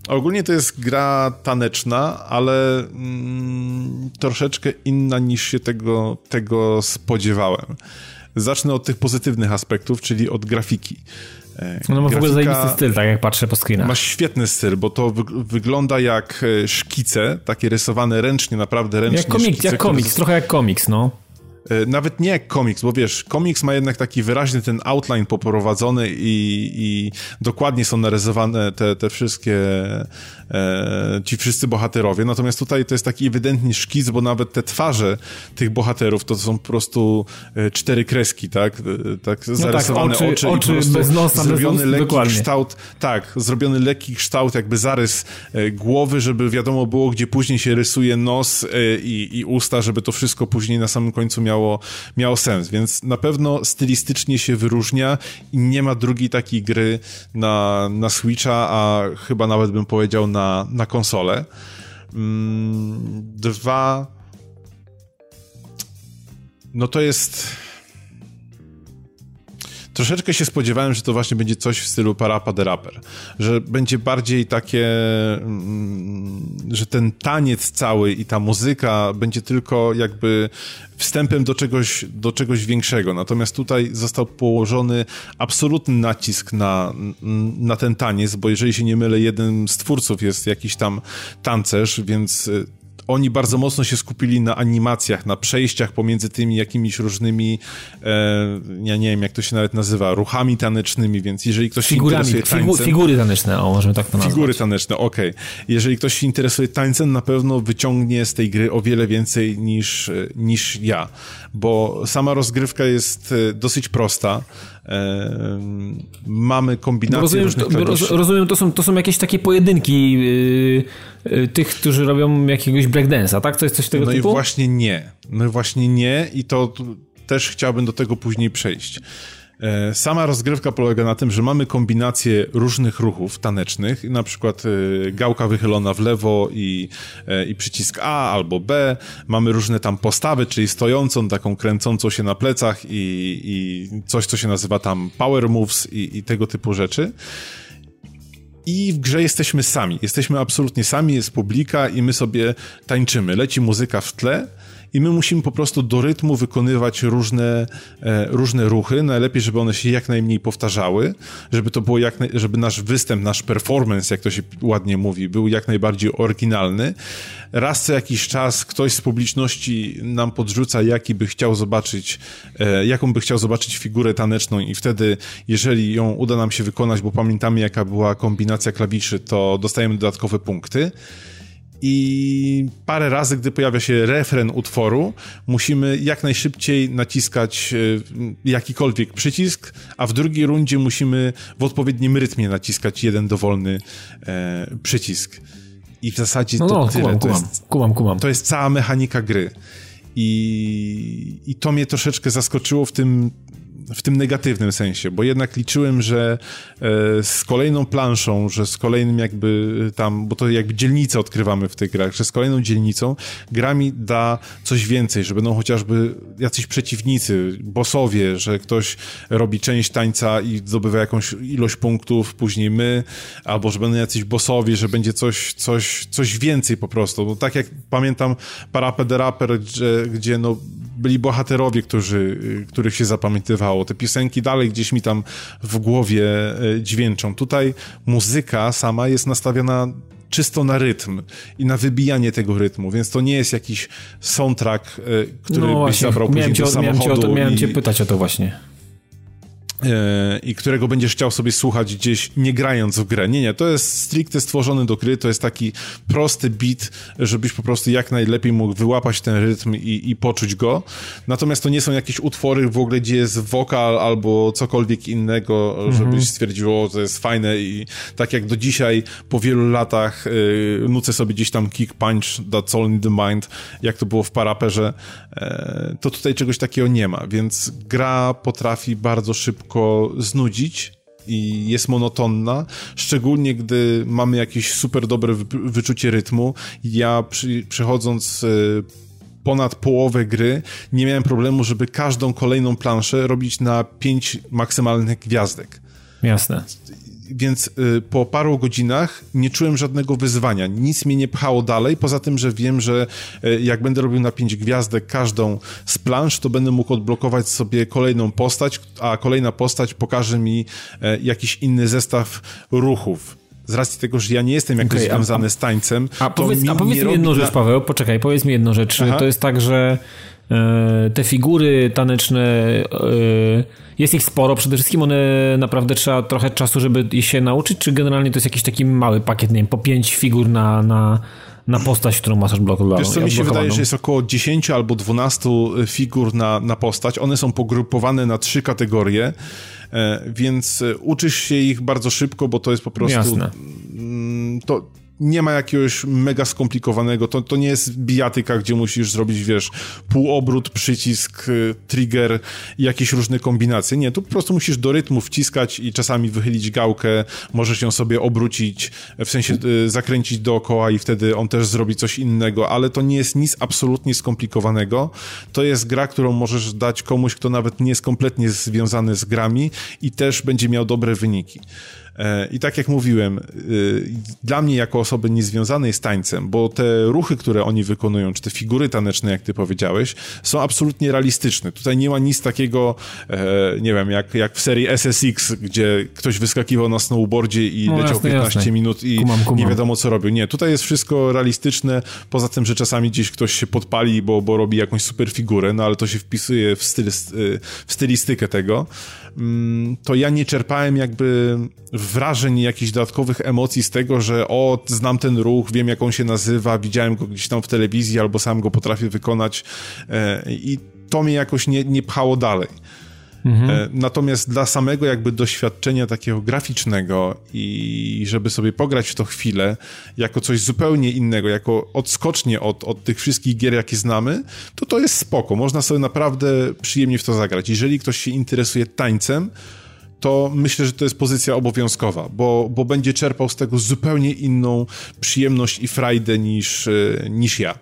Ogólnie to jest gra taneczna, ale mm, troszeczkę inna niż się tego, tego spodziewałem. Zacznę od tych pozytywnych aspektów, czyli od grafiki. E, no ma w ogóle zajebisty styl, tak jak patrzę po screenach. Ma świetny styl, bo to wy wygląda jak e, szkice, takie rysowane ręcznie, naprawdę ręcznie. Jak komiks, szkice, jak komiks, trochę jak komiks, no. E, nawet nie jak komiks, bo wiesz, komiks ma jednak taki wyraźny ten outline poprowadzony i, i dokładnie są narysowane te, te wszystkie e, ci wszyscy bohaterowie, natomiast tutaj to jest taki ewidentny szkic, bo nawet te twarze tych bohaterów to są po prostu e, cztery kreski, tak? E, tak no tak, zarysowane tak, oczy, oczy, oczy bez nosa, zrobiony bez lekki dokładnie. kształt, tak, zrobiony lekki kształt, jakby zarys głowy, żeby wiadomo było, gdzie później się rysuje nos i, i usta, żeby to wszystko później na samym końcu miało, miało sens, więc na pewno stylistycznie się wyróżnia i nie ma drugiej takiej gry na, na Switcha, a chyba nawet bym powiedział na na, na konsolę. Mm, dwa. No to jest. Troszeczkę się spodziewałem, że to właśnie będzie coś w stylu Parappa the Rapper. Że będzie bardziej takie, mm, że ten taniec cały i ta muzyka będzie tylko jakby wstępem do czegoś, do czegoś większego. Natomiast tutaj został położony absolutny nacisk na, na ten taniec, bo jeżeli się nie mylę, jeden z twórców jest jakiś tam tancerz, więc oni bardzo mocno się skupili na animacjach, na przejściach pomiędzy tymi jakimiś różnymi, e, ja nie wiem jak to się nawet nazywa, ruchami tanecznymi, więc jeżeli ktoś Figurami, się interesuje tańcem... figury taneczne, o możemy tak to nazwać. Figury taneczne, okej. Okay. Jeżeli ktoś się interesuje tańcem, na pewno wyciągnie z tej gry o wiele więcej niż, e, niż ja, bo sama rozgrywka jest e, dosyć prosta. Mamy kombinacje rozumiem, różnych to, roz, rozumiem, to są, to są jakieś takie pojedynki yy, yy, tych, którzy robią jakiegoś breakdance'a, tak? To jest coś tego no typu? No i właśnie nie. No i właśnie nie i to też chciałbym do tego później przejść. E, sama rozgrywka polega na tym, że mamy kombinację różnych ruchów tanecznych, na przykład e, gałka wychylona w lewo i, e, i przycisk A albo B. Mamy różne tam postawy, czyli stojącą, taką kręcącą się na plecach i, i coś, co się nazywa tam power moves i, i tego typu rzeczy. I w grze jesteśmy sami. Jesteśmy absolutnie sami, jest publika i my sobie tańczymy. Leci muzyka w tle i my musimy po prostu do rytmu wykonywać różne, e, różne ruchy. Najlepiej, żeby one się jak najmniej powtarzały, żeby to było jak naj, żeby nasz występ, nasz performance, jak to się ładnie mówi, był jak najbardziej oryginalny. Raz co jakiś czas ktoś z publiczności nam podrzuca, jaki by chciał zobaczyć, e, jaką by chciał zobaczyć figurę taneczną i wtedy, jeżeli ją uda nam się wykonać, bo pamiętamy jaka była kombinacja klawiszy, to dostajemy dodatkowe punkty i parę razy, gdy pojawia się refren utworu, musimy jak najszybciej naciskać e, jakikolwiek przycisk, a w drugiej rundzie musimy w odpowiednim rytmie naciskać jeden dowolny e, przycisk. I w zasadzie no, to no, tyle. Kumam, to, kumam, jest, kumam, kumam. to jest cała mechanika gry. I, I to mnie troszeczkę zaskoczyło w tym w tym negatywnym sensie, bo jednak liczyłem, że e, z kolejną planszą, że z kolejnym jakby tam, bo to jakby dzielnicę odkrywamy w tych grach, że z kolejną dzielnicą gra mi da coś więcej, że będą chociażby jacyś przeciwnicy, bossowie, że ktoś robi część tańca i zdobywa jakąś ilość punktów, później my, albo że będą jacyś bossowie, że będzie coś, coś, coś więcej po prostu. No, tak jak pamiętam Parapet Rapper, gdzie, gdzie no byli bohaterowie, którzy, których się zapamiętywało. Te piosenki dalej gdzieś mi tam w głowie e, dźwięczą. Tutaj muzyka sama jest nastawiona czysto na rytm i na wybijanie tego rytmu, więc to nie jest jakiś soundtrack, e, który no byś zabrał później do samochodu. Miałem, cię, o to, miałem i... cię pytać o to właśnie. E, i którego będziesz chciał sobie słuchać gdzieś nie grając w grę. Nie, nie, to jest stricte stworzony do gry, to jest taki prosty beat, żebyś po prostu jak najlepiej mógł wyłapać ten rytm i, i poczuć go. Natomiast to nie są jakieś utwory w ogóle, gdzie jest wokal albo cokolwiek innego, mhm. żebyś stwierdził, o, to jest fajne i tak jak do dzisiaj, po wielu latach yy, nucę sobie gdzieś tam kick punch, that's all in the mind, jak to było w Paraperze, yy, to tutaj czegoś takiego nie ma, więc gra potrafi bardzo szybko szybko znudzić i jest monotonna, szczególnie gdy mamy jakieś super dobre wyczucie rytmu. Ja przy, przechodząc e, ponad połowę gry nie miałem problemu, żeby każdą kolejną planszę robić na pięć maksymalnych gwiazdek. Jasne więc y, po paru godzinach nie czułem żadnego wyzwania. Nic mnie nie pchało dalej, poza tym, że wiem, że y, jak będę robił na pięć gwiazdek każdą z plansz, to będę mógł odblokować sobie kolejną postać, a kolejna postać pokaże mi y, jakiś inny zestaw ruchów z racji tego, że ja nie jestem jakoś okay, związany a, z tańcem. A, powiedz, mi, a powiedz mi jedną rzecz, Paweł, poczekaj, powiedz mi jedną rzecz. Aha. To jest tak, że E, te figury taneczne, e, jest ich sporo, przede wszystkim one naprawdę trzeba trochę czasu, żeby się nauczyć, czy generalnie to jest jakiś taki mały pakiet, nie wiem, po pięć figur na, na, na postać, którą masz odblokowaną. Wiesz co, mi się wydaje, że jest około 10 albo 12 figur na, na postać. One są pogrupowane na trzy kategorie, e, więc uczysz się ich bardzo szybko, bo to jest po prostu... Jasne. Mm, to, nie ma jakiegoś mega skomplikowanego, to, to nie jest bijatyka, gdzie musisz zrobić, wiesz, półobrót, przycisk, y, trigger jakieś różne kombinacje. Nie, tu po prostu musisz do rytmu wciskać i czasami wychylić gałkę, możesz ją sobie obrócić, w sensie y, zakręcić dookoła i wtedy on też zrobi coś innego, ale to nie jest nic absolutnie skomplikowanego. To jest gra, którą możesz dać komuś, kto nawet nie jest kompletnie związany z grami i też będzie miał dobre wyniki. E, I tak jak mówiłem, e, dla mnie jako osoby niezwiązanej z tańcem, bo te ruchy, które oni wykonują, czy te figury taneczne, jak ty powiedziałeś, są absolutnie realistyczne. Tutaj nie ma nic takiego, e, nie wiem, jak, jak w serii SSX, gdzie ktoś wyskakiwał na snowboardzie i no, leciał jasne, 15 jasne. minut i kumam, kumam. nie wiadomo co robił. Nie, tutaj jest wszystko realistyczne, poza tym, że czasami gdzieś ktoś się podpali, bo, bo robi jakąś super figurę, no ale to się wpisuje w, styl, w stylistykę tego. Mm, to ja nie czerpałem jakby wrażeń, jakichś dodatkowych emocji z tego, że o, znam ten ruch, wiem jak on się nazywa, widziałem go gdzieś tam w telewizji albo sam go potrafię wykonać e, i to mnie jakoś nie, nie pchało dalej. Mhm. E, natomiast dla samego jakby doświadczenia takiego graficznego i żeby sobie pograć w to chwilę jako coś zupełnie innego, jako odskocznie od, od tych wszystkich gier, jakie znamy, to to jest spoko. Można sobie naprawdę przyjemnie w to zagrać. Jeżeli ktoś się interesuje tańcem, to myślę, że to jest pozycja obowiązkowa, bo, bo będzie czerpał z tego zupełnie inną przyjemność i frajdę niż, e, niż ja.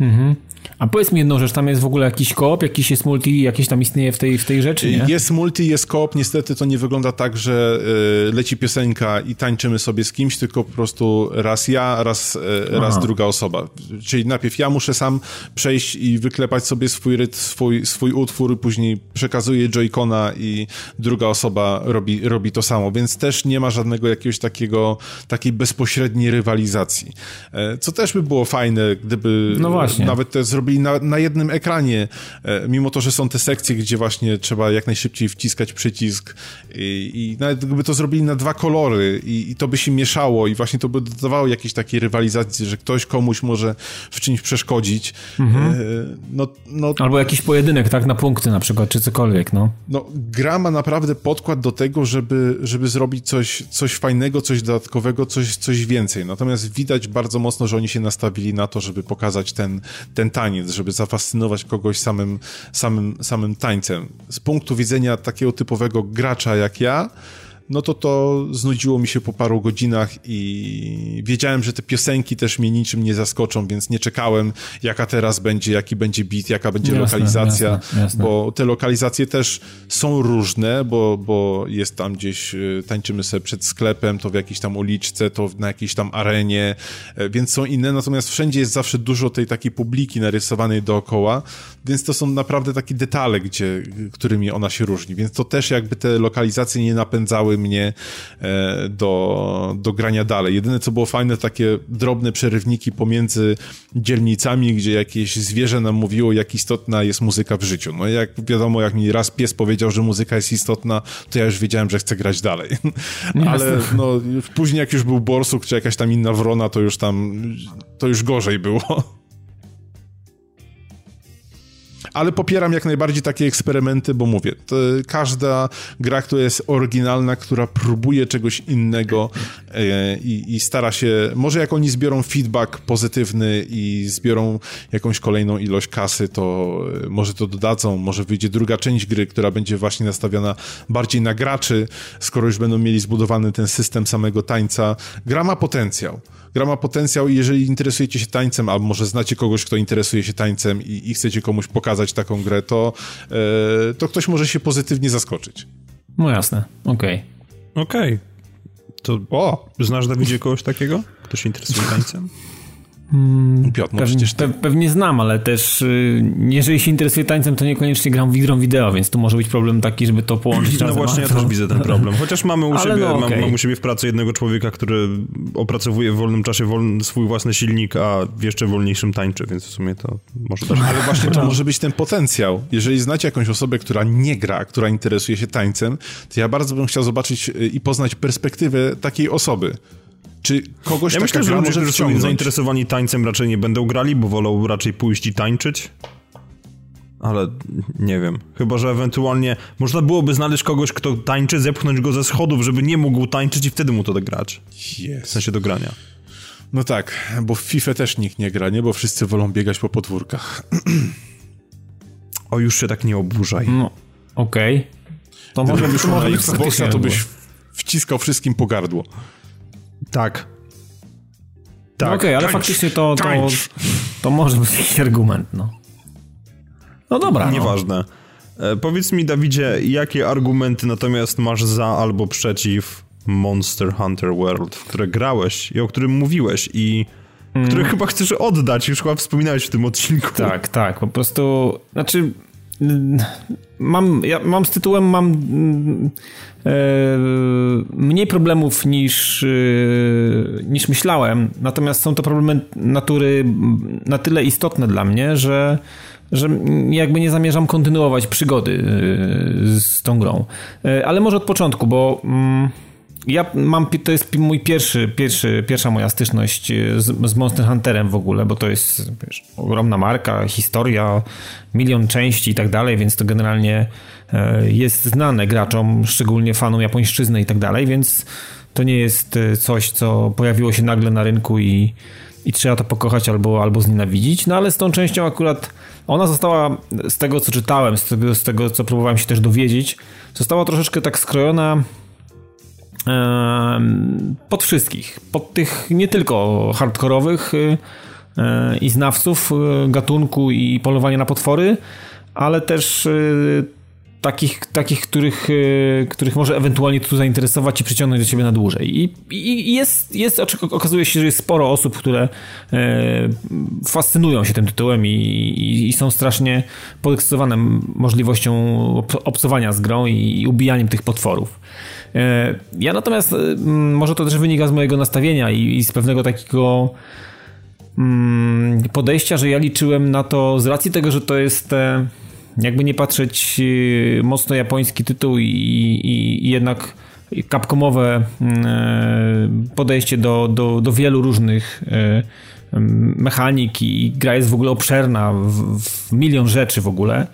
Mhm. A powiedz mi jedną rzecz, tam jest w ogóle jakiś koop, jakiś jest multi, jakieś tam istnieje w tej, w tej rzeczy, nie? Jest multi, jest koop, niestety to nie wygląda tak, że y, leci piosenka i tańczymy sobie z kimś, tylko po prostu raz ja, raz, y, raz druga osoba. Czyli najpierw ja muszę sam przejść i wyklepać sobie swój rytm, swój, swój utwór, później przekazuję Joy-Cona i druga osoba robi, robi to samo, więc też nie ma żadnego jakiegoś takiego, takiej bezpośredniej rywalizacji. E, co też by było fajne, gdyby no właśnie. nawet te zrobili na, na jednym ekranie, e, mimo to, że są te sekcje, gdzie właśnie trzeba jak najszybciej wciskać przycisk i, i nawet gdyby to zrobili na dwa kolory i, i, to by się mieszało i właśnie to by dodawało jakiejś takiej rywalizacji, że ktoś komuś może w czymś przeszkodzić. Mhm. E, no, no, Albo jakiś pojedynek, tak, na punkty na przykład, czy cokolwiek, no. No, gra ma naprawdę podkład do tego, żeby, żeby zrobić coś, coś fajnego, coś dodatkowego, coś, coś więcej. Natomiast widać bardzo mocno, że oni się nastawili na to, żeby pokazać ten, ten taniec żeby zafascynować kogoś samym, samym, samym tańcem. Z punktu widzenia takiego typowego gracza jak ja, no to to znudziło mi się po paru godzinach i wiedziałem, że te piosenki też mnie niczym nie zaskoczą, więc nie czekałem, jaka teraz będzie, jaki będzie beat, jaka będzie jasne, lokalizacja, jasne, jasne. bo te lokalizacje też są różne, bo, bo jest tam gdzieś, y, tańczymy sobie przed sklepem, to w jakiejś tam uliczce, to na jakiejś tam arenie, e, więc są inne, natomiast wszędzie jest zawsze dużo tej takiej publiki narysowanej dookoła, więc to są naprawdę takie detale, gdzie, którymi ona się różni, więc to też jakby te lokalizacje nie napędzały mnie e, do, do grania dalej. Jedyne, co było fajne, takie drobne przerywniki pomiędzy dzielnicami, gdzie jakieś zwierzę nam mówiło, jak istotna jest muzyka w życiu. No jak wiadomo, jak mi raz pies powiedział, że muzyka jest istotna, to ja już wiedziałem, że chcę grać dalej. Ale no, później jak już był borsuk, czy jakaś tam inna wrona, to już tam, to już gorzej było. Ale popieram jak najbardziej takie eksperymenty, bo mówię, każda gra, która jest oryginalna, która próbuje czegoś innego e, i, i, stara się, może jak oni zbiorą feedback pozytywny i zbiorą jakąś kolejną ilość kasy, to e, może to dodadzą, może wyjdzie druga część gry, która będzie właśnie nastawiona bardziej na graczy, skoro już będą mieli zbudowany ten system samego tańca. Gra ma potencjał gra ma potencjał i jeżeli interesujecie się tańcem, albo może znacie kogoś, kto interesuje się tańcem i, i chcecie komuś pokazać taką grę, to, e, to ktoś może się pozytywnie zaskoczyć. No jasne, okej. Okay. Okej. Okay. To o, znasz Dawidzie kogoś takiego? Kto się interesuje tańcem? Hmm, Piotr, no pewnie, ty... pewnie znam, ale też y, jeżeli się interesuje tańcem, to niekoniecznie gram w grą wideo, więc tu może być problem taki, żeby to połączyć No razem, właśnie, ja też widzę ten problem. Chociaż mamy u, siebie, no, okay. mam, mam, u siebie w pracy jednego człowieka, który opracowuje w wolnym czasie wolny, swój własny silnik, a w jeszcze wolniejszym tańczy, więc w sumie to może też... Ale właśnie to może być ten potencjał. Jeżeli znacie jakąś osobę, która nie gra, która interesuje się tańcem, to ja bardzo bym chciał zobaczyć y, i poznać perspektywę takiej osoby. Czy kogoś ja myślę, że ludzie, którzy są zainteresowani tańcem raczej nie będą grali, bo wolą raczej pójść i tańczyć. Ale nie wiem. Chyba, że ewentualnie można byłoby znaleźć kogoś, kto tańczy, zepchnąć go ze schodów, żeby nie mógł tańczyć i wtedy mu to grać. Yes. W sensie do grania. No tak, bo w FIFA też nikt nie gra, nie? Bo wszyscy wolą biegać po podwórkach. o, już się tak nie oburzaj. No, okej. Okay. To może być, może być Xboxa, to byś wciskał wszystkim po gardło. Tak. Tak. No okej, okay, ale faktycznie to, to, to może być jakiś argument, no. No dobra. No. Nieważne. E, powiedz mi, Dawidzie, jakie argumenty natomiast masz za albo przeciw Monster Hunter World, w które grałeś i o którym mówiłeś i mm. które chyba chcesz oddać, już chyba wspominałeś w tym odcinku. Tak, tak, po prostu, znaczy mam, ja mam z tytułem mam e, mniej problemów niż, e, niż myślałem, natomiast są to problemy natury na tyle istotne dla mnie, że że jakby nie zamierzam kontynuować przygody e, z tą grą. Ale może od początku, bo mm, ja mam, to jest mój pierwszy, pierwszy, pierwsza moja styczność z, z Monster Hunterem w ogóle, bo to jest wiesz, ogromna marka, historia, milion części i tak dalej, więc to generalnie e, jest znane graczom, szczególnie fanom japońszczyzny i tak dalej, więc to nie jest coś, co pojawiło się nagle na rynku i, i trzeba to pokochać albo, albo znienawidzić, no ale z tą częścią akurat ona została, z tego co czytałem, z tego, z tego co próbowałem się też dowiedzieć, została troszeczkę tak skrojona pod wszystkich, pod tych nie tylko hardkorowych y, y, i znawców y, gatunku i polowania na potwory, ale też takich, takich których, których może ewentualnie tu zainteresować i przyciągnąć do siebie na dłużej. I, i jest, jest, okazuje się, że jest sporo osób, które fascynują się tym tytułem i, i, są strasznie podekscytowane możliwością obcowania z grą i ubijaniem tych potworów. E, ja natomiast, może to też wynika z mojego nastawienia i, i z pewnego takiego mm, podejścia, że ja liczyłem na to z racji tego, że to jest jakby nie patrzeć mocno japoński tytuł i, i, i jednak kapkomowe mm, e, podejście do, do, do wielu różnych e, mechanik i gra jest w ogóle obszerna w, w milion rzeczy w ogóle.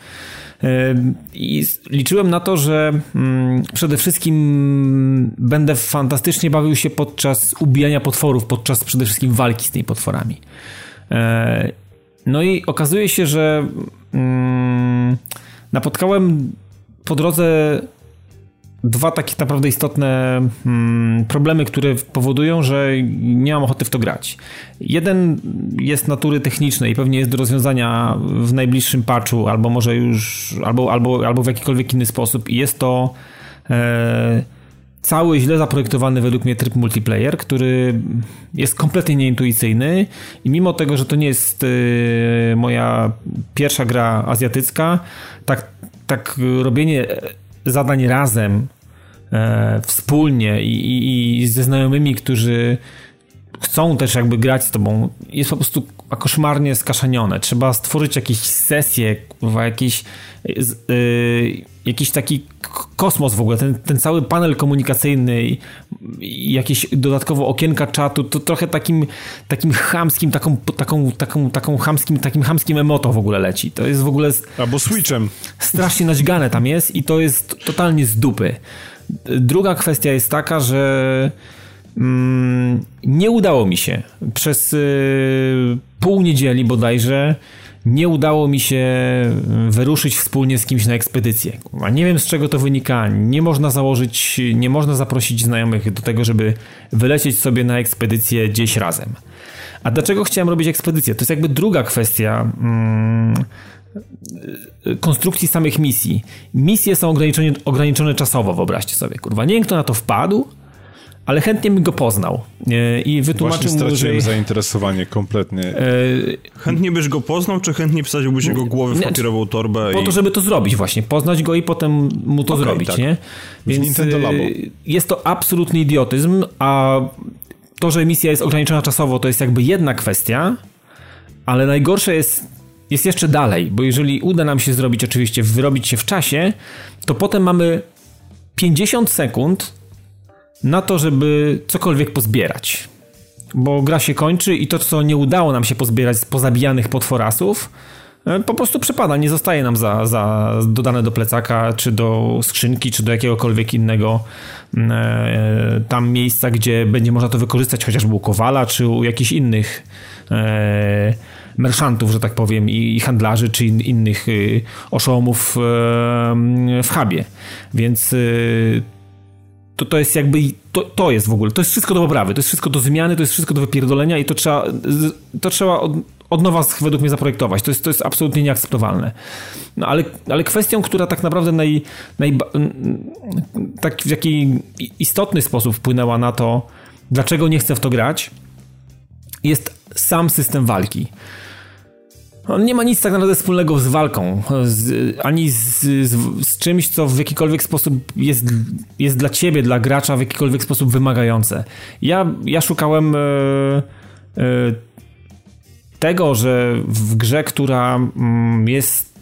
E, I liczyłem na to, że mm, przede wszystkim będę fantastycznie bawił się podczas ubijania potworów, podczas przede wszystkim walki z tymi potworami. No i okazuje się, że mm, napotkałem po drodze dwa takie naprawdę istotne mm, problemy, które powodują, że nie mam ochoty w to grać. Jeden jest natury technicznej i pewnie jest do rozwiązania w najbliższym patchu, albo może już, albo, albo, albo w jakikolwiek inny sposób i jest to e, cały źle zaprojektowany według mnie tryb multiplayer, który jest kompletnie nieintuicyjny i mimo tego, że to nie jest y, moja pierwsza gra azjatycka, tak, tak robienie zadań razem, e, wspólnie i, i, i ze znajomymi, którzy chcą też jakby grać z tobą, jest po prostu koszmarnie skaszanione. Trzeba stworzyć jakieś sesje, jakieś, yy, jakiś taki kosmos w ogóle, ten, ten cały panel komunikacyjny i, i jakieś dodatkowo okienka czatu, to trochę takim, takim chamskim, taką, taką, taką, taką chamskim, takim chamskim emoto w ogóle leci. To jest w ogóle... Albo switchem. Strasznie naćgane tam jest i to jest totalnie z dupy. Druga kwestia jest taka, że Mm, nie udało mi się. Przez y, pół niedzieli bodajże nie udało mi się wyruszyć wspólnie z kimś na ekspedycję. A nie wiem z czego to wynika. Nie można założyć, nie można zaprosić znajomych do tego, żeby wylecieć sobie na ekspedycję gdzieś razem. A dlaczego chciałem robić ekspedycję? To jest jakby druga kwestia mm, konstrukcji samych misji. Misje są ograniczone, ograniczone czasowo, wyobraźcie sobie. Kurwa, nie wiem kto na to wpadł, ale chętnie bym go poznał i wytłumaczył Właśnie mu, że... zainteresowanie kompletnie. E... Chętnie byś go poznał, czy chętnie wsadziłbyś jego głowę w papierową torbę? Po i... to, żeby to zrobić właśnie, poznać go i potem mu to okay, zrobić, tak. nie? Więc e, jest to absolutny idiotyzm, a to, że misja jest ograniczona czasowo, to jest jakby jedna kwestia, ale najgorsze jest, jest jeszcze dalej, bo jeżeli uda nam się zrobić oczywiście, wyrobić się w czasie, to potem mamy 50 sekund na to, żeby cokolwiek pozbierać. Bo gra się kończy i to, co nie udało nam się pozbierać z pozabijanych potworasów, e, po prostu przepada, nie zostaje nam za, za dodane do plecaka, czy do skrzynki, czy do jakiegokolwiek innego mm, e, tam miejsca, gdzie będzie można to wykorzystać, chociażby u Kowala, czy u jakichś innych e, merchantów, że tak powiem, i, handlarzy, czy in, innych y, oszołomów e, w hubie. Więc y, to, to jest jakby, to, to jest w ogóle, to jest wszystko do poprawy, to jest wszystko do zmiany, to jest wszystko do wypierdolenia i to trzeba, to trzeba od, od nowa według mnie zaprojektować. To jest, to jest absolutnie nieakceptowalne. No ale, ale kwestią, która tak naprawdę naj, naj, tak w jaki istotny sposób wpłynęła na to, dlaczego nie chcę w to grać, jest sam system walki. On nie ma nic tak naprawdę wspólnego z walką, z, ani z, z, z, czymś, co w jakikolwiek sposób jest, jest dla ciebie, dla gracza w jakikolwiek sposób wymagające. Ja, ja szukałem e, e, tego, że w grze, która mm, jest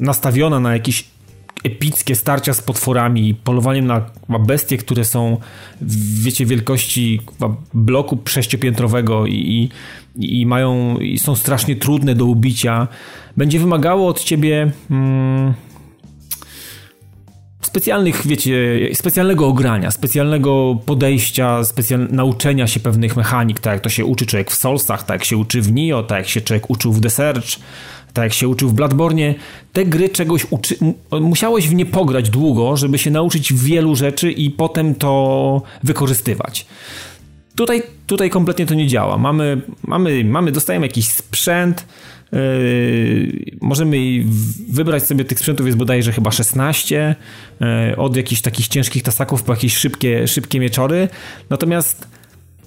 nastawiona na jakieś epickie starcia z potworami, polowaniem na bestie, które są, wiecie, wielkości bloku sześciopiętrowego i, i, i mają, i są strasznie trudne do ubicia, będzie wymagało od ciebie mm, specjalnych, wiecie, specjalnego ogrania, specjalnego podejścia, specjal... nauczenia się pewnych mechanik, tak jak to się uczy człowiek w Soulsach, tak jak się uczy w Nio, tak jak się człowiek uczył w The tak jak się uczył w Bladbornie, te gry czegoś uczy... musiałeś w nie pograć długo, żeby się nauczyć wielu rzeczy i potem to wykorzystywać. Tutaj, tutaj kompletnie to nie działa. Mamy, mamy, mamy dostajemy jakiś sprzęt, Yy, możemy wybrać sobie tych sprzętów, jest bodajże chyba 16, yy, od jakichś takich ciężkich tasaków po jakieś szybkie, szybkie mieczory. Natomiast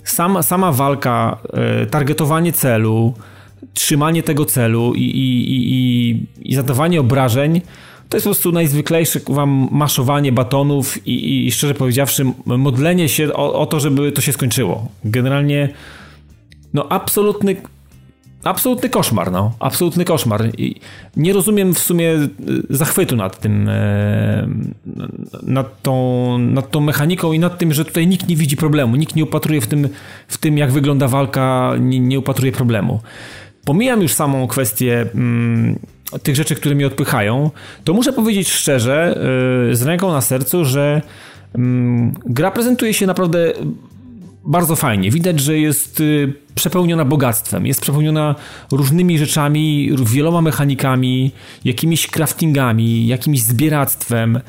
sama, sama walka, yy, targetowanie celu, trzymanie tego celu i, i, i, i zadawanie obrażeń to jest po prostu najzwyklejsze wam maszowanie batonów i, i szczerze powiedziawszy modlenie się o, o, to, żeby to się skończyło. Generalnie no absolutny absolutny koszmar, no. Absolutny koszmar. I nie rozumiem w sumie y, zachwytu nad tym, e, nad tą, nad tą mechaniką i nad tym, że tutaj nikt nie widzi problemu. Nikt nie upatruje w tym, w tym jak wygląda walka, nie, nie upatruje problemu. Pomijam już samą kwestię mm, tych rzeczy, które mnie odpychają, to muszę powiedzieć szczerze, yy, z ręką na sercu, że yy, gra prezentuje się naprawdę bardzo fajnie. Widać, że jest y, przepełniona bogactwem, jest przepełniona różnymi rzeczami, wieloma mechanikami, jakimiś craftingami, jakimś zbieractwem,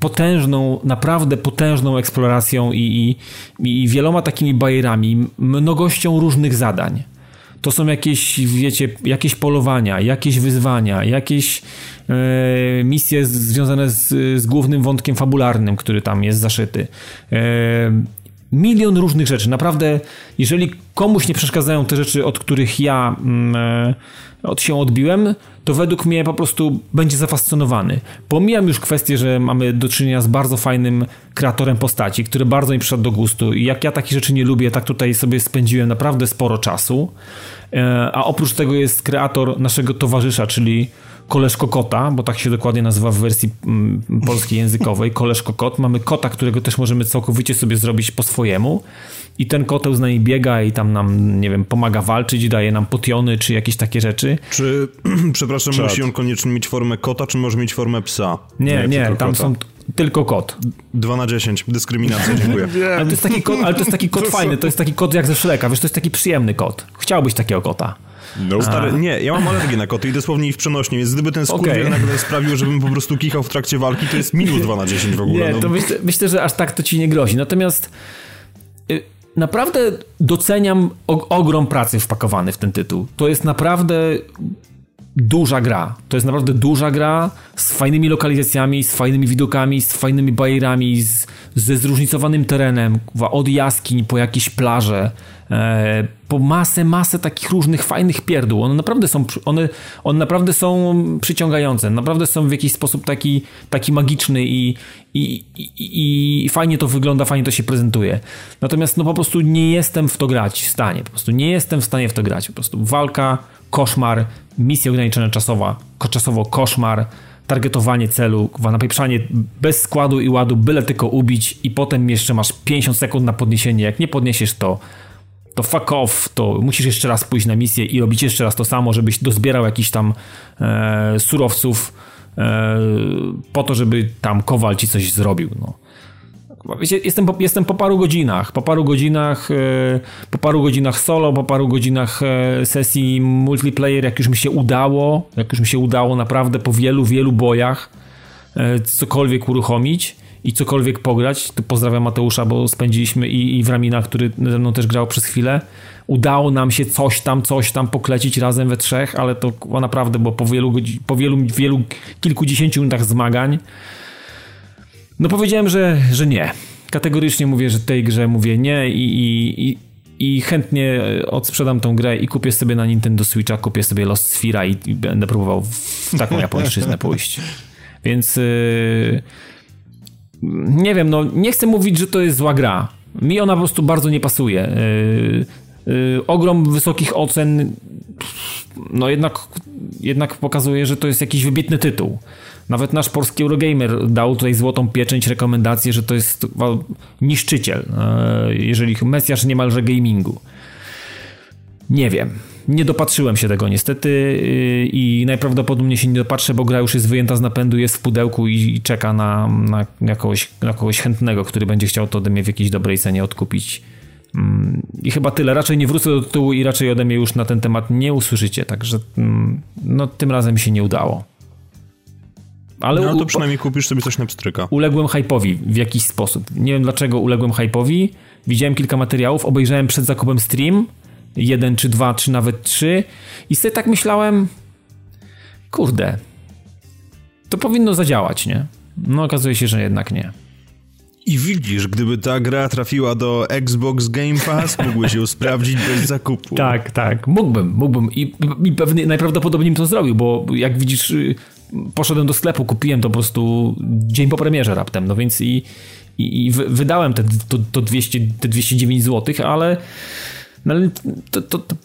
potężną, naprawdę potężną eksploracją i, i, i wieloma takimi bajerami, mnogością różnych zadań. To są jakieś, wiecie, jakieś polowania, jakieś wyzwania, jakieś e, misje związane z, z głównym wątkiem fabularnym, który tam jest zaszyty. E, milion różnych rzeczy. Naprawdę, jeżeli komuś nie przeszkadzają te rzeczy, od których ja mm, e, od się odbiłem, to według mnie po prostu będzie zafascynowany. Pomijam już kwestię, że mamy do czynienia z bardzo fajnym kreatorem postaci, który bardzo mi przyszedł do gustu i jak ja takich rzeczy nie lubię, tak tutaj sobie spędziłem naprawdę sporo czasu. E, a oprócz tego jest kreator naszego towarzysza, czyli Koleżko Kota, bo tak się dokładnie nazywa w wersji mm, polskiej językowej, Koleżko Kot. Mamy kota, którego też możemy całkowicie sobie zrobić po swojemu i ten koteł z nami biega i tam nam, nie wiem, pomaga walczyć, daje nam potiony czy jakieś takie rzeczy. Czy, przepraszam, Czad. musi on koniecznie mieć formę kota, czy może mieć formę psa? Nie, nie, nie tam kota. są tylko kot. 2 na 10, dyskryminacja, dziękuję. ale, to jest taki kot, ale to jest taki kot fajny, to jest taki kot jak ze Szleka, wiesz, to jest taki przyjemny kot. Chciałbyś takiego kota. No. Stary, nie, ja mam alergię na koty i dosłownie ich w przenośni, więc gdyby ten skurwiel okay. nagle sprawił, żebym po prostu kichał w trakcie walki, to jest minus 2 na 10 w ogóle. Nie, no. to myślę, myślę, że aż tak to ci nie grozi. Natomiast y, naprawdę doceniam ogrom pracy wpakowany w ten tytuł. To jest naprawdę duża gra. To jest naprawdę duża gra z fajnymi lokalizacjami, z fajnymi widokami, z fajnymi bajerami, z, ze zróżnicowanym terenem, od jaskiń po jakieś plaże, po masę, masę takich różnych fajnych pierdół. One naprawdę są, one, one naprawdę są przyciągające, naprawdę są w jakiś sposób taki, taki magiczny i, i, i, i fajnie to wygląda, fajnie to się prezentuje. Natomiast no po prostu nie jestem w to grać w stanie, po prostu nie jestem w stanie w to grać. Po prostu walka, koszmar, misja ograniczona czasowa, czasowo koszmar, targetowanie celu, napieprzanie bez składu i ładu, byle tylko ubić i potem jeszcze masz 50 sekund na podniesienie. Jak nie podniesiesz to, to fuck off, to musisz jeszcze raz pójść na misję i robić jeszcze raz to samo, żebyś dozbierał jakiś tam e, surowców e, po to, żeby tam Kowal ci coś zrobił. No. Wiecie, jestem, po, jestem po paru godzinach, po paru godzinach, e, po paru godzinach solo, po paru godzinach e, sesji multiplayer, jak już mi się udało, jak już mi się udało naprawdę po wielu, wielu bojach e, cokolwiek uruchomić i cokolwiek pograć, to pozdrawiam Mateusza, bo spędziliśmy i, i w Ramina, który ze mną też grał przez chwilę, udało nam się coś tam, coś tam poklecić razem we trzech, ale to naprawdę, bo po wielu, po wielu, wielu kilkudziesięciu minutach zmagań, no powiedziałem, że, że nie. Kategorycznie mówię, że tej grze mówię nie i, i, i, chętnie odsprzedam tą grę i kupię sobie na Nintendo Switcha, kupię sobie Lost Sphere'a i, i będę próbował w taką japońszczyznę pójść. Więc yy, nie wiem, no nie chcę mówić, że to jest zła gra. Mi ona po prostu bardzo nie pasuje. Yy, yy, ogrom wysokich ocen no jednak, jednak pokazuje, że to jest jakiś wybitny tytuł. Nawet nasz polski Eurogamer dał tutaj złotą pieczęć, rekomendację, że to jest niszczyciel, jeżeli mesjasz niemalże gamingu. Nie wiem. Nie dopatrzyłem się tego niestety yy, i najprawdopodobniej się nie dopatrzę, bo gra już jest wyjęta z napędu, jest w pudełku i czeka na, na, kogoś, na kogoś chętnego, który będzie chciał to ode mnie w jakiejś dobrej cenie odkupić. Mm, I chyba tyle. Raczej nie wrócę do tytułu i raczej ode mnie już na ten temat nie usłyszycie, także mm, no, tym razem się nie udało. Ale no to przynajmniej kupisz sobie coś na pstryka. Uległem hype'owi w jakiś sposób. Nie wiem dlaczego uległem hype'owi. Widziałem kilka materiałów, obejrzałem przed zakupem stream, jeden czy dwa, czy nawet trzy i sobie tak myślałem, kurde, to powinno zadziałać, nie? No okazuje się, że jednak nie. I widzisz, gdyby ta gra trafiła do Xbox Game Pass, mógłbyś ją sprawdzić bez zakupu. Tak, tak, mógłbym, mógłbym i, i pewnie najprawdopodobniej bym to zrobił, bo jak widzisz, y, poszedłem do sklepu, kupiłem to po prostu dzień po premierze raptem, no więc i, i, i wydałem te, to, to 200, te 209 zł, ale, no ale to, to, to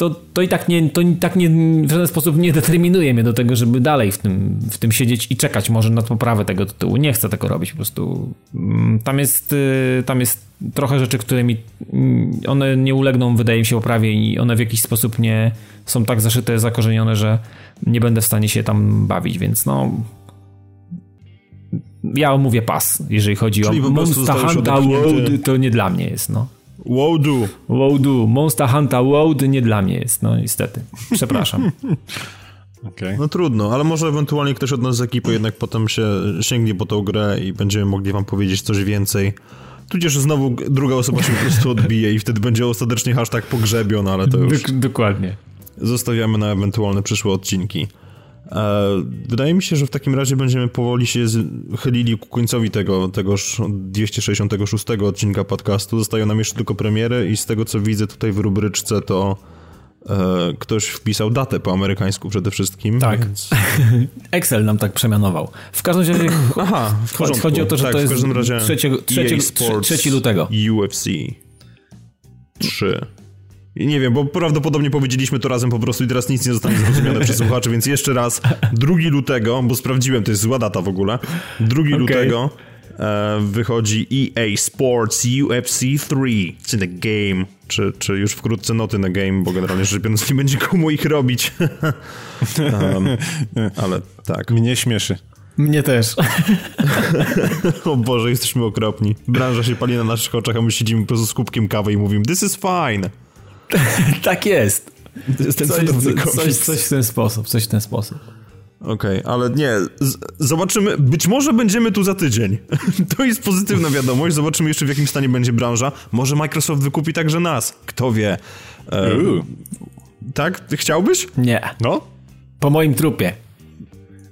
to, to i tak, nie, to i tak nie, w żaden sposób nie determinuje mnie do tego, żeby dalej w tym, w tym siedzieć i czekać może na poprawę tego tytułu. Nie chcę tego robić po prostu. Mm, tam jest, y, tam jest trochę rzeczy, które mi mm, one nie ulegną, wydaje mi się, poprawie i one w jakiś sposób nie są tak zaszyte, zakorzenione, że nie będę w stanie się tam bawić, więc no ja mówię pas, jeżeli chodzi Czyli o Monster Hunter World, to nie dla mnie jest, no. Wodu. Wodu. Monster Hunter Wold nie dla mnie jest, no niestety. Przepraszam. Okay. No trudno, ale może ewentualnie ktoś od nas z ekipy jednak potem się sięgnie po tą grę i będziemy mogli wam powiedzieć coś więcej. Tudzież znowu druga osoba się po prostu odbije i wtedy będzie ostatecznie hashtag pogrzebion, ale to już... Dokładnie. Zostawiamy na ewentualne przyszłe odcinki. E, wydaje mi się, że w takim razie będziemy powoli się chylili ku końcowi tego, tegoż 266 odcinka podcastu. Zostają nam jeszcze tylko premiery i z tego co widzę tutaj w rubryczce to e, ktoś wpisał datę po amerykańsku przede wszystkim. Tak. Więc... Excel nam tak przemianował. W każdym razie Aha, w chodzi o to, że tak, to jest 3, 3 lutego. UFC 3. Nie wiem, bo prawdopodobnie powiedzieliśmy to razem po prostu i teraz nic nie zostanie zrozumiane przez słuchaczy, więc jeszcze raz, 2 lutego, bo sprawdziłem, to jest zła data w ogóle, 2 okay. lutego e, wychodzi EA Sports UFC 3, czy the game, czy, czy już wkrótce noty na game, bo generalnie rzecz biorąc nie będzie komu ich robić. um, ale tak. Mnie śmieszy. Mnie też. o Boże, jesteśmy okropni. Branża się pali na naszych oczach, a my siedzimy po prostu z kubkiem kawy i mówimy this is fine. tak jest. To jest ten coś, coś, coś w ten sposób, coś w ten sposób. Okej, okay, ale nie, zobaczymy, być może będziemy tu za tydzień. to jest pozytywna wiadomość, zobaczymy jeszcze w jakim stanie będzie branża. Może Microsoft wykupi także nas, kto wie. E, tak? Ty chciałbyś? Nie. No? Po moim trupie.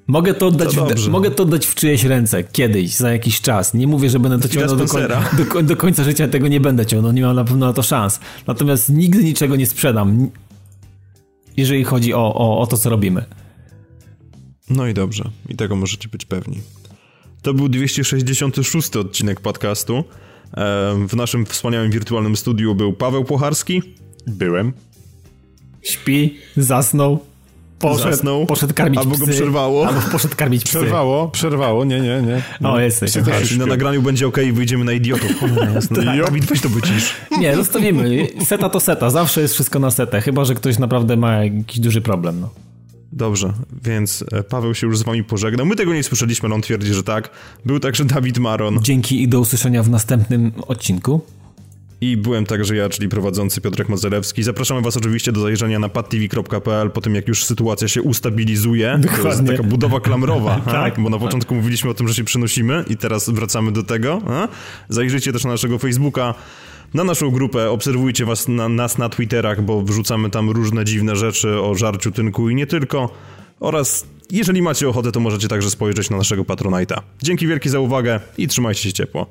Mogę to, oddać to w, mogę to oddać w czyjeś ręce kiedyś, za jakiś czas. Nie mówię, że będę to ciągnął do, koń, do, do, końca życia, tego nie będę ciągnął, nie mam na pewno na to szans. Natomiast nigdy niczego nie sprzedam, jeżeli chodzi o, o, o to, co robimy. No i dobrze, i tego możecie być pewni. To był 266 odcinek podcastu. W naszym wspaniałym wirtualnym studiu był Paweł Pocharski. Byłem. Śpi, zasnął poszedł, Zasnął, poszedł karmić albo psy, go przerwało. Albo poszedł karmić psy. Przerwało, przerwało, nie, nie, nie. No, o, jesteś. Czyli na nagraniu będzie ok i wyjdziemy na idiotów. Jasne. tak. Dawid, weź to wycisz. Nie, zostawimy. Seta to seta. Zawsze jest wszystko na setę. Chyba, że ktoś naprawdę ma jakiś duży problem, no. Dobrze, więc e, Paweł się już z wami pożegnał. My tego nie słyszeliśmy, ale on twierdzi, że tak. Był także Dawid Maron. Dzięki i do usłyszenia w następnym odcinku. I byłem także ja, czyli prowadzący Piotrek Mozelewski. Zapraszamy Was oczywiście do zajrzenia na padtv.pl po tym, jak już sytuacja się ustabilizuje. Dokładnie. To jest taka budowa klamrowa, Tak. bo na początku mówiliśmy o tym, że się przenosimy i teraz wracamy do tego. A? Zajrzyjcie też na naszego Facebooka, na naszą grupę, obserwujcie was na, nas na Twitterach, bo wrzucamy tam różne dziwne rzeczy o żarciu tynku i nie tylko. Oraz jeżeli macie ochotę, to możecie także spojrzeć na naszego Patronite'a. Dzięki wielkie za uwagę i trzymajcie się ciepło.